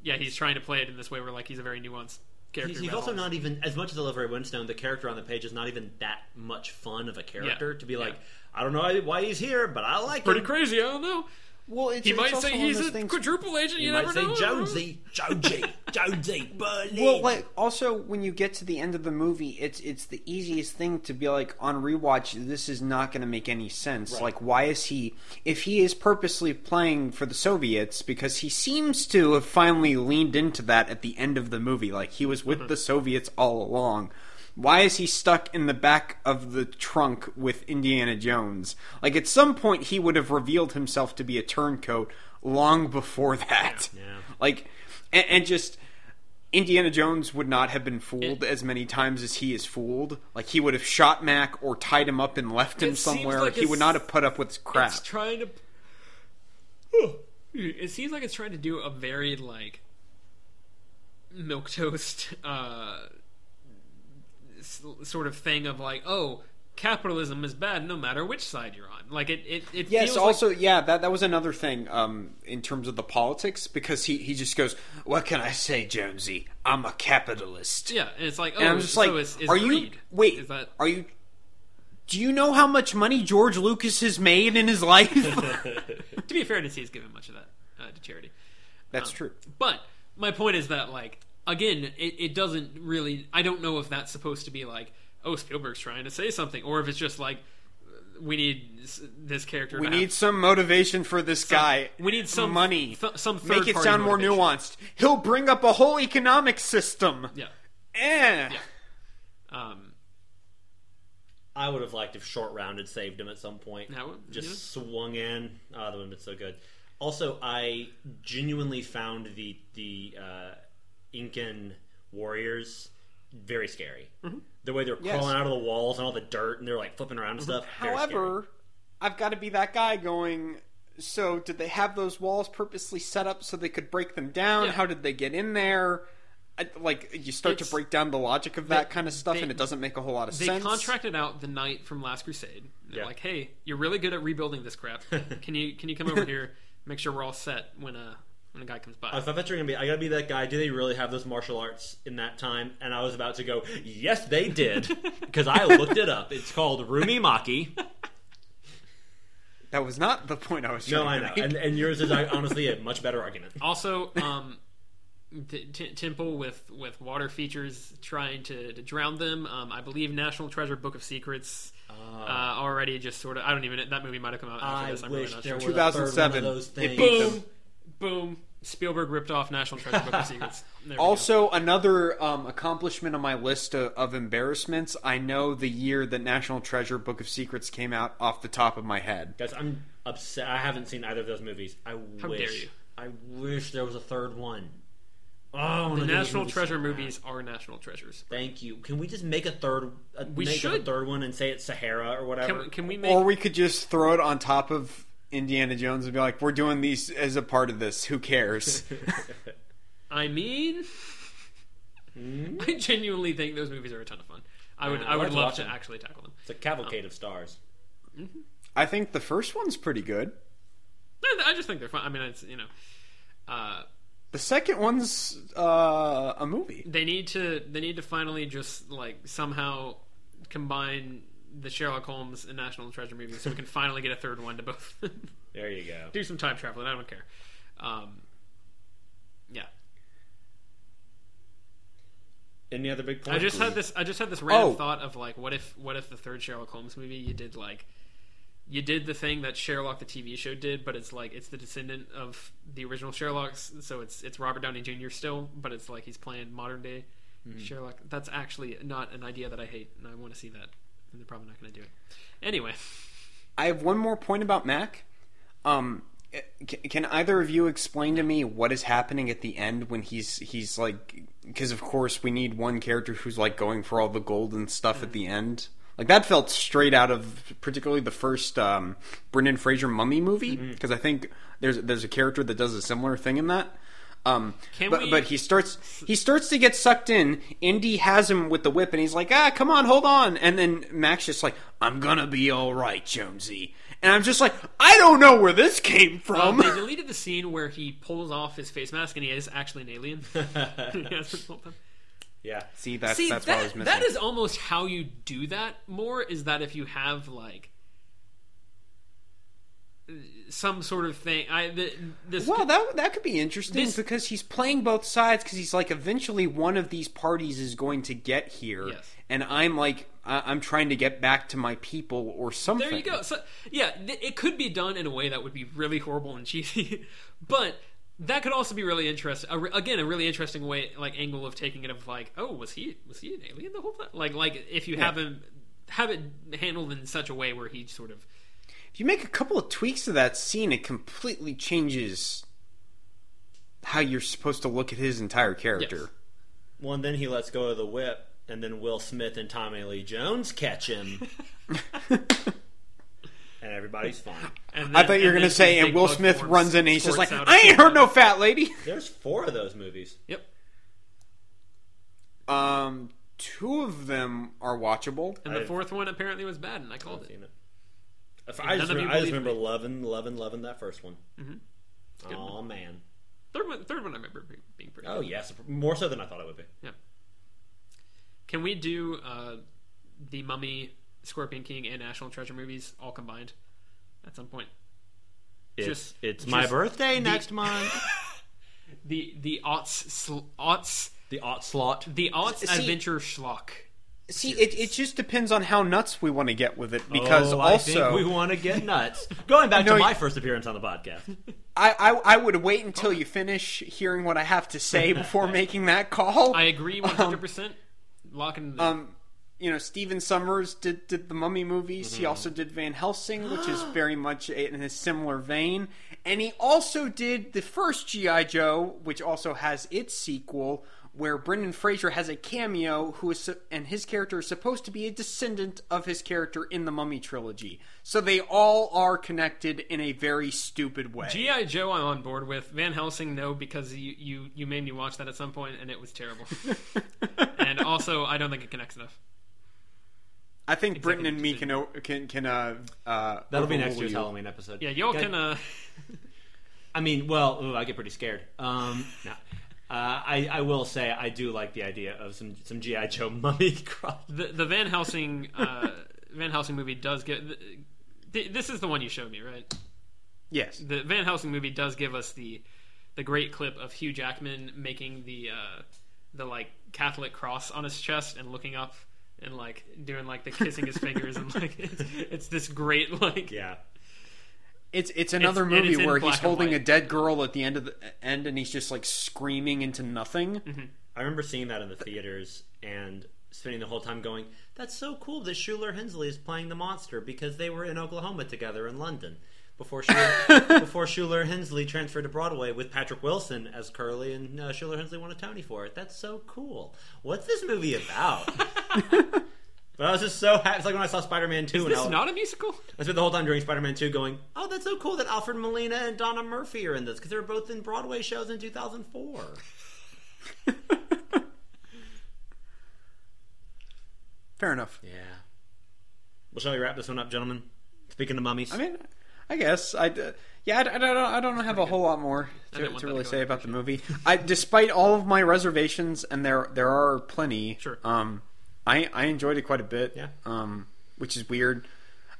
yeah he's trying to play it in this way where like he's a very nuanced character He's, he's also not even as much as I love Ray Winstone. The character on the page is not even that much fun of a character Yeah. to be like. Yeah. I don't know why he's here, but I like him. pretty him. crazy I don't know Well, it's, he it's might say he's a things- quadruple agent You you might never say know Jonesy, Jonesy, Jonesy, Berlin. Well, like also when you get to the end of the movie, it's it's the easiest thing to be like on rewatch. This is not going to make any sense. Right. Like, why is he? If he is purposely playing for the Soviets, because he seems to have finally leaned into that at the end of the movie. Like he was with mm-hmm. the Soviets all along. Why is he stuck in the back of the trunk with Indiana Jones? Like at some point, he would have revealed himself to be a turncoat long before that. Yeah. Like, and, and just Indiana Jones would not have been fooled as many times as he is fooled. Like he would have shot Mac or tied him up and left him somewhere. like he would not have put up with crap. It's trying to. It seems like it's trying to do a very like milk toast uh, sort of thing of like, oh, capitalism is bad no matter which side you're on. Like it, it, it Yes, also, like, yeah, that that was another thing um, in terms of the politics because he, he just goes, "What can I say, Jonesy? I'm a capitalist." yeah, and it's like, oh, and I'm just like, so is, is "Are greed. you wait? Is that Are you? Do you know how much money George Lucas has made in his life?" to be fair, to see he's given much of that uh, to charity. That's true. But my point is that, like, again, it, it doesn't really. I don't know if that's supposed to be like, oh, Spielberg's trying to say something, or if it's just like, we need this character. We to need have some motivation for this guy. we need some money. th- some Make it third-party sound more nuanced. He'll bring up a whole economic system. Yeah. Eh. Um, I would have liked if Short Round had saved him at some point. That would- just yeah. swung in. Oh, that would have been so good. Also, I genuinely found the the uh, Incan warriors very scary. The way they're Mm-hmm. Yes. crawling out of the walls and all the dirt, and they're like flipping around and stuff. However, I've got to be that guy going. So, did they have those walls purposely set up so they could break them down? Yeah. How did they get in there? I, like, you start It's- to break down the logic of that they- kind of stuff, they- and it doesn't make a whole lot of they sense. They contracted out the knight from Last Crusade. They're Yeah. like, hey, you're really good at rebuilding this crap. Can you can you come over here, make sure we're all set when a when a guy comes by? I thought that you were gonna be. I gotta be that guy. Do they really have those martial arts in that time? And I was about to go. Yes, they did, because I looked it up. It's called Rumi Maki. That was not the point I was trying No, I to know, make. and, and yours is uh, honestly a much better argument. Also, um, t- t- Temple with with water features trying to, to drown them. Um, I believe National Treasure Book of Secrets uh, already just sort of. I don't even. That movie might have come out after I this. I'm wish really not there sure. were a third one 2007. of those things. beat Boom, boom. Spielberg ripped off National Treasure Book of Secrets. There go. Also, another um, accomplishment on my list of, of embarrassments. I know the year that National Treasure Book of Secrets came out off the top of my head. Guys, I'm upset. I haven't seen either of those movies. I How wish. dare you. I wish there was a third one. Oh, I wanna the National movies Treasure so movies are national treasures. Thank you. Can we just make a third? A, We make up a should. third one and say it's Sahara or whatever. Can, can we make? Or we could just throw it on top of Indiana Jones and be like, "We're doing these as a part of this. Who cares?" I mean, I genuinely think those movies are a ton of fun. I would. Yeah, I would love watch to actually tackle them. it's a cavalcade of stars. I think the first one's pretty good. No, I just think they're fun. I mean, it's you know, uh, The second one's uh, a movie. they need to they need to finally just like somehow combine the Sherlock Holmes and National Treasure movies, so we can finally get a third one to both There you go. do some time traveling. I don't care. Um, yeah, Any other big I points? just had this. I just had this random Oh. thought of like, what if, what if the third Sherlock Holmes movie you did like, you did the thing that Sherlock the TV show did, but it's like it's the descendant of the original Sherlock's, so it's it's Robert Downey Jr. still, but it's like he's playing modern day Sherlock. That's actually not an idea that I hate, and I want to see that, and they're probably not going to do it. Anyway, I have one more point about Mac. Um, can either of you explain to me what is happening at the end when he's he's like because of course we need one character who's like going for all the gold and stuff at the end. Like that felt straight out of particularly the first um, Brendan Fraser Mummy movie because I think there's there's a character that does a similar thing in that. Um, but, we- but he starts he starts to get sucked in. Indy has him with the whip, and he's like, "Ah, come on, hold on." And then Mac's just like, "I'm gonna be all right, Jonesy." And I'm just like, I don't know where this came um, from. they deleted the scene where he pulls off his face mask and he is actually an alien. He has this whole time. yeah. See, that's See, that's that, what I was missing. that is almost how you do that more is that if you have like some sort of thing. I this well, that that could be interesting This- because he's playing both sides because he's like, eventually one of these parties is going to get here, Yes. and I'm like, I- I'm trying to get back to my people or something. there you go. so yeah th- it could be done in a way that would be really horrible and cheesy. But that could also be really interesting a re- again a really interesting way like angle of taking it of like oh was he was he an alien the whole time? Like like if you have him have it handled in such a way where he sort of If you make a couple of tweaks to that scene, it completely changes how you're supposed to look at his entire character. Yes. Well, and then he lets go of the whip, and then Will Smith and Tommy Lee Jones catch him, and everybody's fine. and I thought you were going to say, and Will Smith forms- runs in and he's just like, I ain't his hurt no fat lady. There's four of those movies. yep Um, two of them are watchable. and the fourth one apparently was bad and I called I've it seen it. I just, remember, I just remember loving, loving, loving that first one. good Oh man. Third one, third one I remember being- being pretty. Oh good. yes, more so than I thought it would be. yeah. Can we do uh, the Mummy, Scorpion King, and National Treasure movies all combined at some point? It's, Just- it's my birthday the- next month. The the aughts sl- aughts the Ot slot. the aughts See- adventure schlock. See, it, it just depends on how nuts we want to get with it. Because oh, I also, think we want to get nuts. Going back No, to my first appearance on the podcast. I, I I would wait until you finish hearing what I have to say before making that call. I agree one hundred percent. Locking the um, you know, Stephen Sommers did did the Mummy movies. He also did Van Helsing, which is very much in a similar vein. And he also did the first GI Joe, which also has its sequel, where Brendan Fraser has a cameo, who is and his character is supposed to be a descendant of his character in the Mummy trilogy. So they all are connected in a very stupid way. GI Joe. I'm on board with Van Helsing. No, because you you you made me watch that at some point and it was terrible. and also, I don't think it connects enough. I think Britton and me can o- can can uh, uh That'll be next year's you. Halloween episode. Yeah, y'all Guys- can. Uh, I mean, well, ooh, I get pretty scared. Um, no. Uh, I, I will say I do like the idea of some some GI Joe mummy cross. the the Van Helsing uh, Van Helsing movie does get. th- This is the one you showed me, right? Yes. The Van Helsing movie does give us the the great clip of Hugh Jackman making the uh, the like Catholic cross on his chest and looking up and like doing like the kissing his fingers and like it's, it's this great like Yeah, It's it's another It's- movie it's where he's holding a dead girl at the end of the end, and he's just like screaming into nothing. I remember seeing that in the theaters and spending the whole time going, "That's so cool that Schuler Hensley is playing the monster because they were in Oklahoma together in London." Before Schuler, before Schuler Hensley transferred to Broadway with Patrick Wilson as Curly, and uh, Schuler Hensley won a Tony for it. That's so cool. What's this movie about? but I was just so happy. It's like when I saw Spider Man Two, is and this was- not a musical? I spent the whole time during Spider Man 2 going, oh, that's so cool that Alfred Molina and Donna Murphy are in this because they were both in Broadway shows in 2004. Fair enough. Yeah. Well, shall we wrap this one up, gentlemen? Speaking of mummies. I mean, I guess I d- yeah I, d- I don't I don't have a whole lot more to, to really to say about the movie. I despite all of my reservations, and there there are plenty. Sure. Um, I I enjoyed it quite a bit. Yeah. Um, which is weird.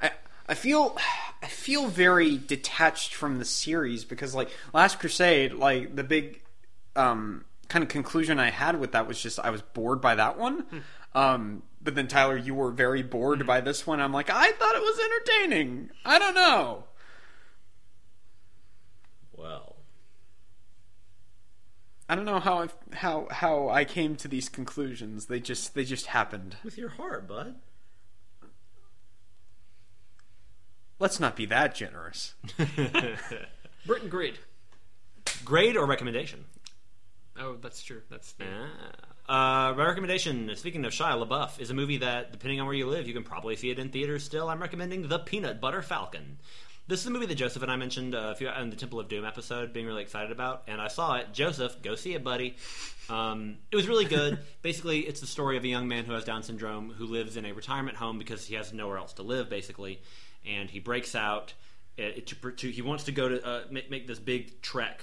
I I feel I feel very detached from the series because like Last Crusade, like the big um, kind of conclusion I had with that was just I was bored by that one. Um, but then Tyler, you were very bored by this one. I'm like, I thought it was entertaining. I don't know. Well, I don't know how I, how how I came to these conclusions. They just they just happened. with your heart, bud. Let's not be that generous. Britton grade. Grade or recommendation? Oh, that's true. That's Ah. Uh, my recommendation, speaking of Shia LaBeouf, is a movie that, depending on where you live, you can probably see it in theaters still. I'm recommending The Peanut Butter Falcon. This is a movie that Joseph and I mentioned uh, a few in the Temple of Doom episode, being really excited about, and I saw it. Joseph, go see it, buddy. Um, it was really good. basically, it's the story of a young man who has Down syndrome who lives in a retirement home because he has nowhere else to live, basically, and he breaks out. uh, to, to, he wants to go to uh, make, make this big trek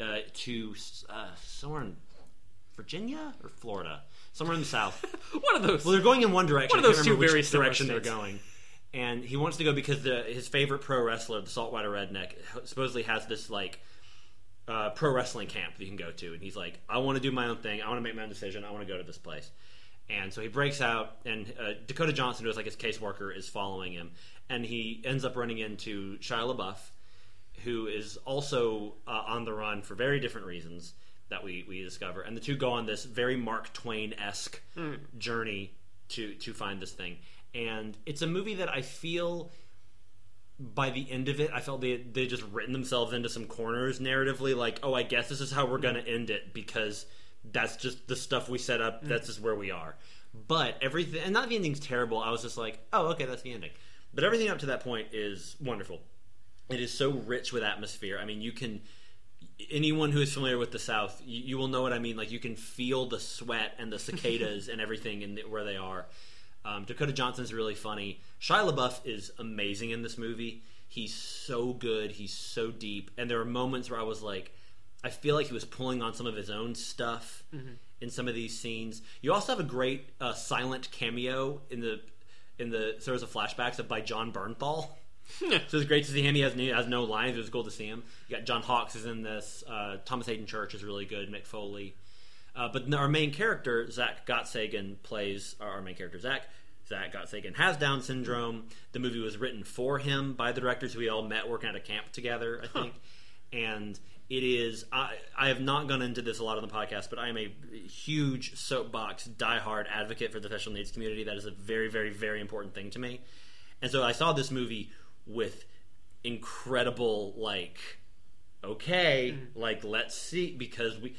uh, to uh, somewhere in Virginia or Florida, somewhere in the south. one of those. Well, they're going in one direction. One of those two very direction they're going. And he wants to go because the, his favorite pro wrestler, the Saltwater Redneck, supposedly has this like uh, pro wrestling camp that you can go to. And he's like, I want to do my own thing. I want to make my own decision. I want to go to this place. And so he breaks out, and uh, Dakota Johnson, who is like his caseworker, is following him. And he ends up running into Shia LaBeouf, who is also uh, on the run for very different reasons that we, we discover. And the two go on this very Mark Twain esque journey to to find this thing. And it's a movie that I feel by the end of it, I felt they they just written themselves into some corners narratively. Like, oh, I guess this is how we're gonna end it because that's just the stuff we set up. Mm. That's just where we are. But everything, and not the ending's terrible. I was just like, oh, okay, that's the ending. But everything up to that point is wonderful. It is so rich with atmosphere. I mean, you can anyone who is familiar with the South, you, you will know what I mean. Like you can feel the sweat and the cicadas and everything in the, where they are. Um, Dakota Johnson's really funny. Shia LaBeouf is amazing in this movie. He's so good. He's so deep. And there are moments where I was like, I feel like he was pulling on some of his own stuff in some of these scenes. You also have a great uh, silent cameo in the in the series of flashbacks of by Jon Bernthal. So it's great to see him. He has, he has no lines. It was cool to see him. You got John Hawkes is in this. Uh, Thomas Haden Church is really good. Mick Foley. Uh, but our main character, Zach Gottsagen, plays our main character, Zach. Zach Gottsagen has Down syndrome. The movie was written for him by the directors we all met working at a camp together, I think. And it is, I, I have not gone into this a lot on the podcast, but I am a huge soapbox, diehard advocate for the special needs community. That is a very, very, very important thing to me. And so I saw this movie with incredible, like, okay, like let's see because we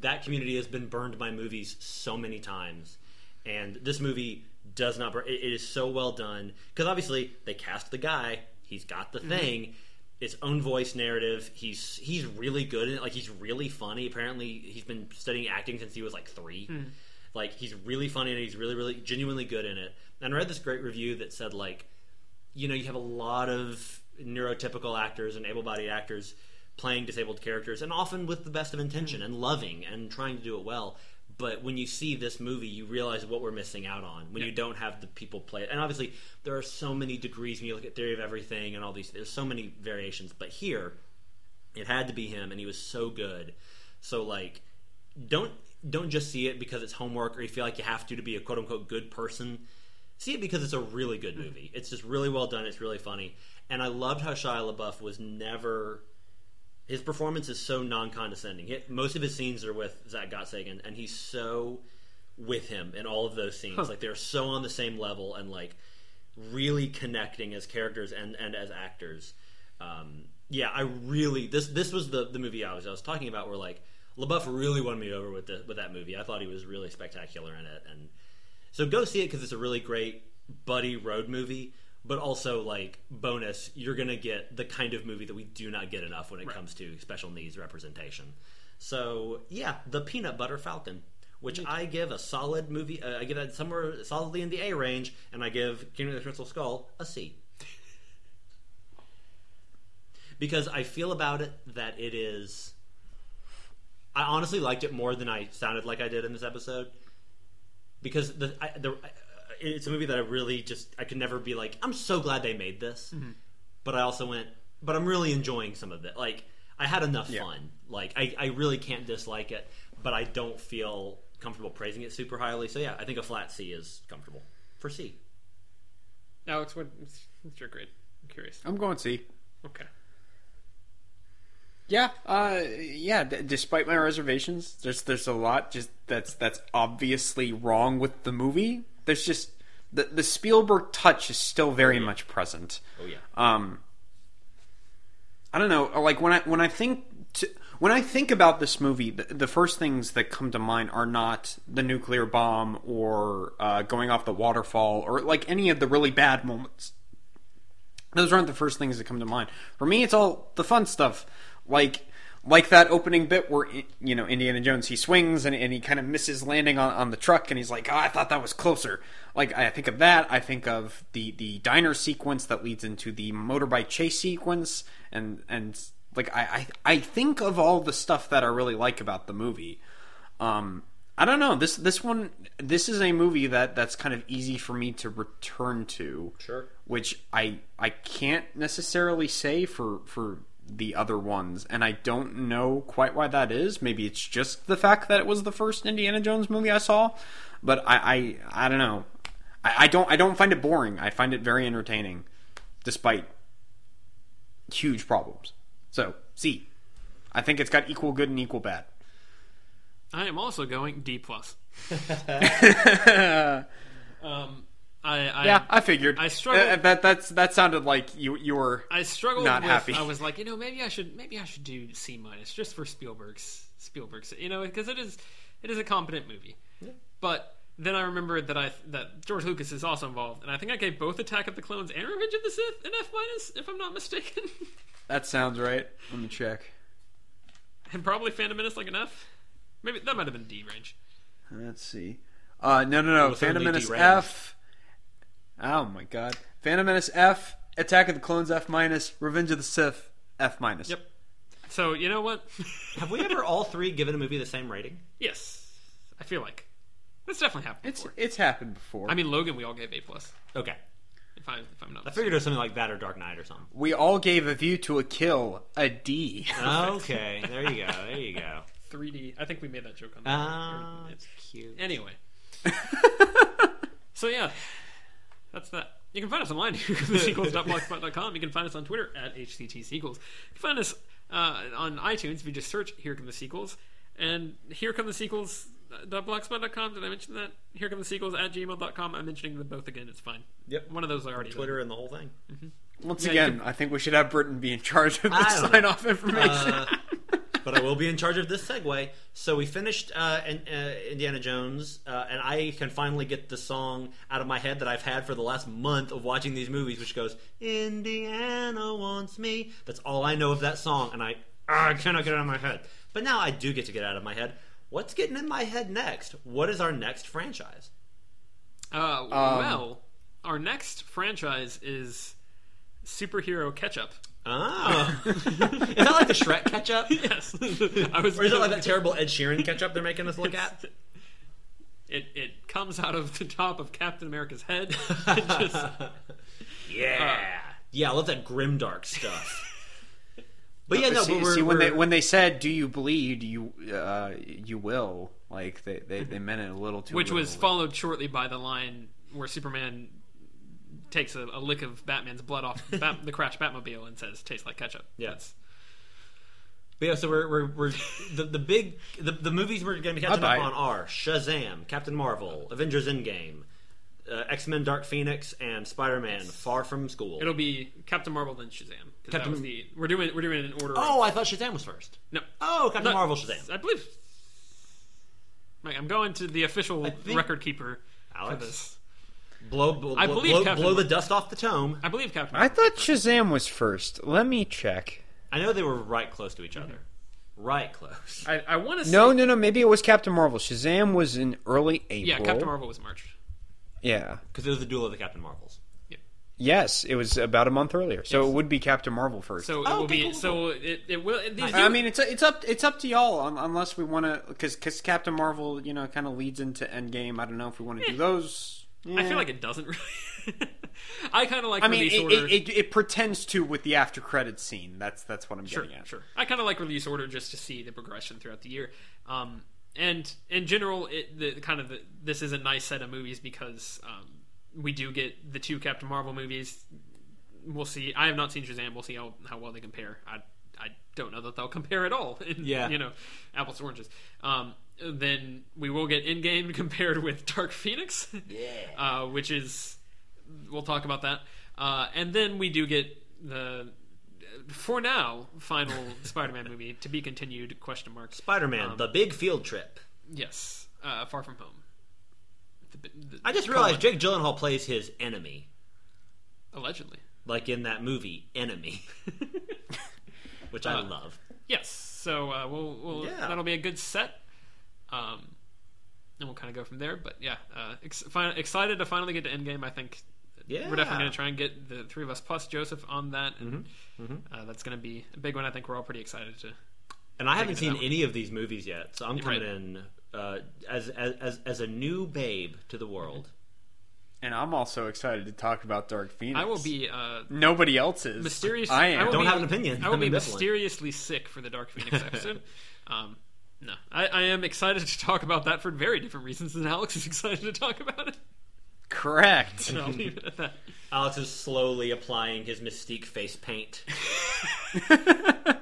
that community has been burned by movies so many times, and this movie does not. Burn, it, it is so well done because obviously they cast the guy. He's got the mm-hmm. thing. Its own voice narrative. He's he's really good in it. Like he's really funny. Apparently, he's been studying acting since he was like three. Hmm. Like he's really funny and he's really really genuinely good in it. And I read this great review that said like you know, you have a lot of neurotypical actors and able-bodied actors playing disabled characters, and often with the best of intention mm. and loving and trying to do it well. But when you see this movie, you realize what we're missing out on when you don't have the people play it. And obviously, there are so many degrees when you look at Theory of Everything and all these. There's so many variations, but here, it had to be him, and he was so good. So like, don't don't just see it because it's homework or you feel like you have to to be a quote unquote good person. See it because it's a really good mm. movie. It's just really well done. It's really funny, and I loved how Shia LaBeouf was never. His performance is so non-condescending. He, most of his scenes are with Zach Gottsagen, and he's so with him in all of those scenes. Like they're so on the same level and like really connecting as characters and, and as actors. Um, yeah, I really this this was the the movie I was I was talking about where like LaBeouf really won me over with the, with that movie. I thought he was really spectacular in it, and so go see it because it's a really great buddy road movie. But also, like bonus, you're gonna get the kind of movie that we do not get enough when it comes to special needs representation. So yeah, the Peanut Butter Falcon, which I give a solid movie. Uh, I give that somewhere solidly in the A range, and I give Kingdom of the Crystal Skull a C because I feel about it that it is. I honestly liked it more than I sounded like I did in this episode because the I, the it's a movie that I really just I could never be like I'm so glad they made this, Mm-hmm. but I also went, but I'm really enjoying some of it. Like I had enough Yeah. fun. Like I, I really can't dislike it, but I don't feel comfortable praising it super highly. So yeah, I think a flat C is comfortable for C. Alex, what, what's your grade? I'm curious. I'm going C. Okay. Yeah, uh, yeah. D- despite my reservations, there's there's a lot just that's that's obviously wrong with the movie. There's just the the Spielberg touch is still very much present. Oh yeah. Um, I don't know. Like when I when I think to, when I think about this movie, the, the first things that come to mind are not the nuclear bomb or uh, going off the waterfall or like any of the really bad moments. Those aren't the first things that come to mind. For me, it's all the fun stuff, like like that opening bit where you know Indiana Jones he swings and, and he kind of misses landing on, on the truck and he's like, oh, I thought that was closer. Like I think of that. I think of the the diner sequence that leads into the motorbike chase sequence and and like I I, I think of all the stuff that I really like about the movie. Um, I don't know this this one this is a movie that that's kind of easy for me to return to Sure. which I I can't necessarily say for for the other ones, and I don't know quite why that is. Maybe it's just the fact that it was the first Indiana Jones movie I saw, but I I, I don't know. I, I don't I don't find it boring. I find it very entertaining, despite huge problems. So C, I think it's got equal good and equal bad. I am also going D plus. um, I, I Yeah, I figured. I struggled- Uh, that that's that sounded like you you were. I struggled Not with. happy. I was like, you know, maybe I should maybe I should do C minus just for Spielberg's Spielberg's, you know, because it is it is a competent movie. But then I remembered that I that George Lucas is also involved, and I think I gave both Attack of the Clones and Revenge of the Sith an F minus, if I'm not mistaken, That sounds right. Let me check. and probably Phantom Menace like an F. Maybe that might have been D range. Let's see. Uh, no, no, no. Well, Phantom certainly Menace deranged. F. Oh my god. Phantom Menace F. Attack of the Clones F minus. Revenge of the Sith F minus. Yep. So you know what? Have we ever all three given a movie the same rating? yes, I feel like that's definitely happened It's before. it's happened before. I mean, Logan, we all gave A plus. Okay. If I if I'm not, I figured it was something like that or Dark Knight or something. we all gave a view to a kill a D. Okay, there you go. There you go. 3D. I think we made that joke on. the Oh, or- it's cute. Anyway. so yeah, that's that. You can find us online here thesequels.blogspot.com. You can find us on Twitter at HCT Sequels. You can find us uh, on iTunes if you just search Here Come the Sequels. And Here Come the Sequels. .blogspot.com. Did I mention that? Here come the sequels at gmail.com. I'm mentioning them both again. It's fine. Yep. One of those I already Twitter and the whole thing. Once Yeah, you again, I think we should have Britton be in charge of the I know. sign off information. Uh, but I will be in charge of this segue. So we finished uh, in, uh, Indiana Jones, uh, and I can finally get the song out of my head that I've had for the last month of watching these movies, which goes "Indiana wants me." That's all I know of that song, and I I cannot get it out of my head. But now I do get to get it out of my head. What's getting in my head next? What is our next franchise? Uh, well, our next franchise is superhero ketchup. Oh, is that like the Shrek ketchup? Yes, I was. Or is it like that terrible Ed Sheeran ketchup they're making us look at? It it comes out of the top of Captain America's head. It just- Yeah, yeah, I love that grim dark stuff. But yeah, no, see, but we're, see, when we're- they when they said "Do you bleed?" you uh, you will like they, they, they meant it a little too. Much. Which was literally. followed shortly by the line where Superman takes a, a lick of Batman's blood off Bat, the crashed Batmobile and says, "Tastes like ketchup." Yeah. But yeah, so we're we're, we're the, the big the, the movies we're going to be catching up on are Shazam, Captain Marvel, Avengers Endgame, uh, X Men Dark Phoenix, and Spider Man Far From School. it'll be Captain Marvel then Shazam. 'cause that Captain- was the we're doing we're doing it in order. oh, I thought Shazam was first. no, Oh, Captain No, Marvel Shazam. I believe. Like, I'm going to the official think- record keeper for this. Blow, blow, I blow- believe blow, Captain blow the dust off the tome. I believe Captain. I thought Shazam was first. Let me check. I know they were right close to each other. Right close. I, I want to say No, no, no. Maybe it was Captain Marvel. Shazam was in early April. Yeah, Captain Marvel was March. Yeah. Because it was the duel of the Captain Marvels. Yes, it was about a month earlier. So it would be Captain Marvel first. So it Oh, will okay, be. cool, so it, it will. These I do- mean, it's it's up it's up to y'all un- unless we want to because because Captain Marvel you know kind of leads into Endgame. I don't know if we want to do eh. those. I feel like it doesn't really. I kind of like I mean, release it, order. it, it, it pretends to with the after credits scene. That's that's what I'm Sure, getting at. sure. I kind of like release order just to see the progression throughout the year. Um, and in general, it the kind of the, this is a nice set of movies because um, we do get the two Captain Marvel movies. We'll see. I have not seen Shazam. We'll see how, how well they compare. I I don't know that they'll compare at all. In, Yeah. you know, apples to oranges. Um, then we will get Endgame compared with Dark Phoenix. Yeah. uh, which is we'll talk about that. Uh, and then we do get the for now final Spider-Man movie to be continued question mark. Spider-Man: Um, The Big Field Trip. Yes, uh, Far From Home. The, the, I just realized Jake Gyllenhaal plays his enemy, allegedly. like in that movie Enemy, which I Uh, love. Yes, so uh, we'll, we'll Yeah. that'll be a good set. Um, and we'll kind of go from there. But yeah, uh, ex- fi- excited to finally get to Endgame. I think Yeah, we're definitely going to try and get the three of us plus Joseph on that, and Mm-hmm. Uh, that's going to be a big one. I think we're all pretty excited to. And I haven't seen any of these movies yet, so I'm coming right. in uh, as, as as as a new babe to the world. And I'm also excited to talk about Dark Phoenix. I will be uh, Nobody else is. mysterious. I am. will Don't be- have an opinion. I will I'm be ambivalent. mysteriously sick for the Dark Phoenix episode. um, no, I, I am excited to talk about that for very different reasons than Alex is excited to talk about it. Correct. And I'll leave it at that. Alex is slowly applying his Mystique face paint.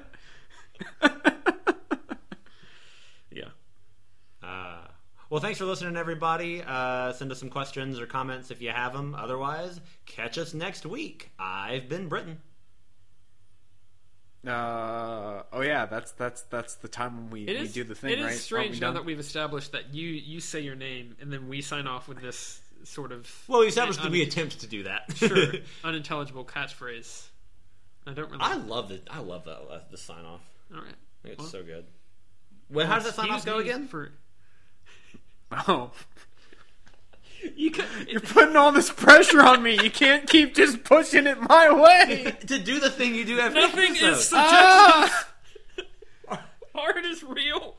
Yeah. Uh, well, thanks for listening, everybody. Uh, send us some questions or comments if you have them. Otherwise, catch us next week. I've been Britton. Uh, oh yeah, that's that's that's the time when we, It we is. do the thing, it is right? Aren't strange now done? that we've established that you you say your name and then we sign off with this sort of Well, we established that un- we attempt to do that. sure unintelligible catchphrase. I don't really. I love it. I love that uh, the sign off. all right. It's Well, so good. Well, how does that sign off go again? For Oh, you can, you're putting all this pressure on me. You can't keep just pushing it my way. to do the thing you do every nothing episode. is subjective. Ah! Art is real.